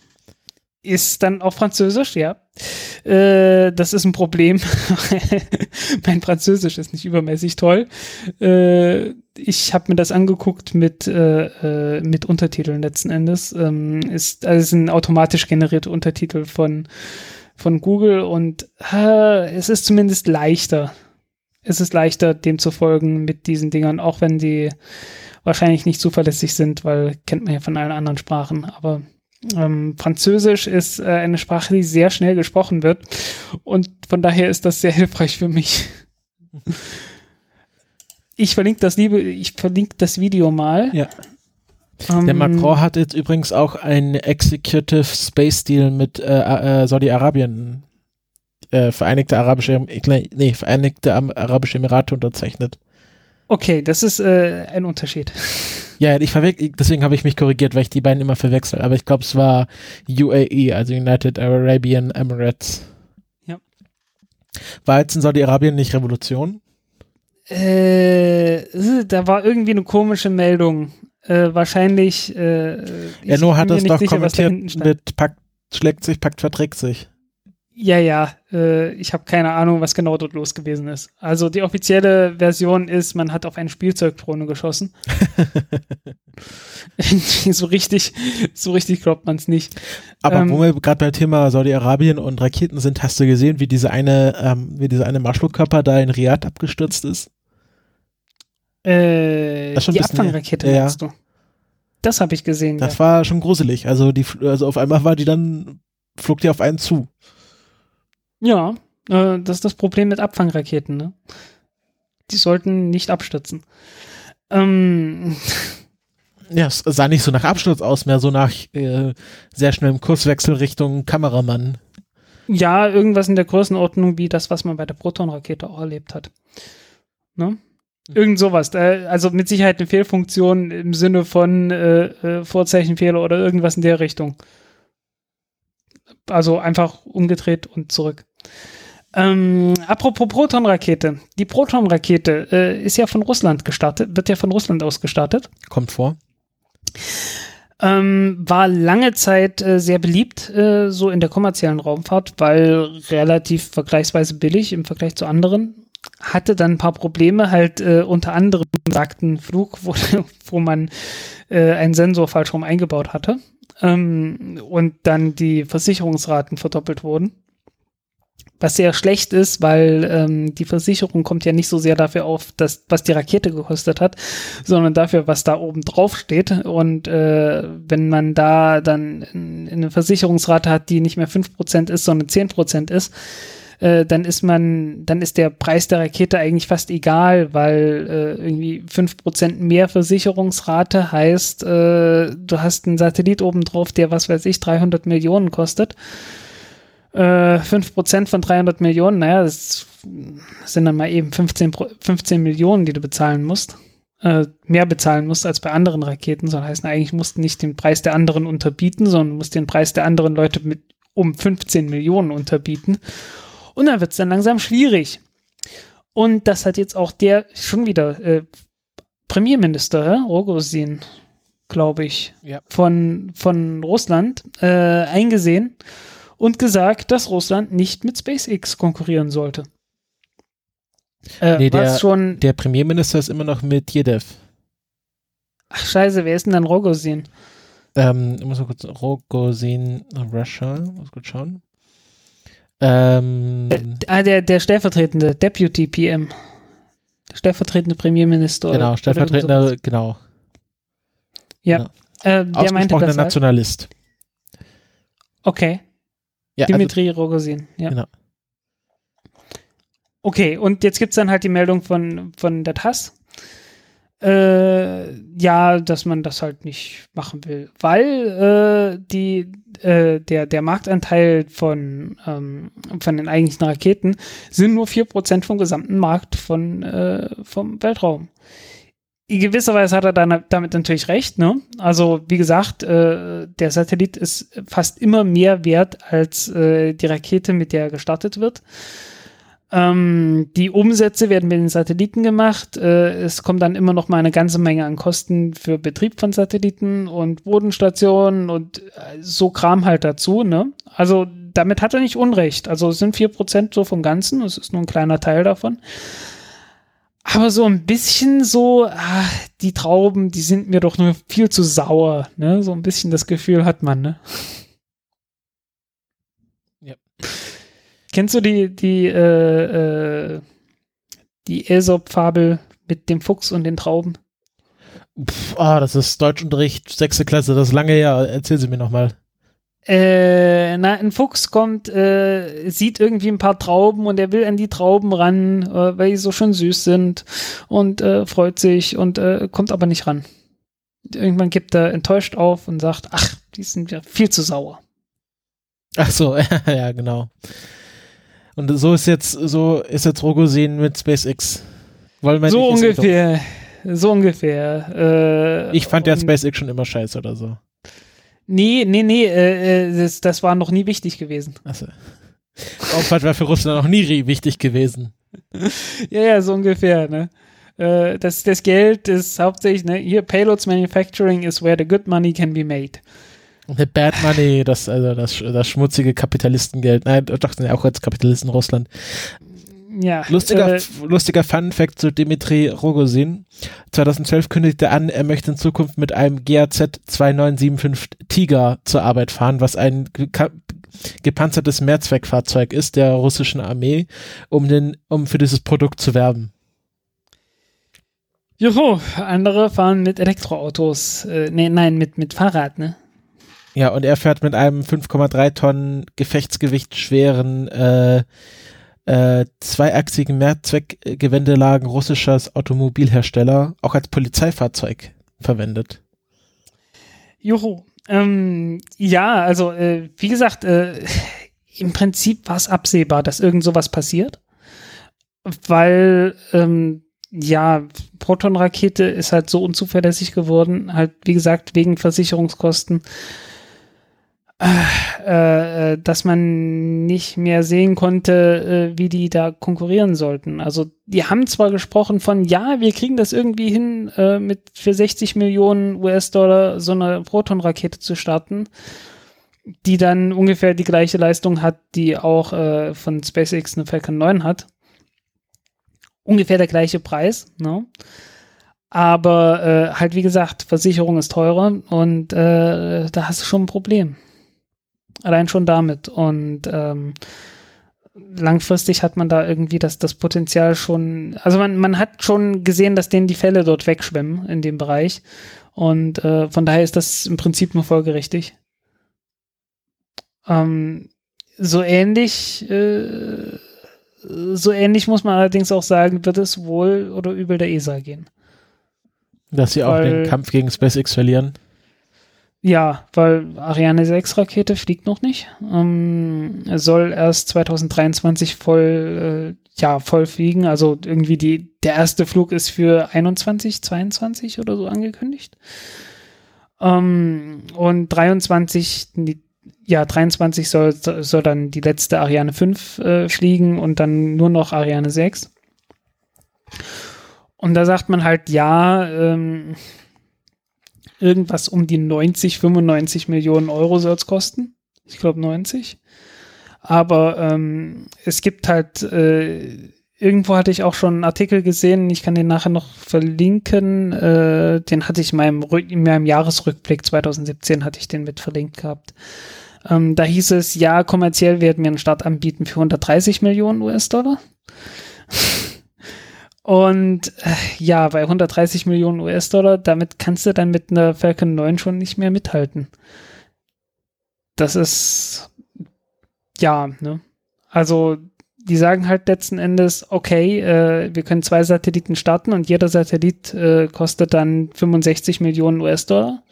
Ist dann auf Französisch, ja. Äh, das ist ein Problem. mein Französisch ist nicht übermäßig toll. Äh, ich habe mir das angeguckt mit, äh, äh, mit Untertiteln letzten Endes. Ähm, ist, also ein automatisch generierte Untertitel von von Google und äh, es ist zumindest leichter. Es ist leichter, dem zu folgen mit diesen Dingern, auch wenn die wahrscheinlich nicht zuverlässig sind, weil kennt man ja von allen anderen Sprachen. Aber ähm, Französisch ist äh, eine Sprache, die sehr schnell gesprochen wird und von daher ist das sehr hilfreich für mich. Ich verlinke das liebe, ich verlinke das Video mal. Ja. Der Ähm, Macron hat jetzt übrigens auch einen Executive Space Deal mit äh, äh, Saudi-Arabien, äh, Vereinigte Arabische, nee, Vereinigte Arabische Emirate unterzeichnet. Okay, das ist äh, ein Unterschied. Ja, ich deswegen habe ich mich korrigiert, weil ich die beiden immer verwechsel. Aber ich glaube, es war UAE, also United Arabian Emirates. Ja. War jetzt in Saudi-Arabien nicht Revolution? Äh, da war irgendwie eine komische Meldung. Äh, wahrscheinlich. Äh, Ja, nur hat es doch sicher, kommentiert mit Pakt schlägt sich, Pakt verträgt sich. Ja, ja, äh, ich habe keine Ahnung, was genau dort los gewesen ist. Also die offizielle Version ist, man hat auf eine Spielzeugdrohne geschossen. So richtig, so richtig glaubt man es nicht. Aber Ähm, wo wir gerade beim Thema Saudi-Arabien und Raketen sind, hast du gesehen, wie diese eine, ähm, wie dieser eine Marschflugkörper da in Riyadh abgestürzt ist? Äh, Das ist schon die Abfangrakete ja, meinst du? Das habe ich gesehen. Das ja. war schon gruselig. Also die, also auf einmal war die dann, flog die auf einen zu. Ja, äh, das ist das Problem mit Abfangraketen. Ne? Die sollten nicht abstürzen. Ähm, Ja, es sah nicht so nach Absturz aus, mehr so nach äh, sehr schnellem Kurswechsel Richtung Kameramann. ja, irgendwas in der Größenordnung wie das, was man bei der Proton-Rakete auch erlebt hat. Ne? Irgend sowas. Also mit Sicherheit eine Fehlfunktion im Sinne von äh, äh, Vorzeichenfehler oder irgendwas in der Richtung. Also einfach umgedreht und zurück. Ähm, apropos Proton-Rakete. Die Proton-Rakete äh, ist ja von Russland gestartet, wird ja von Russland aus gestartet. Kommt vor. Ähm, war lange Zeit äh, sehr beliebt, äh, so in der kommerziellen Raumfahrt, weil relativ vergleichsweise billig im Vergleich zu anderen. Hatte dann ein paar Probleme, halt äh, unter anderem sagten Flug, wo, wo man äh, einen Sensor falsch rum eingebaut hatte. Ähm, und dann die Versicherungsraten verdoppelt wurden. Was sehr schlecht ist, weil ähm, die Versicherung kommt ja nicht so sehr dafür auf, dass, was die Rakete gekostet hat, sondern dafür, was da oben drauf steht. Und äh, wenn man da dann in- eine Versicherungsrate hat, die nicht mehr 5% ist, sondern 10% ist, äh, dann ist man, dann ist der Preis der Rakete eigentlich fast egal, weil äh, irgendwie 5% mehr Versicherungsrate heißt, äh, du hast einen Satellit oben drauf, der was weiß ich, 300 Millionen kostet. Äh, 5% von 300 Millionen, naja, das sind dann mal eben 15, Pro- 15 Millionen, die du bezahlen musst äh, mehr bezahlen musst als bei anderen Raketen, sondern heißt eigentlich musst du nicht den Preis der anderen unterbieten, sondern musst den Preis der anderen Leute mit um 15 Millionen unterbieten. Und dann wird es dann langsam schwierig. Und das hat jetzt auch der schon wieder äh, Premierminister, hä? Rogozin, glaube ich, Ja. von, von Russland äh, eingesehen und gesagt, dass Russland nicht mit SpaceX konkurrieren sollte. Äh, Nee, der- schon Der Premierminister ist immer noch mit Jedev. Ach, scheiße, wer ist denn dann Rogozin? Ähm, ich muss mal kurz Rogozin Russia, muss kurz schauen. Ähm, Ah, der, der stellvertretende Deputy PM. Der stellvertretende Premierminister. genau, stellvertretender, genau. Ja. Äh, der meinte das halt. Nationalist. Okay, Ja, also, Dimitri Rogozin. Ja. Genau. Okay, und jetzt gibt's dann halt die Meldung von, von der TASS. Äh, ja, dass man das halt nicht machen will, weil äh, die, äh, der, der Marktanteil von, ähm, von den eigentlichen Raketen sind nur 4% vom gesamten Markt von, äh, vom Weltraum. In gewisser Weise hat er dann damit natürlich recht, ne? Also, wie gesagt, äh, der Satellit ist fast immer mehr wert als äh, die Rakete, mit der er gestartet wird. Ähm, die Umsätze werden mit den Satelliten gemacht. Äh, es kommt dann immer noch mal eine ganze Menge an Kosten für Betrieb von Satelliten und Bodenstationen und äh, so Kram halt dazu. Ne? Also damit hat er nicht Unrecht. Also es sind 4% so vom Ganzen. Es ist nur ein kleiner Teil davon. Aber so ein bisschen so, ah, die Trauben, die sind mir doch nur viel zu sauer. Ne? So ein bisschen das Gefühl hat man. Ne? Ja. Kennst du die, die, äh, äh, die Aesop-Fabel mit dem Fuchs und den Trauben? Pff, ah, das ist Deutschunterricht, sechste Klasse, das ist lange her. Erzähl sie mir nochmal. Äh, na, ein Fuchs kommt, äh, sieht irgendwie ein paar Trauben und er will an die Trauben ran, äh, weil die so schön süß sind und äh, freut sich und äh, kommt aber nicht ran. Irgendwann gibt er enttäuscht auf und sagt, ach, die sind ja viel zu sauer. Ach so, ja, genau. Und so ist jetzt, so ist jetzt Rogosin mit SpaceX. Wollen wir so ungefähr, so ungefähr. Äh, ich fand ja SpaceX schon immer scheiße oder so. Nee, nee, nee, äh, äh, das, das war noch nie wichtig gewesen. Achso. Raumfahrt war für Russland noch nie wichtig gewesen. ja, ja, so ungefähr, ne? Äh, das, das Geld ist hauptsächlich, ne, hier Payloads Manufacturing is where the good money can be made. The bad money, das, also das, das schmutzige Kapitalistengeld. Nein, doch, sind ja auch jetzt Kapitalisten in Russland. Ja. Lustiger, äh, lustiger Fun Fact zu Dimitri Rogosin. 2012 kündigte er an, er möchte in Zukunft mit einem GAZ 2975 Tiger zur Arbeit fahren, was ein gepanzertes Mehrzweckfahrzeug ist der russischen Armee, um den, um für dieses Produkt zu werben. Juhu, andere fahren mit Elektroautos, äh, nee, nein, mit, mit Fahrrad, ne? Ja, und er fährt mit einem 5,3 Tonnen Gefechtsgewicht schweren äh, äh, zweiachsigen Mehrzweckgewendelagen russischer Automobilhersteller auch als Polizeifahrzeug verwendet. Juhu. Ähm, ja, also äh, wie gesagt, äh, im Prinzip war es absehbar, dass irgend sowas passiert, weil ähm, ja, Proton-Rakete ist halt so unzuverlässig geworden, halt wie gesagt wegen Versicherungskosten äh, äh, dass man nicht mehr sehen konnte, äh, wie die da konkurrieren sollten. Also die haben zwar gesprochen von, ja, wir kriegen das irgendwie hin, äh, mit für 60 Millionen US-Dollar so eine Proton-Rakete zu starten, die dann ungefähr die gleiche Leistung hat, die auch äh, von SpaceX eine Falcon 9 hat. Ungefähr der gleiche Preis, ne? Aber äh, halt wie gesagt, Versicherung ist teurer und äh, da hast du schon ein Problem. Allein schon damit. Und ähm, langfristig hat man da irgendwie das, das Potenzial schon, also man, man hat schon gesehen, dass denen die Fälle dort wegschwemmen in dem Bereich. Und äh, von daher ist das im Prinzip nur folgerichtig. Ähm, so ähnlich, äh, so ähnlich muss man allerdings auch sagen, wird es wohl oder übel der ESA gehen. Dass sie auch Weil, den Kampf gegen SpaceX verlieren? Ja, weil Ariane 6 Rakete fliegt noch nicht. Ähm, soll erst 2023 voll, äh, ja, voll fliegen. Also irgendwie die, der erste Flug ist für 21, 22 oder so angekündigt. Ähm, und 23, ja, 23 soll, soll dann die letzte Ariane 5 äh, fliegen und dann nur noch Ariane 6. Und da sagt man halt, ja, ähm, irgendwas um die 90, 95 Millionen Euro soll es kosten. Ich glaube 90. Aber ähm, es gibt halt, äh, irgendwo hatte ich auch schon einen Artikel gesehen, ich kann den nachher noch verlinken. Äh, den hatte ich in meinem, in meinem Jahresrückblick 2017 hatte ich den mit verlinkt gehabt. Ähm, da hieß es, ja, kommerziell werden wir einen Start anbieten für 130 Millionen US-Dollar. Und äh, ja, bei 130 Millionen US-Dollar, damit kannst du dann mit einer Falcon 9 schon nicht mehr mithalten. Das ist, ja, ne? Also, die sagen halt letzten Endes, okay, äh, wir können zwei Satelliten starten und jeder Satellit äh, kostet dann 65 Millionen US-Dollar.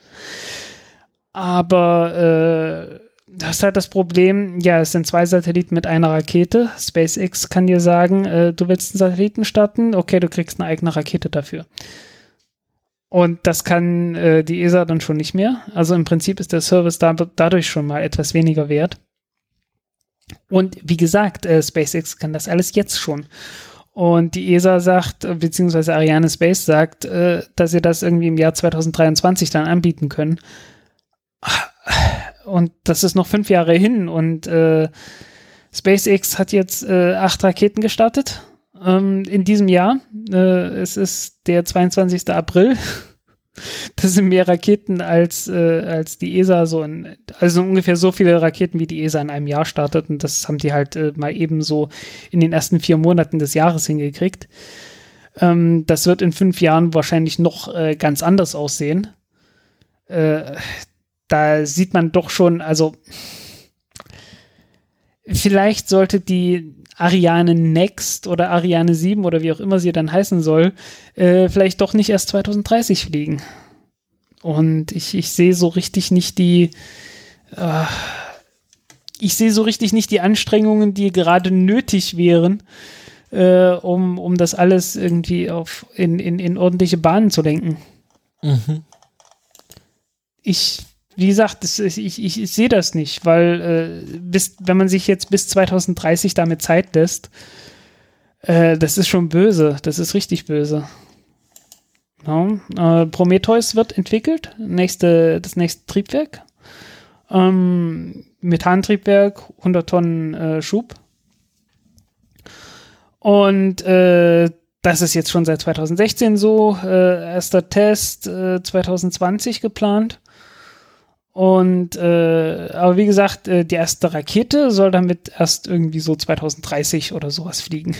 Aber äh, das ist halt das Problem, ja, es sind zwei Satelliten mit einer Rakete. SpaceX kann dir sagen, äh, du willst einen Satelliten starten, okay, du kriegst eine eigene Rakete dafür. Und das kann äh, die ESA dann schon nicht mehr. Also im Prinzip ist der Service da, dadurch schon mal etwas weniger wert. Und wie gesagt, äh, SpaceX kann das alles jetzt schon. Und die ESA sagt, beziehungsweise Ariane Space sagt, äh, dass sie das irgendwie im Jahr 2023 dann anbieten können und das ist noch fünf Jahre hin und äh, SpaceX hat jetzt äh, acht Raketen gestartet ähm, in diesem Jahr. Äh, es ist der 22. April. Das sind mehr Raketen als, äh, als die ESA so in, also ungefähr so viele Raketen, wie die ESA in einem Jahr startet. Und das haben die halt äh, mal eben so in den ersten vier Monaten des Jahres hingekriegt. Ähm, das wird in fünf Jahren wahrscheinlich noch äh, ganz anders aussehen. Da sieht man doch schon, also vielleicht sollte die Ariane Next oder Ariane 7 oder wie auch immer sie dann heißen soll, äh, vielleicht doch nicht erst 2030 fliegen. Und ich, ich sehe so richtig nicht die, äh, ich sehe so richtig nicht die Anstrengungen, die gerade nötig wären, äh, um, um das alles irgendwie auf, in, in, in ordentliche Bahnen zu lenken. Mhm. Ich, wie gesagt, das, ich, ich, ich sehe das nicht, weil äh, bis, wenn man sich jetzt bis 2030 damit Zeit lässt, äh, das ist schon böse, das ist richtig böse. No. Äh, Prometheus wird entwickelt, nächste, das nächste Triebwerk. Ähm, Methantriebwerk, 100 Tonnen äh, Schub. Und äh, das ist jetzt schon seit 2016 so. Äh, erster Test äh, 2020 geplant. Und äh, aber wie gesagt, äh, die erste Rakete soll damit erst irgendwie so 2030 oder sowas fliegen.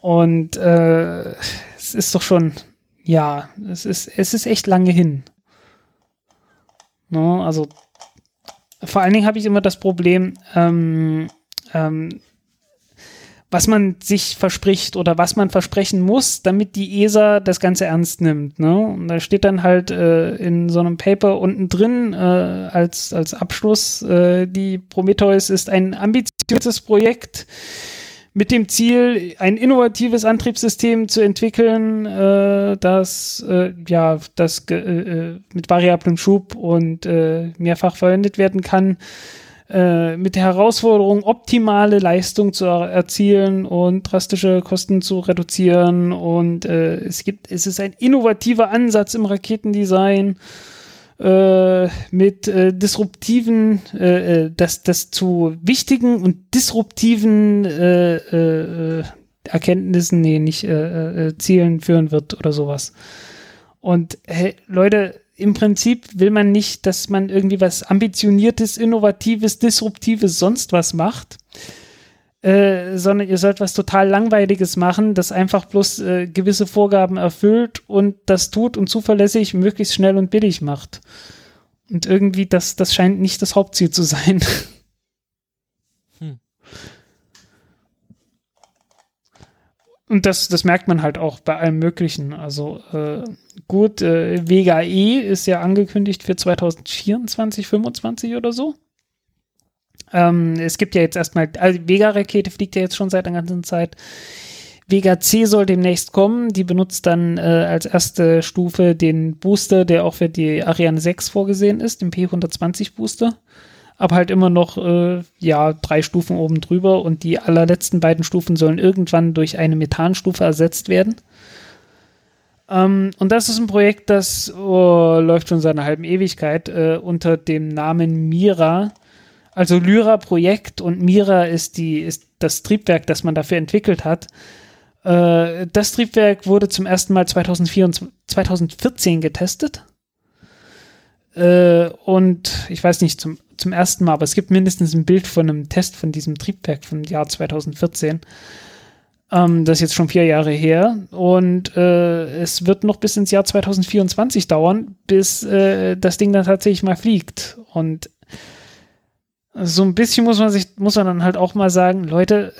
Und äh, es ist doch schon ja, es ist, es ist echt lange hin. No, also vor allen Dingen habe ich immer das Problem, ähm, ähm, was man sich verspricht oder was man versprechen muss, damit die ESA das Ganze ernst nimmt. Ne? Und da steht dann halt äh, in so einem Paper unten drin äh, als, als Abschluss, äh, die Prometheus ist ein ambitioniertes Projekt mit dem Ziel, ein innovatives Antriebssystem zu entwickeln, äh, das äh, ja das äh, äh, mit variablem Schub und äh, mehrfach verwendet werden kann, äh, mit der Herausforderung, optimale Leistung zu er erzielen und drastische Kosten zu reduzieren. Und es gibt, es ist ein innovativer Ansatz im Raketendesign äh, mit äh, disruptiven, äh, äh, das, das zu wichtigen und disruptiven äh, äh, Erkenntnissen, nee, nicht äh, äh, Zielen führen wird oder sowas. Und hey, Leute, im Prinzip will man nicht, dass man irgendwie was ambitioniertes, innovatives, disruptives, sonst was macht, äh, sondern ihr sollt was total Langweiliges machen, das einfach bloß äh, gewisse Vorgaben erfüllt und das tut und zuverlässig möglichst schnell und billig macht. Und irgendwie, das, das scheint nicht das Hauptziel zu sein. Und das, das merkt man halt auch bei allem Möglichen. Also äh, gut, äh, Vega E ist ja angekündigt für 2024, 2025 oder so. Ähm, es gibt ja jetzt erstmal, also Vega-Rakete fliegt ja jetzt schon seit einer ganzen Zeit. Vega C soll demnächst kommen. Die benutzt dann äh, als erste Stufe den Booster, der auch für die Ariane 6 vorgesehen ist, den P120 Booster. Aber halt immer noch, äh, ja, drei Stufen oben drüber und die allerletzten beiden Stufen sollen irgendwann durch eine Methanstufe ersetzt werden. Ähm, und das ist ein Projekt, das oh, läuft schon seit einer halben Ewigkeit äh, unter dem Namen Mira. Also Lyra-Projekt und Mira ist die, ist das Triebwerk, das man dafür entwickelt hat. Äh, das Triebwerk wurde zum ersten Mal 2014, 2014 getestet. Äh, und ich weiß nicht, zum, zum ersten Mal, aber es gibt mindestens ein Bild von einem Test von diesem Triebwerk vom Jahr 2014. Ähm, das ist jetzt schon vier Jahre her. Und äh, es wird noch bis ins Jahr 2024 dauern, bis äh, das Ding dann tatsächlich mal fliegt. Und so ein bisschen muss man sich, muss man dann halt auch mal sagen, Leute,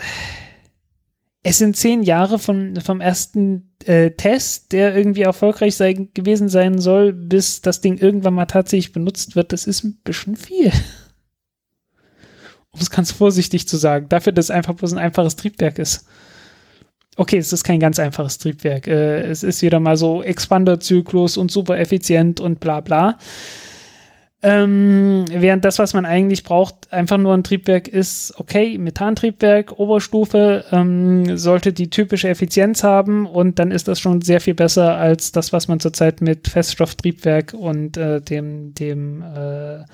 es sind zehn Jahre von, vom ersten äh, Test, der irgendwie erfolgreich sein, gewesen sein soll, bis das Ding irgendwann mal tatsächlich benutzt wird. Das ist ein bisschen viel. Um es ganz vorsichtig zu sagen. Dafür, dass es einfach bloß ein einfaches Triebwerk ist. Okay, es ist kein ganz einfaches Triebwerk. Äh, es ist wieder mal so Expander-Zyklus und super effizient und bla bla. Ähm, während das, was man eigentlich braucht, einfach nur ein Triebwerk ist, okay, Methantriebwerk, Oberstufe, ähm, sollte die typische Effizienz haben und dann ist das schon sehr viel besser als das, was man zurzeit mit Feststofftriebwerk und äh, dem, dem, äh,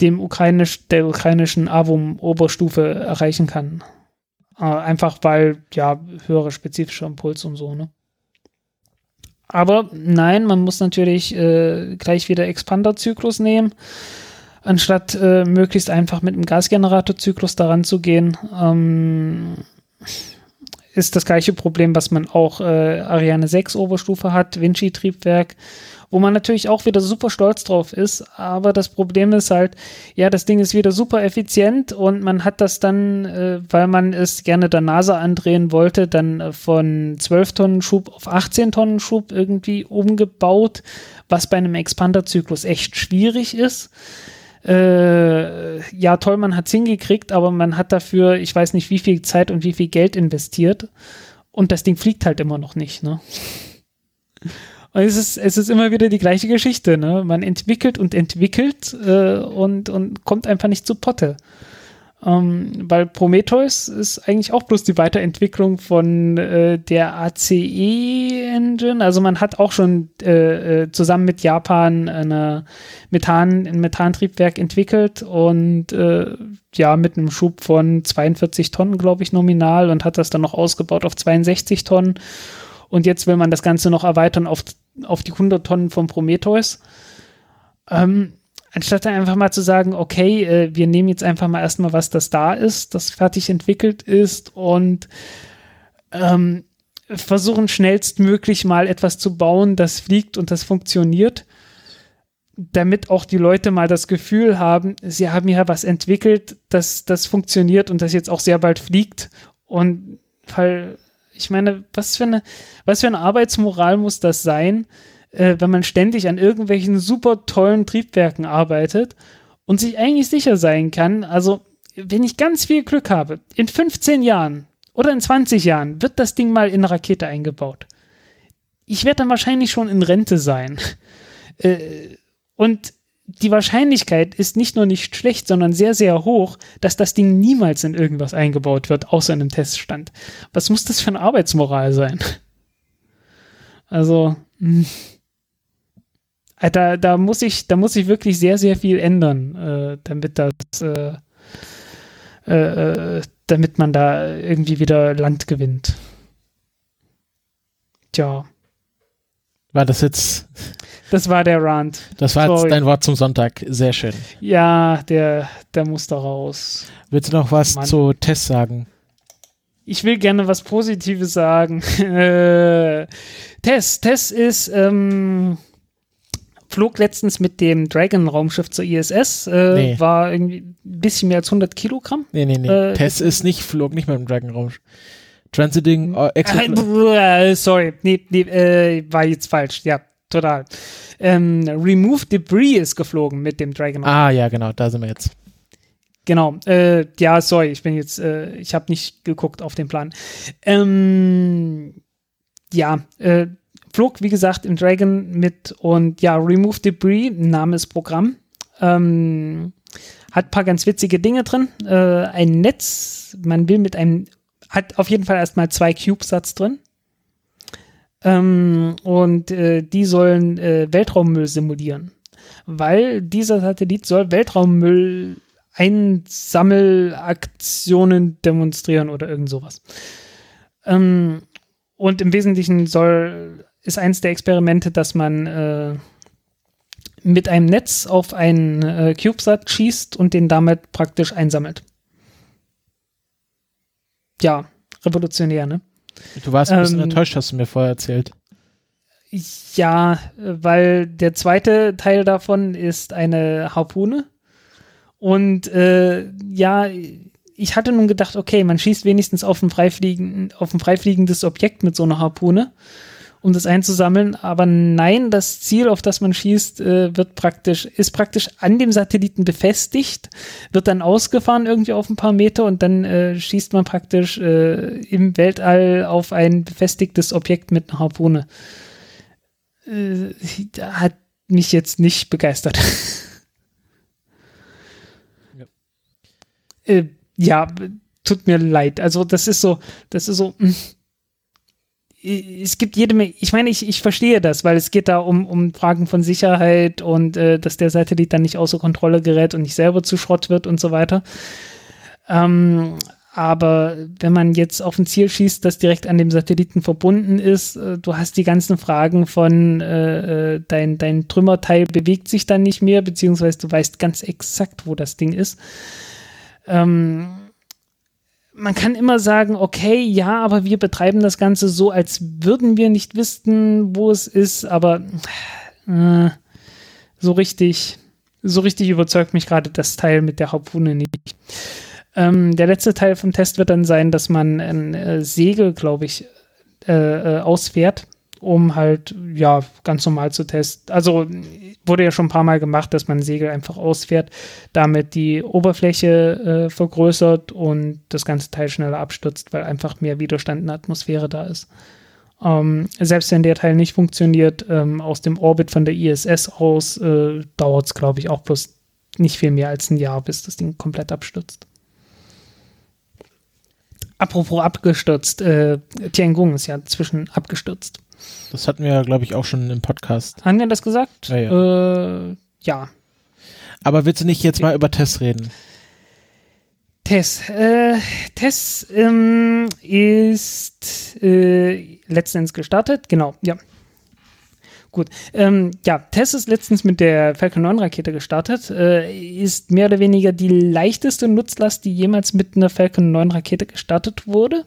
dem ukrainisch, der ukrainischen AWUM Oberstufe erreichen kann. Äh, einfach weil, ja, höhere spezifischer Impuls und so, ne? Aber nein, man muss natürlich äh, gleich wieder Expanderzyklus nehmen, anstatt äh, möglichst einfach mit einem Gasgeneratorzyklus daran zu gehen. Ähm, ist das gleiche Problem, was man auch äh, Ariane 6 Oberstufe hat, Vinci-Triebwerk. Wo man natürlich auch wieder super stolz drauf ist. Aber das Problem ist halt, ja, das Ding ist wieder super effizient und man hat das dann, äh, weil man es gerne der NASA andrehen wollte, dann äh, von 12 Tonnen Schub auf 18 Tonnen Schub irgendwie umgebaut, was bei einem Expanderzyklus echt schwierig ist. Äh, ja, toll, man hat es hingekriegt, aber man hat dafür, ich weiß nicht, wie viel Zeit und wie viel Geld investiert. Und das Ding fliegt halt immer noch nicht, ne? Und es ist, es ist immer wieder die gleiche Geschichte, ne? Man entwickelt und entwickelt äh, und, und kommt einfach nicht zu Potte. Ähm, weil Prometheus ist eigentlich auch bloß die Weiterentwicklung von äh, der ACE-Engine. Also man hat auch schon äh, äh, zusammen mit Japan eine Methan, ein Methantriebwerk entwickelt und äh, ja, mit einem Schub von 42 Tonnen, glaube ich, nominal und hat das dann noch ausgebaut auf 62 Tonnen. Und jetzt will man das Ganze noch erweitern auf, auf die 100 Tonnen von Prometheus. Ähm, anstatt einfach mal zu sagen, okay, äh, wir nehmen jetzt einfach mal erstmal, was das da ist, das fertig entwickelt ist und ähm, versuchen schnellstmöglich mal etwas zu bauen, das fliegt und das funktioniert, damit auch die Leute mal das Gefühl haben, sie haben ja was entwickelt, dass das funktioniert und das jetzt auch sehr bald fliegt und weil ich meine, was für eine, was für eine Arbeitsmoral muss das sein, äh, wenn man ständig an irgendwelchen super tollen Triebwerken arbeitet und sich eigentlich sicher sein kann, also wenn ich ganz viel Glück habe, in 15 Jahren oder in 20 Jahren wird das Ding mal in eine Rakete eingebaut. Ich werde dann wahrscheinlich schon in Rente sein. Äh, und die Wahrscheinlichkeit ist nicht nur nicht schlecht, sondern sehr, sehr hoch, dass das Ding niemals in irgendwas eingebaut wird, außer in einem Teststand. Was muss das für eine Arbeitsmoral sein? Also, mh. Hm. Äh, da, da muss ich, da muss ich wirklich sehr, sehr viel ändern, äh, damit das, äh, äh, damit man da irgendwie wieder Land gewinnt. Tja. War das jetzt? Das war der Rant. Das war Sorry. jetzt dein Wort zum Sonntag. Sehr schön. Ja, der, der muss da raus. Willst du noch was Mann. zu Tess sagen? Ich will gerne was Positives sagen. Tess, Tess ist, ähm, flog letztens mit dem Dragon-Raumschiff zur ISS, äh, nee. war irgendwie ein bisschen mehr als 100 Kilogramm. Nee, nee, nee. Äh, Tess ist nicht, flog nicht mit dem Dragon-Raumschiff. Transiting äh, äh, Sorry, nee, nee äh, war jetzt falsch. Ja, total. Ähm, Remove Debris ist geflogen mit dem Dragon. Ah, ja, genau, da sind wir jetzt. Genau, äh, ja, sorry, ich bin jetzt, äh, ich habe nicht geguckt auf den Plan. Ähm, ja, äh, flog, wie gesagt, im Dragon mit und ja, Remove Debris, Name ist Programm. Ähm, hat ein paar ganz witzige Dinge drin. Äh, ein Netz, man will mit einem, hat auf jeden Fall erstmal zwei CubeSats drin. Ähm, und äh, die sollen äh, Weltraummüll simulieren. Weil dieser Satellit soll Weltraummüll Einsammelaktionen demonstrieren oder irgend sowas. Ähm, und im Wesentlichen soll ist eins der Experimente, dass man äh, mit einem Netz auf einen äh, CubeSat schießt und den damit praktisch einsammelt. Ja, revolutionär, ne? Du warst ein bisschen ähm, enttäuscht, hast du mir vorher erzählt. Ja, weil der zweite Teil davon ist eine Harpune. Und äh, ja, ich hatte nun gedacht, okay, man schießt wenigstens auf ein, freifliegen, auf ein freifliegendes Objekt mit so einer Harpune um das einzusammeln. Aber nein, das Ziel, auf das man schießt, äh, wird praktisch, ist praktisch an dem Satelliten befestigt, wird dann ausgefahren irgendwie auf ein paar Meter und dann äh, schießt man praktisch äh, im Weltall auf ein befestigtes Objekt mit einer Harpune. Äh, hat mich jetzt nicht begeistert. ja. Äh, ja, tut mir leid. Also das ist so, das ist so, mh hm es gibt jede Menge, ich meine, ich, ich verstehe das, weil es geht da um, um Fragen von Sicherheit und äh, dass der Satellit dann nicht außer Kontrolle gerät und nicht selber zu Schrott wird und so weiter. Ähm, aber wenn man jetzt auf ein Ziel schießt, das direkt an dem Satelliten verbunden ist, äh, du hast die ganzen Fragen von äh, äh dein, dein Trümmerteil bewegt sich dann nicht mehr, beziehungsweise du weißt ganz exakt, wo das Ding ist. Ähm, man kann immer sagen, okay, ja, aber wir betreiben das Ganze so, als würden wir nicht wissen, wo es ist, aber äh, so richtig, so richtig überzeugt mich gerade das Teil mit der Harpune nicht. Ähm, der letzte Teil vom Test wird dann sein, dass man ein äh, Segel, glaube ich, äh, äh, ausfährt, um halt, ja, ganz normal zu testen. Also wurde ja schon ein paar Mal gemacht, dass man Segel einfach ausfährt, damit die Oberfläche äh, vergrößert und das ganze Teil schneller abstürzt, weil einfach mehr Widerstand in der Atmosphäre da ist. Ähm, selbst wenn der Teil nicht funktioniert, ähm, aus dem Orbit von der ISS aus äh, dauert es, glaube ich, auch bloß nicht viel mehr als ein Jahr, bis das Ding komplett abstürzt. Apropos abgestürzt, äh, Tiangong ist ja zwischen abgestürzt. Das hatten wir, glaube ich, auch schon im Podcast. Haben wir das gesagt? Ja, ja. Äh, ja. Aber willst du nicht jetzt mal über Tess reden? Tess. Äh, Tess ähm, ist äh, letztens gestartet. Genau, ja. Gut. Ähm, ja, Tess ist letztens mit der Falcon 9 Rakete gestartet. Äh, ist mehr oder weniger die leichteste Nutzlast, die jemals mit einer Falcon 9 Rakete gestartet wurde.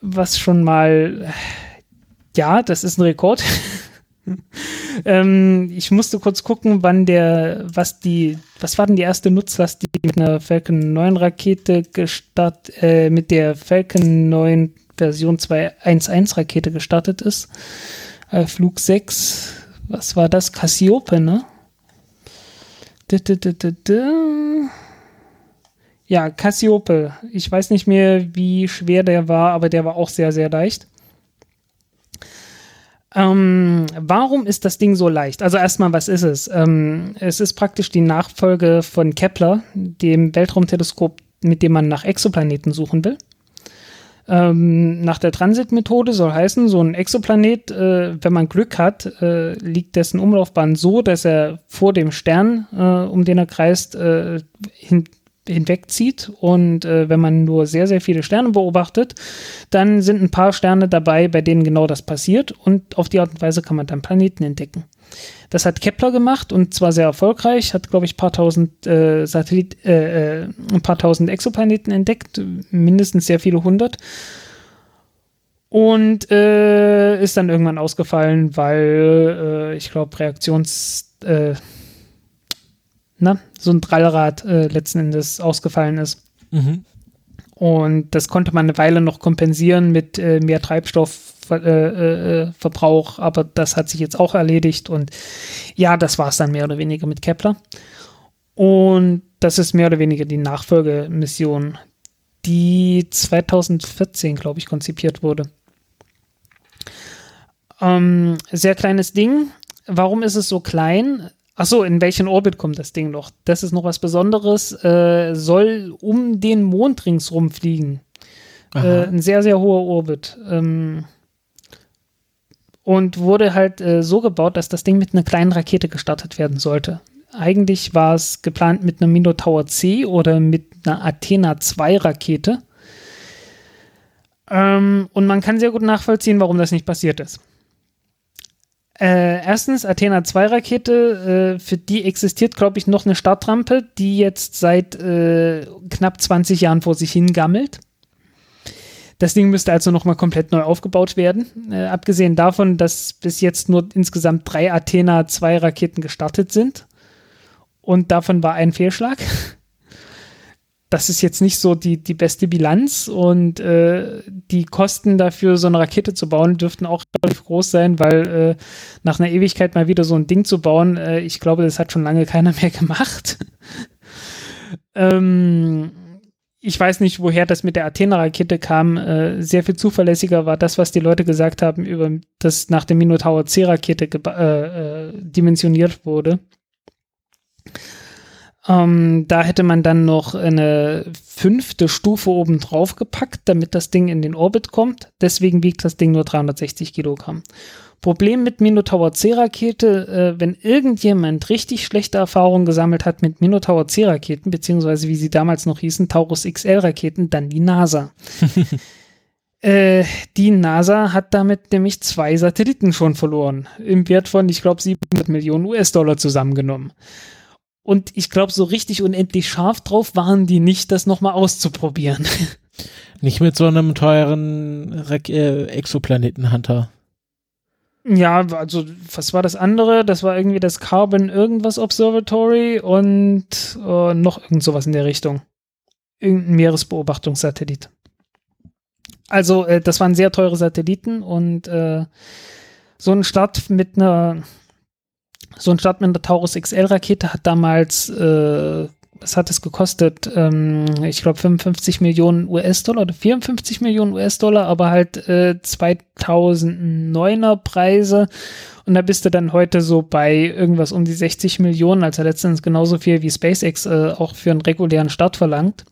Was schon mal, ja, das ist ein Rekord. ähm, ich musste kurz gucken, wann der, was die, was war denn die erste Nutzlast, die mit einer Falcon 9 Rakete gestartet, äh, mit der Falcon 9 Version 2.1.1 Rakete gestartet ist. Äh, Flug 6, was war das? Cassiope, ne? D -d -d ja, Cassiope. Ich weiß nicht mehr, wie schwer der war, aber der war auch sehr, sehr leicht. Ähm, warum ist das Ding so leicht? Also erstmal, was ist es? Ähm, es ist praktisch die Nachfolge von Kepler, dem Weltraumteleskop, mit dem man nach Exoplaneten suchen will. Ähm, nach der Transitmethode soll heißen, so ein Exoplanet, äh, wenn man Glück hat, äh, liegt dessen Umlaufbahn so, dass er vor dem Stern, äh, um den er kreist, äh, hin hinwegzieht. Und äh, wenn man nur sehr, sehr viele Sterne beobachtet, dann sind ein paar Sterne dabei, bei denen genau das passiert. Und auf die Art und Weise kann man dann Planeten entdecken. Das hat Kepler gemacht und zwar sehr erfolgreich, hat, glaube ich, paar tausend äh, Satellit, äh, äh, ein paar tausend Exoplaneten entdeckt, mindestens sehr viele hundert. Und äh, ist dann irgendwann ausgefallen, weil äh, ich glaube, Reaktions, äh, na, so ein Drallrad äh, letzten Endes ausgefallen ist. Mhm. Und das konnte man eine Weile noch kompensieren mit äh, mehr Treibstoffverbrauch, äh, aber das hat sich jetzt auch erledigt. Und ja, das war es dann mehr oder weniger mit Kepler. Und das ist mehr oder weniger die Nachfolgemission, die 2014, glaube ich, konzipiert wurde. Ähm, sehr kleines Ding. Warum ist es so klein? Ach so, in welchen Orbit kommt das Ding noch? Das ist noch was Besonderes. Äh, soll um den Mond ringsrum fliegen. Äh, ein sehr, sehr hoher Orbit. Ähm, und wurde halt äh, so gebaut, dass das Ding mit einer kleinen Rakete gestartet werden sollte. Eigentlich war es geplant mit einer Minotaur C oder mit einer Athena 2 Rakete. Ähm, und man kann sehr gut nachvollziehen, warum das nicht passiert ist. Äh, erstens, Athena 2 Rakete, äh, für die existiert, glaube ich, noch eine Startrampe, die jetzt seit äh, knapp 20 Jahren vor sich hingammelt. Das Ding müsste also nochmal komplett neu aufgebaut werden. Äh, abgesehen davon, dass bis jetzt nur insgesamt drei Athena 2 Raketen gestartet sind. Und davon war ein Fehlschlag das ist jetzt nicht so die, die beste Bilanz und äh, die Kosten dafür, so eine Rakete zu bauen, dürften auch relativ groß sein, weil äh, nach einer Ewigkeit mal wieder so ein Ding zu bauen, äh, ich glaube, das hat schon lange keiner mehr gemacht. ähm, ich weiß nicht, woher das mit der Athena-Rakete kam. Äh, sehr viel zuverlässiger war das, was die Leute gesagt haben, über das nach der Minotaur C-Rakete äh, äh, dimensioniert wurde. Ähm, da hätte man dann noch eine fünfte Stufe oben drauf gepackt, damit das Ding in den Orbit kommt. Deswegen wiegt das Ding nur 360 Kilogramm. Problem mit Minotaur C-Rakete, äh, wenn irgendjemand richtig schlechte Erfahrungen gesammelt hat mit Minotaur C-Raketen, beziehungsweise wie sie damals noch hießen, Taurus XL-Raketen, dann die NASA. äh, die NASA hat damit nämlich zwei Satelliten schon verloren. Im Wert von, ich glaube, 700 Millionen US-Dollar zusammengenommen. Und ich glaube, so richtig unendlich scharf drauf waren die nicht, das nochmal auszuprobieren. Nicht mit so einem teuren Re äh, Exoplaneten-Hunter. Ja, also was war das andere? Das war irgendwie das Carbon irgendwas Observatory und äh, noch irgend sowas in der Richtung. Irgendein Meeresbeobachtungssatellit. Also äh, das waren sehr teure Satelliten und äh, so ein Start mit einer so ein Start mit einer Taurus XL Rakete hat damals äh, was hat es gekostet? Ähm, ich glaube 55 Millionen US-Dollar oder 54 Millionen US-Dollar, aber halt äh, 2009er Preise. Und da bist du dann heute so bei irgendwas um die 60 Millionen, also letztendlich genauso viel wie SpaceX äh, auch für einen regulären Start verlangt.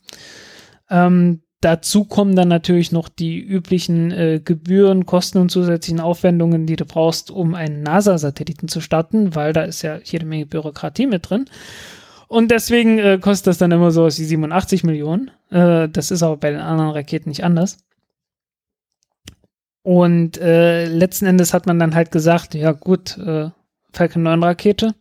Ähm, dazu kommen dann natürlich noch die üblichen äh, Gebühren, Kosten und zusätzlichen Aufwendungen, die du brauchst, um einen NASA-Satelliten zu starten, weil da ist ja jede Menge Bürokratie mit drin. Und deswegen äh, kostet das dann immer so aus wie 87 Millionen. Äh, das ist aber bei den anderen Raketen nicht anders. Und äh, letzten Endes hat man dann halt gesagt, ja gut, äh, Falcon 9 Rakete.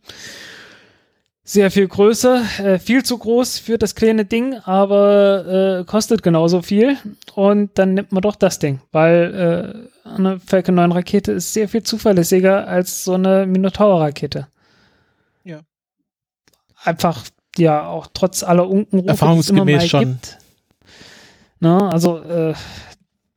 Sehr viel größer, äh, viel zu groß für das kleine Ding, aber äh, kostet genauso viel. Und dann nimmt man doch das Ding, weil äh, eine Falcon 9 Rakete ist sehr viel zuverlässiger als so eine Minotaur Rakete einfach ja auch trotz aller Unkenrufe, Erfahrungsgemäß schon. Gibt. Na, also äh,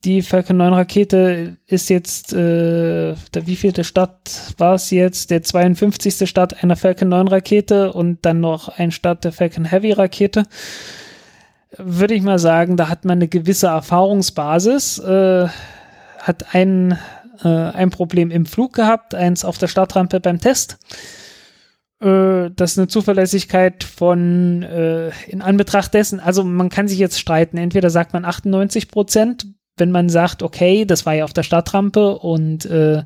die Falcon 9 Rakete ist jetzt, äh, der wievielte Start war es jetzt? Der 52. Start einer Falcon 9 Rakete und dann noch ein Start der Falcon Heavy Rakete. Würde ich mal sagen, da hat man eine gewisse Erfahrungsbasis, äh, hat ein, äh, ein Problem im Flug gehabt, eins auf der Startrampe beim Test äh, das ist eine Zuverlässigkeit von äh, in Anbetracht dessen, also man kann sich jetzt streiten. Entweder sagt man 98 Prozent, wenn man sagt, okay, das war ja auf der Startrampe und äh,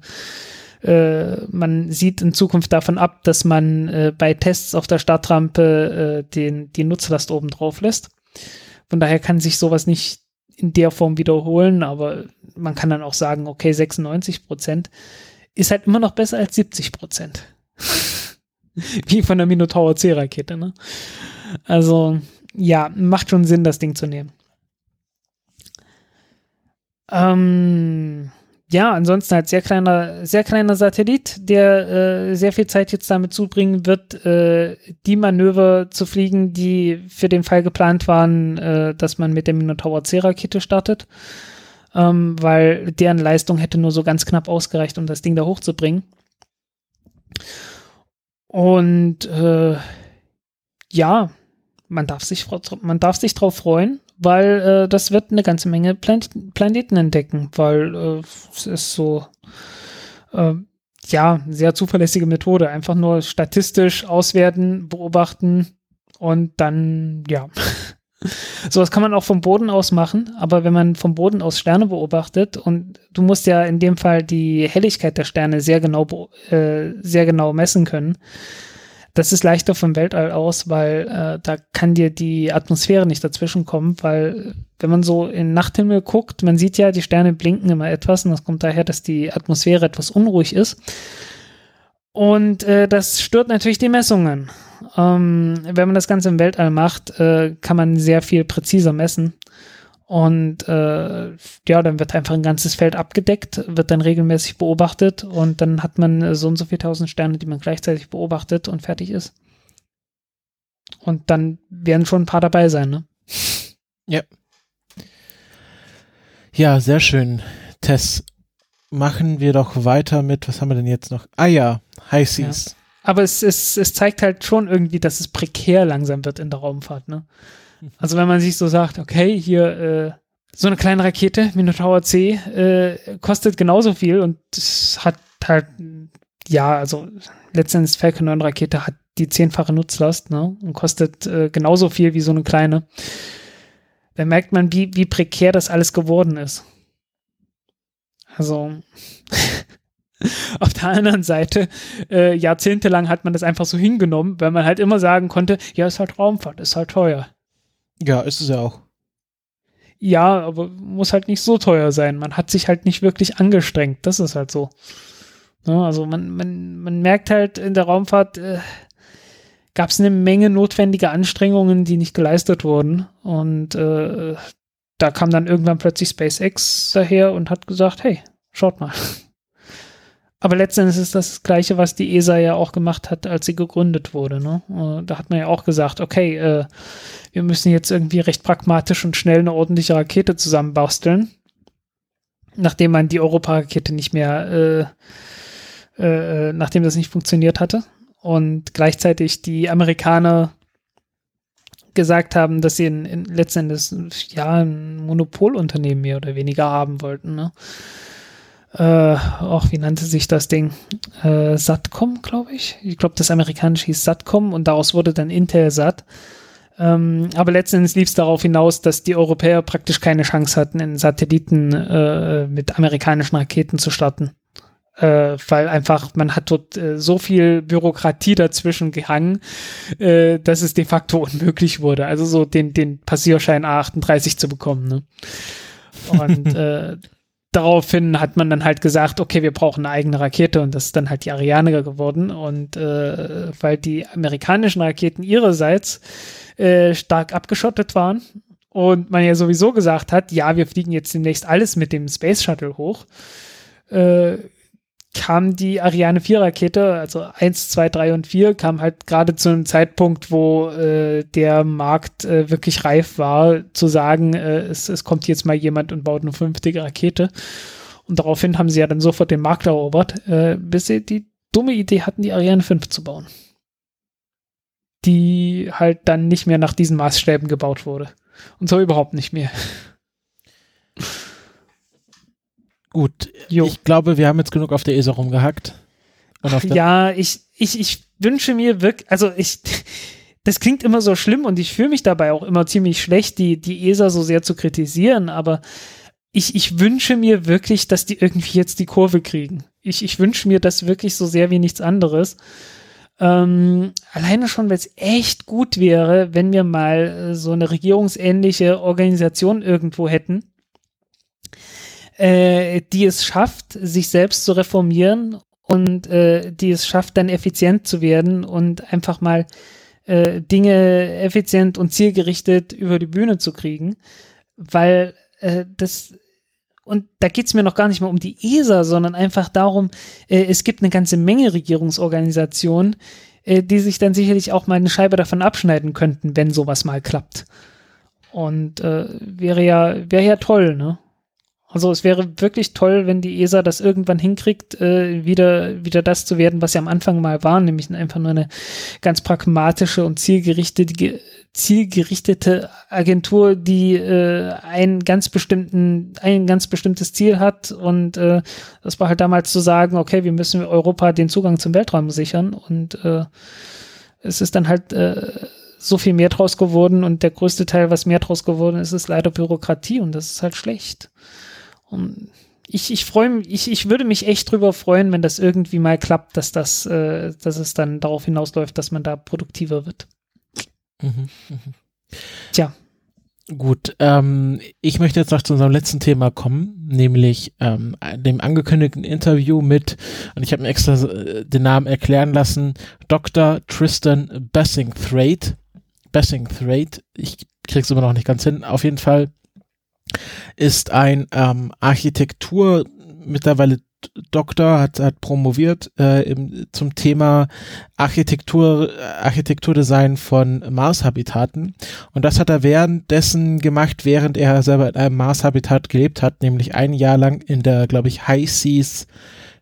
äh, man sieht in Zukunft davon ab, dass man äh, bei Tests auf der Startrampe äh, den, die Nutzlast oben drauf lässt. Von daher kann sich sowas nicht in der Form wiederholen, aber man kann dann auch sagen, okay, 96 Prozent ist halt immer noch besser als 70 Prozent. Wie von der Minotaur C-Rakete, ne? Also, ja, macht schon Sinn, das Ding zu nehmen. Ähm, ja, ansonsten halt sehr kleiner, sehr kleiner Satellit, der äh, sehr viel Zeit jetzt damit zubringen wird, äh, die Manöver zu fliegen, die für den Fall geplant waren, äh, dass man mit der Minotaur C-Rakete startet. Ähm, weil deren Leistung hätte nur so ganz knapp ausgereicht, um das Ding da hochzubringen. Und äh, ja, man darf sich, man darf sich drauf freuen, weil äh, das wird eine ganze Menge Plan Planeten entdecken, weil äh, es ist so, äh, ja, sehr zuverlässige Methode. Einfach nur statistisch auswerten, beobachten und dann, ja. So, das kann man auch vom Boden aus machen, aber wenn man vom Boden aus Sterne beobachtet und du musst ja in dem Fall die Helligkeit der Sterne sehr genau, äh, sehr genau messen können, das ist leichter vom Weltall aus, weil äh, da kann dir die Atmosphäre nicht dazwischen kommen, weil wenn man so in Nachthimmel guckt, man sieht ja, die Sterne blinken immer etwas und das kommt daher, dass die Atmosphäre etwas unruhig ist. Und äh, das stört natürlich die Messungen. Ähm, wenn man das Ganze im Weltall macht, äh, kann man sehr viel präziser messen. Und äh, ja, dann wird einfach ein ganzes Feld abgedeckt, wird dann regelmäßig beobachtet und dann hat man so und so viele tausend Sterne, die man gleichzeitig beobachtet und fertig ist. Und dann werden schon ein paar dabei sein, ne? Ja. Ja, sehr schön. Tess, machen wir doch weiter mit, was haben wir denn jetzt noch? Ah ja, High Seas. Ja. Aber es, es, es zeigt halt schon irgendwie, dass es prekär langsam wird in der Raumfahrt, ne? Also wenn man sich so sagt, okay, hier äh, so eine kleine Rakete, Minotaur C, äh, kostet genauso viel und hat halt, ja, also letztendlich Falcon 9 Rakete hat die zehnfache Nutzlast, ne? Und kostet äh, genauso viel wie so eine kleine. Da merkt man, wie, wie prekär das alles geworden ist. Also Auf der anderen Seite, äh, jahrzehntelang hat man das einfach so hingenommen, weil man halt immer sagen konnte, ja, ist halt Raumfahrt, ist halt teuer. Ja, ist es ja auch. Ja, aber muss halt nicht so teuer sein. Man hat sich halt nicht wirklich angestrengt. Das ist halt so. Ja, also man, man, man merkt halt in der Raumfahrt, äh, gab es eine Menge notwendiger Anstrengungen, die nicht geleistet wurden. Und äh, da kam dann irgendwann plötzlich SpaceX daher und hat gesagt, hey, schaut mal, Aber letztendlich ist das das Gleiche, was die ESA ja auch gemacht hat, als sie gegründet wurde. Ne? Äh, da hat man ja auch gesagt, okay, äh, wir müssen jetzt irgendwie recht pragmatisch und schnell eine ordentliche Rakete zusammenbasteln, nachdem man die Europa-Rakete nicht mehr, äh, äh, nachdem das nicht funktioniert hatte. Und gleichzeitig die Amerikaner gesagt haben, dass sie in, in letztendlich ja ein Monopolunternehmen mehr oder weniger haben wollten. Ne? Äh, auch wie nannte sich das Ding? Äh, Satcom, glaube ich. Ich glaube, das amerikanische hieß Satcom und daraus wurde dann Intel Sat. Ähm, aber letztendlich lief es darauf hinaus, dass die Europäer praktisch keine Chance hatten, in Satelliten äh, mit amerikanischen Raketen zu starten. Äh, weil einfach man hat dort äh, so viel Bürokratie dazwischen gehangen, äh, dass es de facto unmöglich wurde. Also so den, den Passierschein A38 zu bekommen. Ne? Und äh, daraufhin hat man dann halt gesagt, okay, wir brauchen eine eigene Rakete und das ist dann halt die Ariane geworden. Und äh, weil die amerikanischen Raketen ihrerseits äh, stark abgeschottet waren und man ja sowieso gesagt hat, ja, wir fliegen jetzt demnächst alles mit dem Space Shuttle hoch, äh, kam die Ariane 4 Rakete, also 1, 2, 3 und 4, kam halt gerade zu einem Zeitpunkt, wo äh, der Markt äh, wirklich reif war, zu sagen, äh, es, es kommt jetzt mal jemand und baut eine fünftige Rakete. Und daraufhin haben sie ja dann sofort den Markt erobert, äh, bis sie die dumme Idee hatten, die Ariane 5 zu bauen. Die halt dann nicht mehr nach diesen Maßstäben gebaut wurde. Und so überhaupt nicht mehr. Gut, jo. ich glaube, wir haben jetzt genug auf der ESA rumgehackt. ja, ich, ich, ich wünsche mir wirklich, also ich, das klingt immer so schlimm und ich fühle mich dabei auch immer ziemlich schlecht, die, die ESA so sehr zu kritisieren, aber ich, ich wünsche mir wirklich, dass die irgendwie jetzt die Kurve kriegen. Ich, ich wünsche mir das wirklich so sehr wie nichts anderes. Ähm, alleine schon, weil es echt gut wäre, wenn wir mal äh, so eine regierungsähnliche Organisation irgendwo hätten, äh, die es schafft, sich selbst zu reformieren und äh, die es schafft, dann effizient zu werden und einfach mal äh, Dinge effizient und zielgerichtet über die Bühne zu kriegen, weil äh, das und da geht es mir noch gar nicht mal um die ESA, sondern einfach darum, äh, es gibt eine ganze Menge Regierungsorganisationen, äh, die sich dann sicherlich auch mal eine Scheibe davon abschneiden könnten, wenn sowas mal klappt. Und äh, wäre ja, wäre ja toll, ne? Also es wäre wirklich toll, wenn die ESA das irgendwann hinkriegt, äh, wieder, wieder das zu werden, was sie am Anfang mal waren, nämlich einfach nur eine ganz pragmatische und zielgerichtete, zielgerichtete Agentur, die äh, einen ganz bestimmten, ein ganz bestimmtes Ziel hat. Und äh, das war halt damals zu sagen, okay, wir müssen Europa den Zugang zum Weltraum sichern. Und äh, es ist dann halt äh, so viel mehr draus geworden und der größte Teil, was mehr draus geworden ist, ist leider Bürokratie und das ist halt schlecht. Und ich, ich freue mich, ich, ich würde mich echt drüber freuen, wenn das irgendwie mal klappt, dass das, äh, dass es dann darauf hinausläuft, dass man da produktiver wird. Mhm, mh. Tja. Gut, ähm, ich möchte jetzt noch zu unserem letzten Thema kommen, nämlich ähm, dem angekündigten Interview mit, und ich habe mir extra äh, den Namen erklären lassen, Dr. Tristan Bessingthwaite. Bessingthwaite, ich krieg's immer noch nicht ganz hin. Auf jeden Fall ist ein ähm, Architektur mittlerweile Doktor, hat, hat promoviert äh, im, zum Thema Architektur, Architekturdesign von Mars-Habitaten. Und das hat er währenddessen gemacht, während er selber in einem Mars-Habitat gelebt hat, nämlich ein Jahr lang in der, glaube ich, High Seas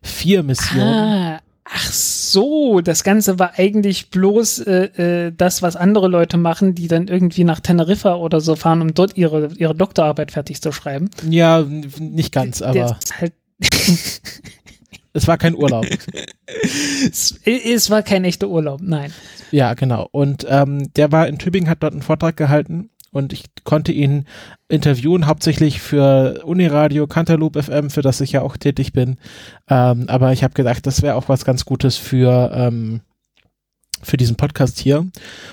4 Mission. Ah, Ach so, das Ganze war eigentlich bloß äh, äh, das, was andere Leute machen, die dann irgendwie nach Teneriffa oder so fahren, um dort ihre, ihre Doktorarbeit fertig zu schreiben. Ja, nicht ganz, aber. Halt es war kein Urlaub. es, es, war kein echter Urlaub, nein. Ja, genau. Und ähm, der war in Tübingen, hat dort einen Vortrag gehalten und ich konnte ihn interviewen, hauptsächlich für Uniradio, Cantaloupe FM, für das ich ja auch tätig bin. Ähm, aber ich habe gedacht, das wäre auch was ganz Gutes für, ähm, für diesen Podcast hier.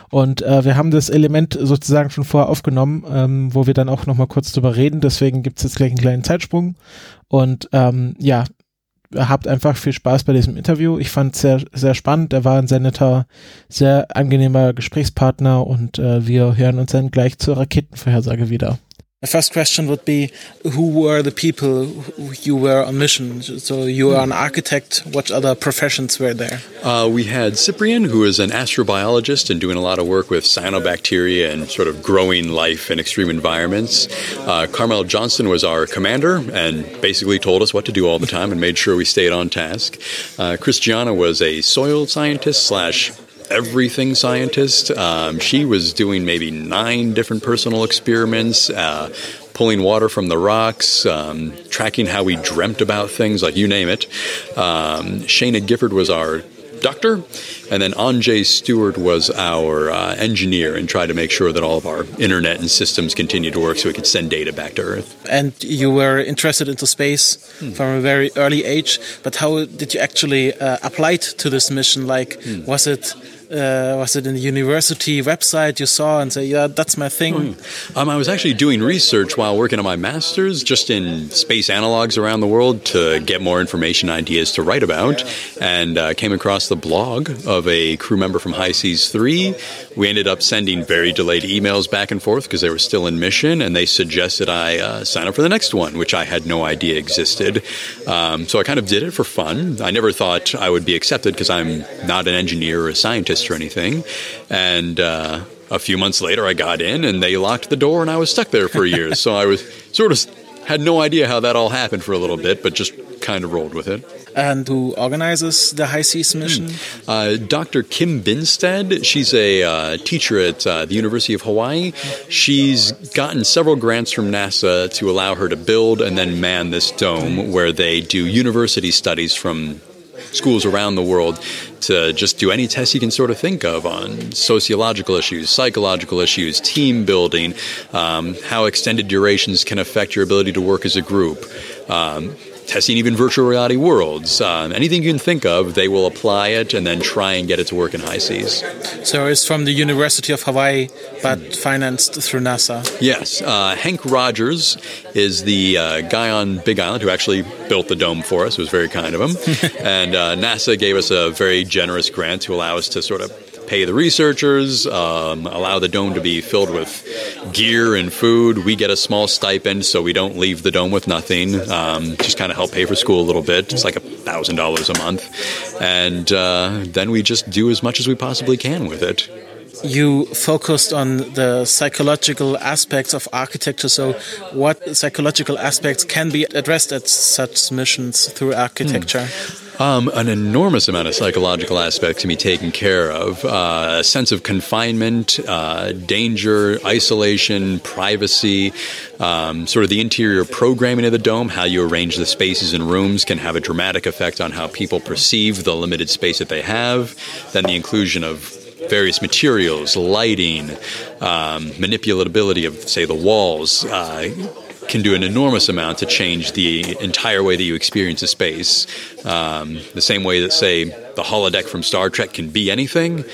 Und äh, wir haben das Element sozusagen schon vorher aufgenommen, ähm, wo wir dann auch nochmal kurz drüber reden. Deswegen gibt es jetzt gleich einen kleinen Zeitsprung. Und ähm, ja, habt einfach viel Spaß bei diesem Interview. Ich fand es sehr, sehr spannend. Er war ein sehr netter, sehr angenehmer Gesprächspartner und äh, wir hören uns dann gleich zur Raketenvorhersage wieder. The first question would be Who were the people you were on mission? So, you are an architect. What other professions were there? Uh, we had Cyprian, who is an astrobiologist and doing a lot of work with cyanobacteria and sort of growing life in extreme environments. Uh, Carmel Johnston was our commander and basically told us what to do all the time and made sure we stayed on task. Uh, Christiana was a soil scientist slash everything scientist. Um, she was doing maybe nine different personal experiments, uh, pulling water from the rocks, um, tracking how we dreamt about things, like you name it. Um, Shayna Gifford was our doctor, and then Anjay Stewart was our uh, engineer and tried to make sure that all of our internet and systems continued to work so we could send data back to Earth. And you were interested into space hmm. from a very early age, but how did you actually uh, apply it to this mission? Like, hmm. was it uh, was it in the university website you saw and say, yeah, that's my thing? Oh, um, I was actually doing research while working on my master's just in space analogs around the world to get more information ideas to write about and uh, came across the blog of a crew member from High Seas 3. We ended up sending very delayed emails back and forth because they were still in mission and they suggested I uh, sign up for the next one, which I had no idea existed. Um, so I kind of did it for fun. I never thought I would be accepted because I'm not an engineer or a scientist or anything. And uh, a few months later, I got in and they locked the door and I was stuck there for years. so I was sort of had no idea how that all happened for a little bit, but just kind of rolled with it. And who organizes the High Seas mission? Hmm. Uh, Dr. Kim Binstead. She's a uh, teacher at uh, the University of Hawaii. She's gotten several grants from NASA to allow her to build and then man this dome where they do university studies from schools around the world to just do any test you can sort of think of on sociological issues, psychological issues, team building, um, how extended durations can affect your ability to work as a group. Um, testing even virtual reality worlds. Um, anything you can think of, they will apply it and then try and get it to work in high seas. So it's from the University of Hawaii, but financed through NASA. Yes, uh, Hank Rogers is the uh, guy on Big Island who actually built the dome for us. It was very kind of him, and uh, NASA gave us a very generous grant to allow us to sort of pay the researchers, um, allow the dome to be filled with gear and food. We get a small stipend so we don't leave the dome with nothing. Um, just kind of help pay for school a little bit. It's like a thousand dollars a month, and uh, then we just do as much as we possibly can with it you focused on the psychological aspects of architecture. So, what psychological aspects can be addressed at such missions through architecture? Hmm. Um, an enormous amount of psychological aspects can be taken care of. Uh, a sense of confinement, uh, danger, isolation, privacy, um, sort of the interior programming of the dome, how you arrange the spaces and rooms can have a dramatic effect on how people perceive the limited space that they have. Then the inclusion of various materials, lighting, um, manipulability of, say, the walls, uh, can do an enormous amount to change the entire way that you experience a space. Um, the same way that, say, the holodeck from Star Trek can be anything.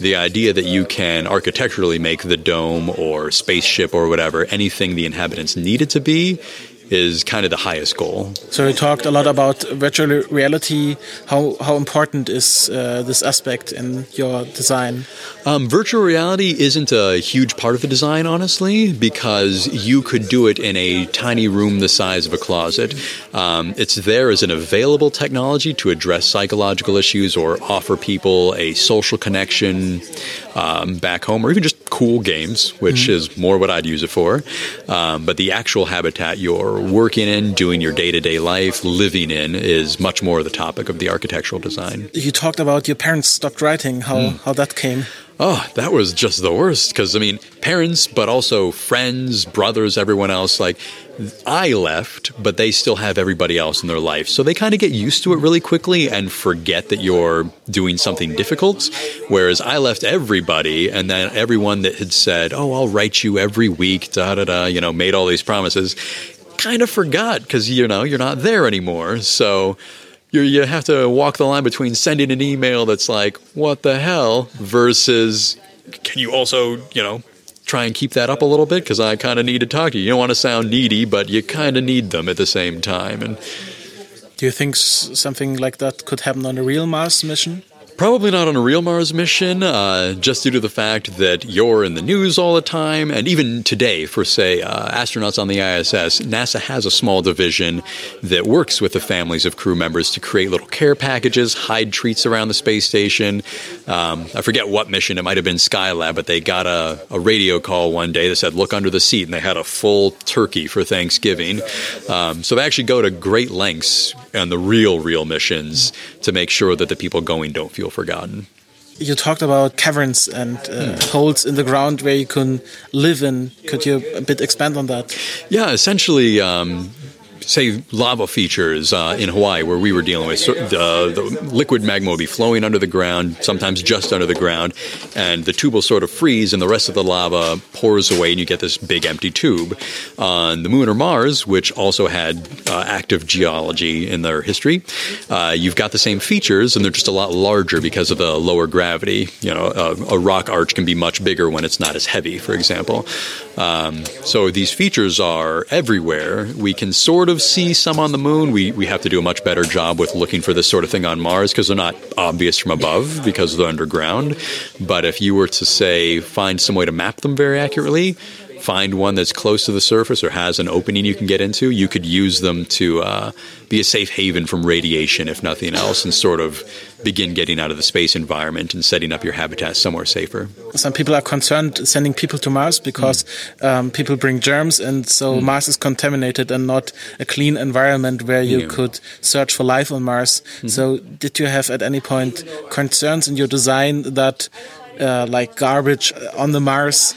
The idea that you can architecturally make the dome or spaceship or whatever anything the inhabitants need it to be is kind of the highest goal. So we talked a lot about virtual reality. How how important is uh, this aspect in your design? Um, virtual reality isn't a huge part of the design, honestly, because you could do it in a tiny room the size of a closet. Um, it's there as an available technology to address psychological issues or offer people a social connection um, back home, or even just cool games, which mm-hmm. is more what I'd use it for. Um, but the actual habitat you're working in, doing your day to day life, living in, is much more the topic of the architectural design. You talked about your parents stopped writing, how, mm. how that came. Oh, that was just the worst. Because, I mean, parents, but also friends, brothers, everyone else, like, I left, but they still have everybody else in their life. So they kind of get used to it really quickly and forget that you're doing something difficult. Whereas I left everybody, and then everyone that had said, Oh, I'll write you every week, da da da, you know, made all these promises, kind of forgot because, you know, you're not there anymore. So you you have to walk the line between sending an email that's like what the hell versus can you also you know try and keep that up a little bit because I kind of need to talk to you. You don't want to sound needy, but you kind of need them at the same time. And do you think something like that could happen on a real Mars mission? Probably not on a real Mars mission, uh, just due to the fact that you're in the news all the time. And even today, for, say, uh, astronauts on the ISS, NASA has a small division that works with the families of crew members to create little care packages, hide treats around the space station. Um, I forget what mission, it might have been Skylab, but they got a, a, radio call one day that said, Look under the seat, and they had a full turkey for Thanksgiving. Um, so they actually go to great lengths on the real, real missions to make sure that the people going don't feel forgotten. You talked about caverns and uh, hmm. holes in the ground where you can live in. Could you a bit expand on that? Yeah, essentially, um, say lava features uh, in Hawaii where we were dealing with. Uh, the liquid magma will be flowing under the ground, sometimes just under the ground, and the tube will sort of freeze, and the rest of the lava pours away, and you get this big empty tube. On the moon or Mars, which also had uh, active geology in their history, uh, you've got the same features, and they're just a lot larger because of the lower gravity. You know, a, a rock arch can be much bigger when it's not as heavy, for example. Um, so these features are everywhere. We can sort of of see some on the moon. We, we have to do a much better job with looking for this sort of thing on Mars because they're not obvious from above because they're underground. But if you were to say find some way to map them very accurately, find one that's close to the surface or has an opening you can get into, you could use them to uh, be a safe haven from radiation, if nothing else, and sort of begin getting out of the space environment and setting up your habitat somewhere safer. Some people are concerned sending people to Mars because mm. um, people bring germs, and so mm. Mars is contaminated and not a clean environment where you yeah. could search for life on Mars. Mm. So, did you have at any point concerns in your design that, uh, like garbage on the Mars,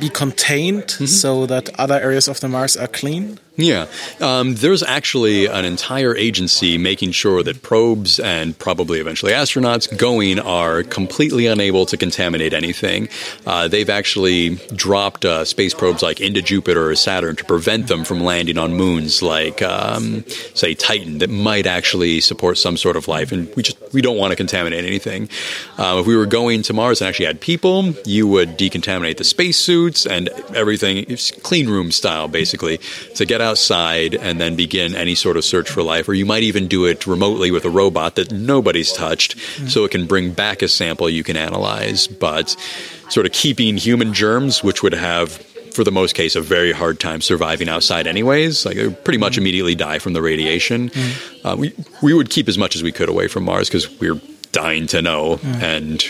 be contained -hmm. so that other areas of the Mars are clean? Yeah. Um, there's actually an entire agency making sure that probes and probably eventually astronauts going are completely unable to contaminate anything. Uh, they've actually dropped uh, space probes like into Jupiter or Saturn to prevent them from landing on moons like, um, say, Titan that might actually support some sort of life. And we just we don't want to contaminate anything. Uh, if we were going to Mars and actually had people, you would decontaminate the spacesuits and everything, clean room style, basically, to get out outside and then begin any sort of search for life, or you might even do it remotely with a robot that nobody's touched, mm-hmm. so it can bring back a sample you can analyze. But sort of keeping human germs, which would have for the most case, a very hard time surviving outside, anyways. Like, they pretty much mm-hmm. immediately die from the radiation. Mm-hmm. Uh, we we would keep as much as we could away from Mars because we're dying to know mm-hmm. and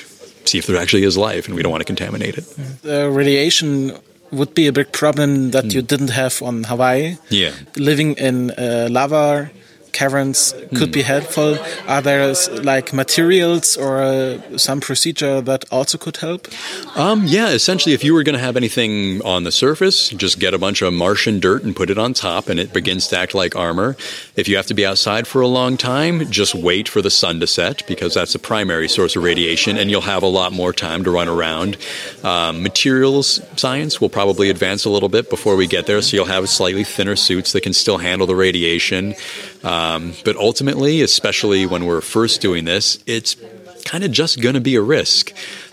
see if there actually is life, and we don't want to contaminate it. The radiation would be a big problem that mm. you didn't have on Hawaii. Yeah. Living in uh, lava caverns could mm. be helpful. Are there like materials or uh, some procedure that also could help? Um, yeah, essentially, if you were going to have anything on the surface, just get a bunch of Martian dirt and put it on top, and it begins to act like armor. If you have to be outside for a long time, just wait for the sun to set because that's the primary source of radiation, and you'll have a lot more time to run around. Um, materials science will probably advance a little bit before we get there, so you'll have slightly thinner suits that can still handle the radiation. Um, but ultimately, especially when we're first doing this, it's kind of just going to be a risk.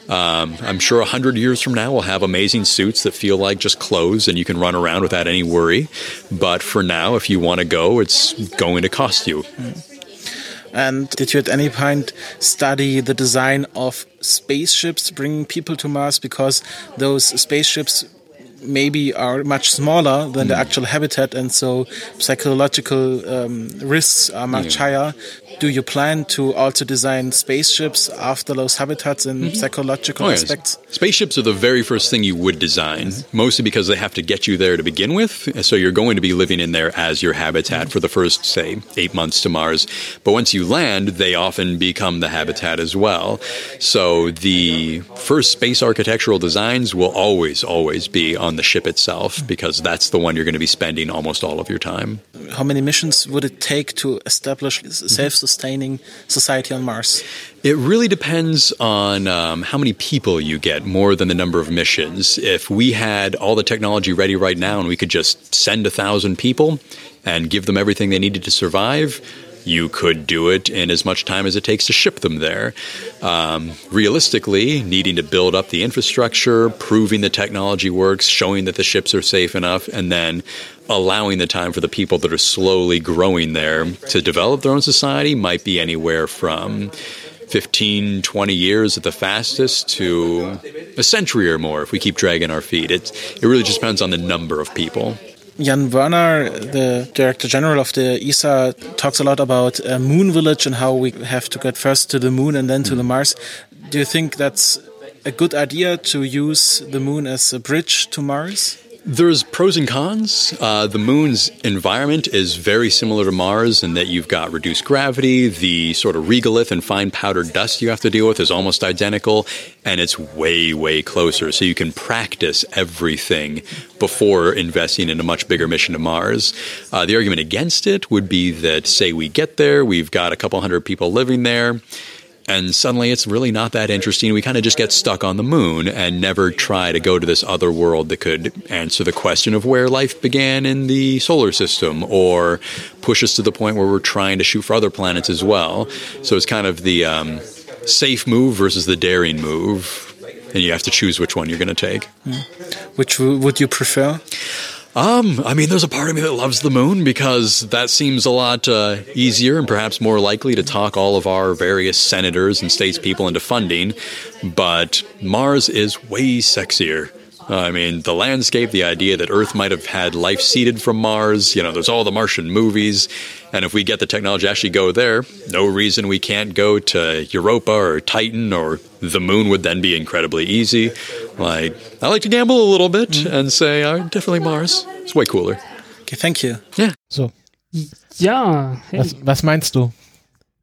Um, I'm sure 100 years from now, we'll have amazing suits that feel like just clothes and you can run around without any worry. But for now, if you want to go, it's going to cost you. And did you at any point study the design of spaceships bringing people to Mars? Because those spaceships maybe are much smaller than mm. the hmm. actual habitat, and so psychological um, risks are much yeah. higher do you plan to also design spaceships after those habitats and mm-hmm. psychological oh, yes. aspects? Spaceships are the very first thing you would design, mm-hmm. mostly because they have to get you there to begin with. So you're going to be living in there as your habitat mm-hmm. for the first, say, eight months to Mars. But once you land, they often become the habitat as well. So the first space architectural designs will always, always be on the ship itself mm-hmm. because that's the one you're going to be spending almost all of your time. How many missions would it take to establish self sustaining society on Mars? It really depends on um, how many people you get more than the number of missions. If we had all the technology ready right now and we could just send a thousand people and give them everything they needed to survive, you could do it in as much time as it takes to ship them there. Um, realistically, needing to build up the infrastructure, proving the technology works, showing that the ships are safe enough, and then allowing the time for the people that are slowly growing there to develop their own society might be anywhere from 15, 20 years at the fastest to a century or more if we keep dragging our feet. It, it really just depends on the number of people. Jan Werner, the Director General of the ESA, talks a lot about a moon village and how we have to get first to the moon and then to the Mars. Do you think that's a good idea to use the moon as a bridge to Mars? There's pros and cons. Uh, the moon's environment is very similar to Mars in that you've got reduced gravity. The sort of regolith and fine powdered dust you have to deal with is almost identical, and it's way, way closer. So you can practice everything before investing in a much bigger mission to Mars. Uh, the argument against it would be that, say, we get there, we've got a couple hundred people living there and suddenly it's really not that interesting. We kind of just get stuck on the moon and never try to go to this other world that could answer the question of where life began in the solar system or push us to the point where we're trying to shoot for other planets as well. So it's kind of the um, safe move versus the daring move. And you have to choose which one you're going to take. Which would you prefer? Um, I mean, there's a part of me that loves the moon because that seems a lot uh, easier and perhaps more likely to talk all of our various senators and statespeople into funding. But Mars is way sexier. I mean, the landscape, the idea that Earth might have had life seeded from Mars, you know, there's all the Martian movies. And if we get the technology to actually go there, no reason we can't go to Europa or Titan or the moon would then be incredibly easy. Like, I like to gamble a little bit and say, uh, definitely Mars. It's way cooler. Okay, thank you. Yeah. So, Ja, hey, was, was meinst du?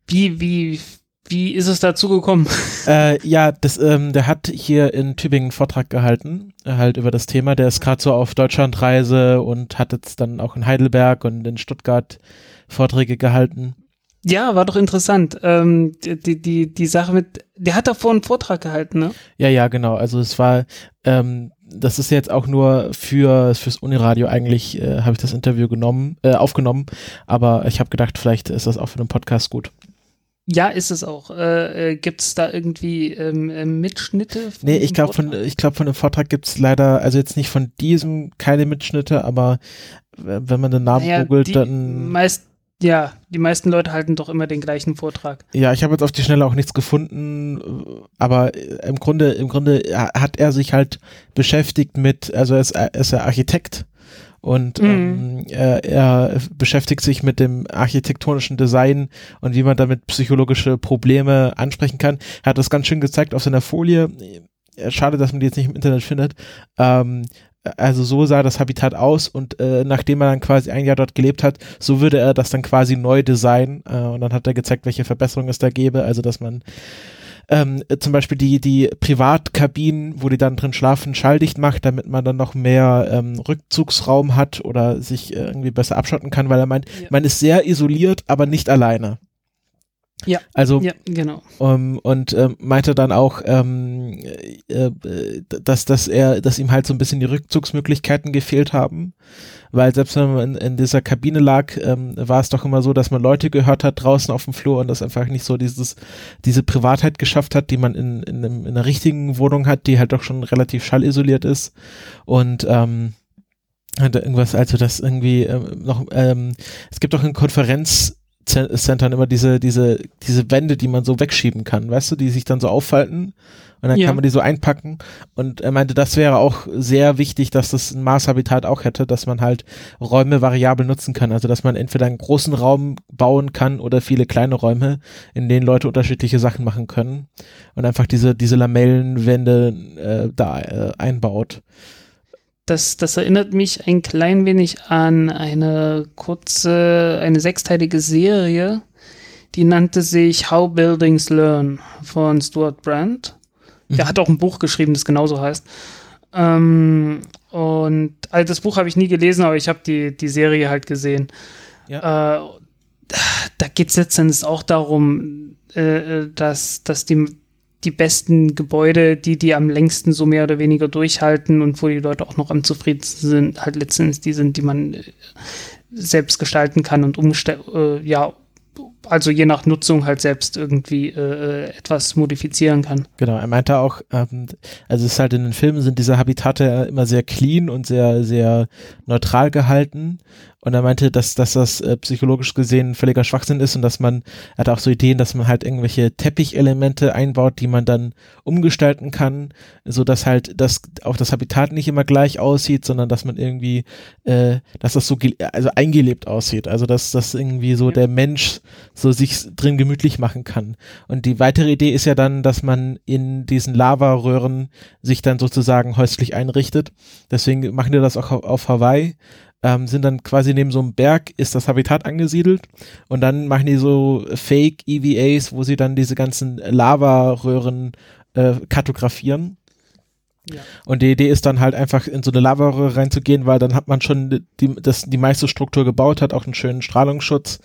wie, wie, wie ist es dazu gekommen? Äh, ja, das, ähm, der hat hier in Tübingen einen Vortrag gehalten, äh, halt über das Thema. Der ist gerade so auf Deutschlandreise und hat jetzt dann auch in Heidelberg und in Stuttgart Vorträge gehalten. Ja, war doch interessant. Ähm, die, die, die Sache mit, der hat davor einen Vortrag gehalten, ne? Ja, ja, genau. Also es war, ähm, das ist jetzt auch nur für fürs Uniradio eigentlich, äh, habe ich das Interview genommen, äh, aufgenommen, aber ich habe gedacht, vielleicht ist das auch für den Podcast gut. Ja, ist es auch. Äh, äh, Gibt es da irgendwie ähm, äh, Mitschnitte? Nee, ich glaube von, ich glaube von dem Vortrag gibt's leider, also jetzt nicht von diesem keine Mitschnitte, aber wenn man den Namen Naja, googelt, dann meist, ja, die meisten Leute halten doch immer den gleichen Vortrag. Ja, ich habe jetzt auf die Schnelle auch nichts gefunden, äh, aber im Grunde, im Grunde ha- hat er sich halt beschäftigt mit, also er ist, er ist ja Architekt und Mhm. ähm, er, er beschäftigt sich mit dem architektonischen Design und wie man damit psychologische Probleme ansprechen kann. Er hat das ganz schön gezeigt auf seiner Folie. Äh, Schade, dass man die jetzt nicht im Internet findet. Ähm, also so sah das Habitat aus und äh, nachdem er dann quasi ein Jahr dort gelebt hat, so würde er das dann quasi neu designen äh, und dann hat er gezeigt, welche Verbesserungen es da gäbe, also dass man ähm, äh, zum Beispiel die, die Privatkabinen, wo die dann drin schlafen, schalldicht macht, damit man dann noch mehr ähm, Rückzugsraum hat oder sich äh, irgendwie besser abschotten kann, weil er meint, Ja. man ist sehr isoliert, aber nicht alleine. Ja. Also Ja, genau. ähm, und ähm, meinte dann auch, ähm, äh, äh, dass, dass er, dass ihm halt so ein bisschen die Rückzugsmöglichkeiten gefehlt haben, weil selbst wenn man in, in dieser Kabine lag, ähm, war es doch immer so, dass man Leute gehört hat draußen auf dem Flur und das einfach nicht so dieses diese Privatheit geschafft hat, die man in, in, in einer richtigen Wohnung hat, die halt doch schon relativ schallisoliert ist. Und ähm, hat irgendwas, also das irgendwie ähm, noch, ähm, es gibt doch in Konferenzzentren immer diese, diese, diese Wände, die man so wegschieben kann, weißt du, die sich dann so auffalten und dann Ja. kann man die so einpacken und er meinte, das wäre auch sehr wichtig, dass das ein Mars-Habitat auch hätte, dass man halt Räume variabel nutzen kann, also dass man entweder einen großen Raum bauen kann oder viele kleine Räume, in denen Leute unterschiedliche Sachen machen können und einfach diese, diese Lamellenwände äh, da äh, einbaut. Das, das erinnert mich ein klein wenig an eine kurze, eine sechsteilige Serie, die nannte sich How Buildings Learn von Stuart Brand. Der Mhm. hat auch ein Buch geschrieben, das genauso heißt. Ähm, und also das Buch habe ich nie gelesen, aber ich habe die, die Serie halt gesehen. Äh, da geht es letztendlich auch darum, äh, äh, dass, dass die, die besten Gebäude, die die am längsten so mehr oder weniger durchhalten und wo die Leute auch noch am zufriedensten sind, halt letztendlich die sind, die man äh, selbst gestalten kann und umste äh, ja, also je nach Nutzung halt selbst irgendwie äh, etwas modifizieren kann. Genau, er meinte auch, ähm, also es ist halt in den Filmen sind diese Habitate immer sehr clean und sehr, sehr neutral gehalten. Und er meinte, dass, dass das äh, psychologisch gesehen völliger Schwachsinn ist und dass man, er hat auch so Ideen, dass man halt irgendwelche Teppichelemente einbaut, die man dann umgestalten kann, so dass halt das, auch das Habitat nicht immer gleich aussieht, sondern dass man irgendwie, äh, dass das so, also eingelebt aussieht. Also dass das irgendwie so der Mensch so sich drin gemütlich machen kann. Und die weitere Idee ist ja dann, dass man in diesen Lavaröhren sich dann sozusagen häuslich einrichtet. Deswegen machen wir das auch auf Hawaii ähm, sind dann quasi neben so einem Berg ist das Habitat angesiedelt und dann machen die so Fake EVAs, wo sie dann diese ganzen Lavaröhren äh, kartografieren. Ja. Und die Idee ist dann halt einfach in so eine Lavaröhre reinzugehen, weil dann hat man schon die, das, die meiste Struktur gebaut, hat auch einen schönen Strahlungsschutz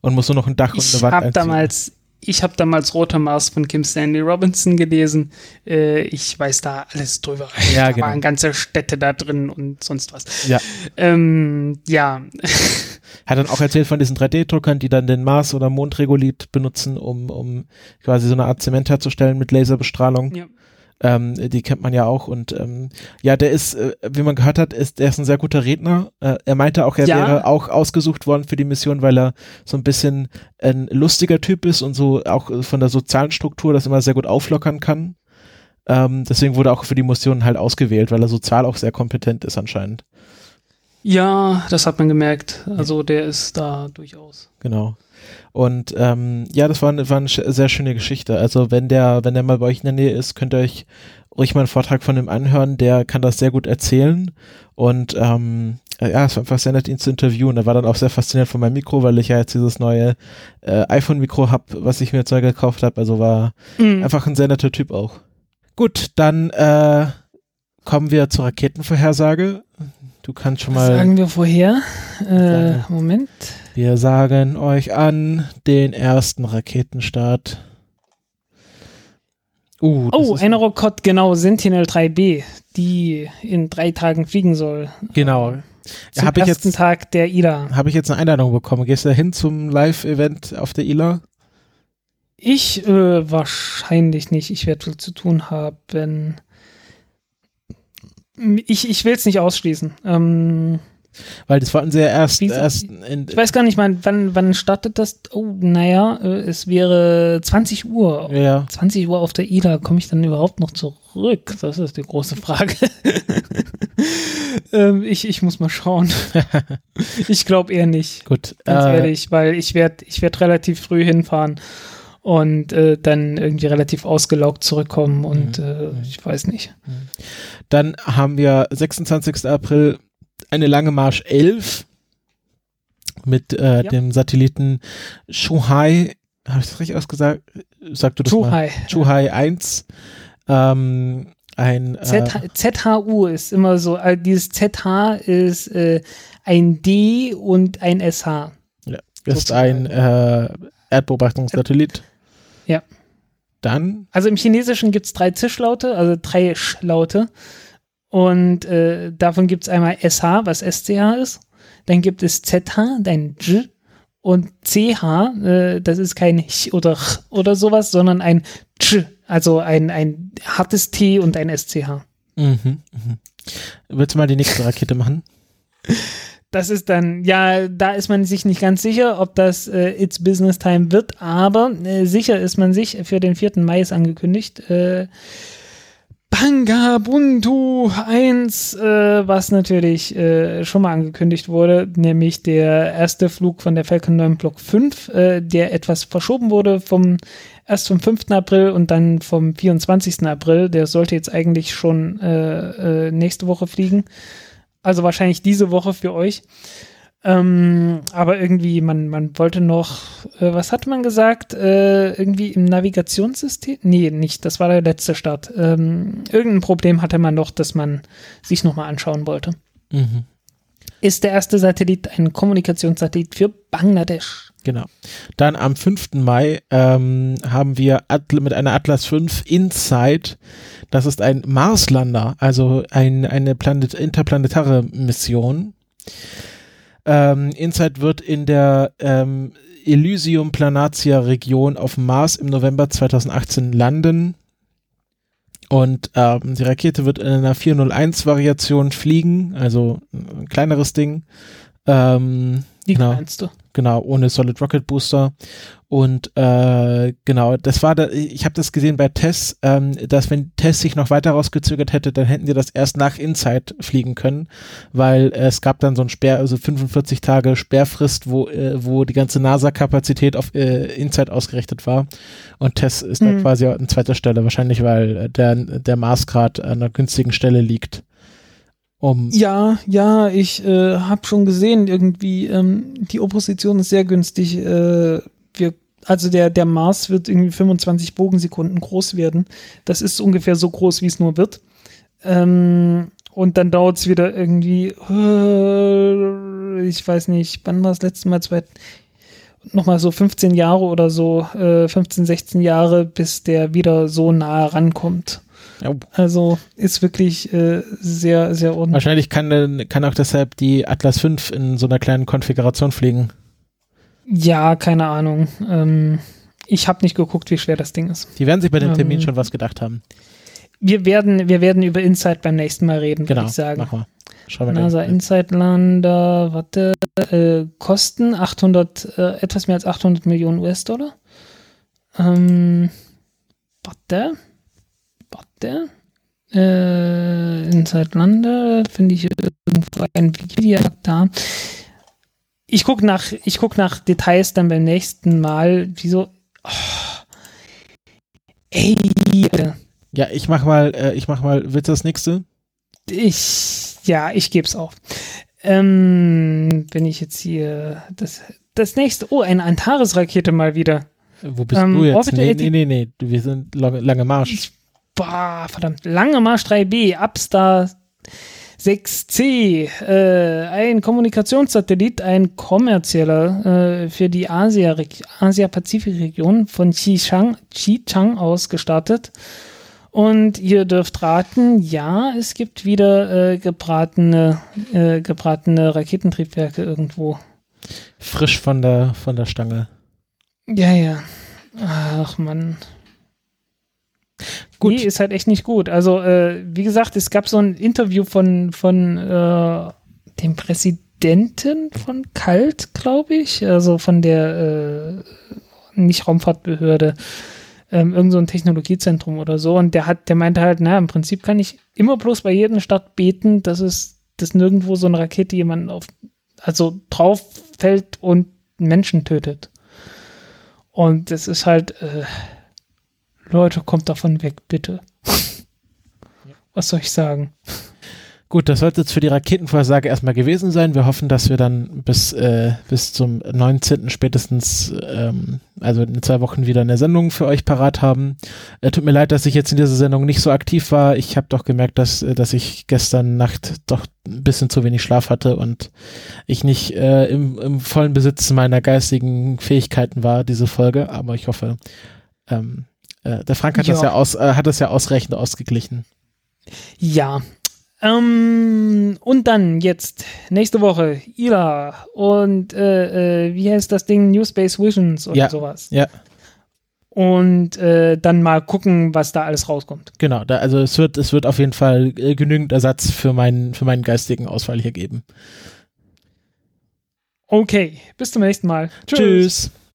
und muss nur noch ein Dach ich und eine Wand Ich habe damals ich habe damals Roter Mars von Kim Stanley Robinson gelesen. Äh, ich weiß da alles drüber. Ja, da genau. waren ganze Städte da drin und sonst was. Ja. Ähm, ja. Hat dann auch erzählt von diesen 3D-Druckern, die dann den Mars- oder Mondregolith benutzen, um, um quasi so eine Art Zement herzustellen mit Laserbestrahlung. Ja. Ähm, die kennt man ja auch und ähm, ja, der ist, äh, wie man gehört hat, ist der ist ein sehr guter Redner. Äh, er meinte auch, er ja. wäre auch ausgesucht worden für die Mission, weil er so ein bisschen ein lustiger Typ ist und so auch von der sozialen Struktur das immer sehr gut auflockern kann. Ähm, deswegen wurde er auch für die Mission halt ausgewählt, weil er sozial auch sehr kompetent ist anscheinend. Ja, das hat man gemerkt. Also der ist da durchaus. Genau. Und ähm, ja, das war eine, war eine sehr schöne Geschichte. Also wenn der, wenn der mal bei euch in der Nähe ist, könnt ihr euch ruhig mal einen Vortrag von ihm anhören. Der kann das sehr gut erzählen. Und ähm, ja, es war einfach sehr nett, ihn zu interviewen. Er war dann auch sehr fasziniert von meinem Mikro, weil ich ja jetzt dieses neue äh, iPhone-Mikro habe, was ich mir jetzt neu gekauft habe. Also war mhm. einfach ein sehr netter Typ auch. Gut, dann äh, kommen wir zur Raketenvorhersage. Du kannst schon mal. Was sagen wir vorher? Äh, Moment. Wir sagen euch an den ersten Raketenstart. Uh, oh, ein Rokot, genau, Sentinel 3B, die in drei Tagen fliegen soll. Genau. Zum hab ersten jetzt, Tag der ILA. Habe ich jetzt eine Einladung bekommen? Gehst du hin zum Live-Event auf der ILA? Ich äh, wahrscheinlich nicht. Ich werde viel zu tun haben. Ich, ich will es nicht ausschließen. Ähm, Weil das war unser erst, Wie, erst Ich weiß gar nicht, wann, wann startet das? Oh, naja, äh, es wäre 20 Uhr. Ja. 20 Uhr auf der IDA. Komme ich dann überhaupt noch zurück? Das ist die große Frage. ähm, ich, ich muss mal schauen. ich glaube eher nicht. Gut. Ganz äh, ehrlich, weil ich werde ich werd relativ früh hinfahren und äh, dann irgendwie relativ ausgelaugt zurückkommen und mhm. äh, ich weiß nicht. Mhm. Dann haben wir 26. April eine lange Marsch 11 mit äh, ja. dem Satelliten Shuhai, habe ich das richtig ausgesagt? Sag du das Chuhai. mal. Chuhai 1. Ähm, ein äh, ZHU ist immer so, äh, dieses ZH ist äh, ein D und ein SH. Ja, ist ein äh, Erdbeobachtungssatellit. Ja. Dann? Also im Chinesischen gibt es drei Zischlaute, also drei Sch-Laute. Und äh, davon gibt es einmal SH, was SCH ist. Dann gibt es ZH, dein J. Und CH, äh, das ist kein Ch oder Ch oder sowas, sondern ein Ch, also ein, ein hartes T und ein SCH. Mhm, mhm. Willst du mal die nächste Rakete machen? Das ist dann, ja, da ist man sich nicht ganz sicher, ob das äh, It's Business Time wird, aber äh, sicher ist man sich, für den 4. Mai ist angekündigt. Äh, Bangabuntu 1, äh, was natürlich äh, schon mal angekündigt wurde, nämlich der erste Flug von der Falcon 9 Block 5, äh, der etwas verschoben wurde vom erst vom 5. April und dann vom 24. April. Der sollte jetzt eigentlich schon äh, äh, nächste Woche fliegen. Also wahrscheinlich diese Woche für euch. Ähm, aber irgendwie, man, man wollte noch, äh, was hat man gesagt? Äh, irgendwie im Navigationssystem? Nee, nicht, das war der letzte Start. Ähm, irgendein Problem hatte man noch, dass man sich nochmal anschauen wollte. Mhm. Ist der erste Satellit ein Kommunikationssatellit für Bangladesch? Genau. Dann am 5. Mai ähm, haben wir Atl mit einer Atlas 5 Insight. Das ist ein Marslander, also ein, eine Planet interplanetare Mission. Ähm, Insight wird in der ähm, Elysium Planatia Region auf Mars im November 2018 landen. Und ähm, die Rakete wird in einer 401-Variation fliegen, also ein kleineres Ding. Ähm, Die genau. kleinste. Genau, ohne Solid Rocket Booster. Und äh, genau, das war da, ich habe das gesehen bei Tess, ähm, dass wenn Tess sich noch weiter rausgezögert hätte, dann hätten die das erst nach Insight fliegen können, weil äh, es gab dann so ein Sperr, also 45 Tage Sperrfrist, wo, äh, wo die ganze NASA-Kapazität auf äh, Insight ausgerichtet war. Und Tess ist da Mhm. quasi an zweiter Stelle, wahrscheinlich weil der, der Mars gerade an einer günstigen Stelle liegt. Um, Ja, ja, ich äh, habe schon gesehen, irgendwie, ähm, die Opposition ist sehr günstig. Äh, wir, also der, der Mars wird irgendwie 25 Bogensekunden groß werden. Das ist ungefähr so groß, wie es nur wird. Ähm, und dann dauert es wieder irgendwie, äh, ich weiß nicht, wann war das letzte Mal, zwei, nochmal so 15 Jahre oder so, äh, 15, 16 Jahre, bis der wieder so nahe rankommt. Also ist wirklich äh, sehr, sehr ordentlich. wahrscheinlich kann, dann- kann auch deshalb die Atlas 5 in so einer kleinen Konfiguration fliegen. Ja, keine Ahnung. Ähm, ich habe nicht geguckt, wie schwer das Ding ist. Die werden sich bei dem Termin Ähm, schon was gedacht haben. Wir werden, wir werden über Insight beim nächsten Mal reden, würde Genau, ich sagen. mach mal. Schauen wir NASA. Insight Lander, warte, äh, Kosten 800, äh, etwas mehr als 800 Millionen US-Dollar. Ähm, warte, warte. Äh, Insight Lander finde ich irgendwo ein Video da. Ich gucke nach, ich guck nach Details dann beim nächsten Mal. Wieso? Oh. Ey, Ja, ich mach mal, äh, ich mach mal, du das nächste? ich, ja, ich geb's auf. Ähm, wenn ich jetzt hier das, das nächste, oh, eine Antares-Rakete mal wieder. Wo bist Ähm, du jetzt? Orbital Nee, nee, nee, nee, wir sind lange, lange Marsch. Ich, boah, verdammt, lange Marsch 3B, Upstar 6C, äh, ein Kommunikationssatellit, ein kommerzieller, äh, für die Asia- Asia-Pazifik-Region von Xichang, Xichang aus gestartet. Und ihr dürft raten, ja, es gibt wieder äh, gebratene, äh, gebratene Raketentriebwerke irgendwo. Frisch von der, von der Stange. Ja, ja. Ach man. Gut. Nee, ist halt echt nicht gut. Also, äh, wie gesagt, es gab so ein Interview von, von äh, dem Präsidenten von Kalt, glaube ich, also von der äh, nicht Raumfahrtbehörde, ähm, irgend so ein Technologiezentrum oder so. Und der hat, der meinte halt, na, im Prinzip kann ich immer bloß bei jedem Start beten, dass es, dass nirgendwo so eine Rakete jemanden auf, also drauf fällt und Menschen tötet. Und es ist halt, äh, Leute, kommt davon weg, bitte. Was soll ich sagen? Gut, das sollte jetzt für die Raketenvorhersage erstmal gewesen sein. Wir hoffen, dass wir dann bis, äh, bis zum 19. spätestens, ähm, also in zwei Wochen wieder eine Sendung für euch parat haben. Äh, tut mir leid, dass ich jetzt in dieser Sendung nicht so aktiv war. Ich habe doch gemerkt, dass, äh, dass ich gestern Nacht doch ein bisschen zu wenig Schlaf hatte und ich nicht äh, im, im vollen Besitz meiner geistigen Fähigkeiten war, diese Folge. Aber ich hoffe, ähm, äh, der Frank hat das Ja. ja aus, äh, hat das ja ausreichend ausgeglichen. Ja. Ähm, und dann jetzt nächste Woche ILA und äh, äh, wie heißt das Ding? New Space Visions oder Ja. sowas. Ja. Und äh, dann mal gucken, was da alles rauskommt. Genau, da, also es wird, es wird auf jeden Fall genügend Ersatz für meinen, für meinen geistigen Ausfall hier geben. Okay, bis zum nächsten Mal. Tschüss.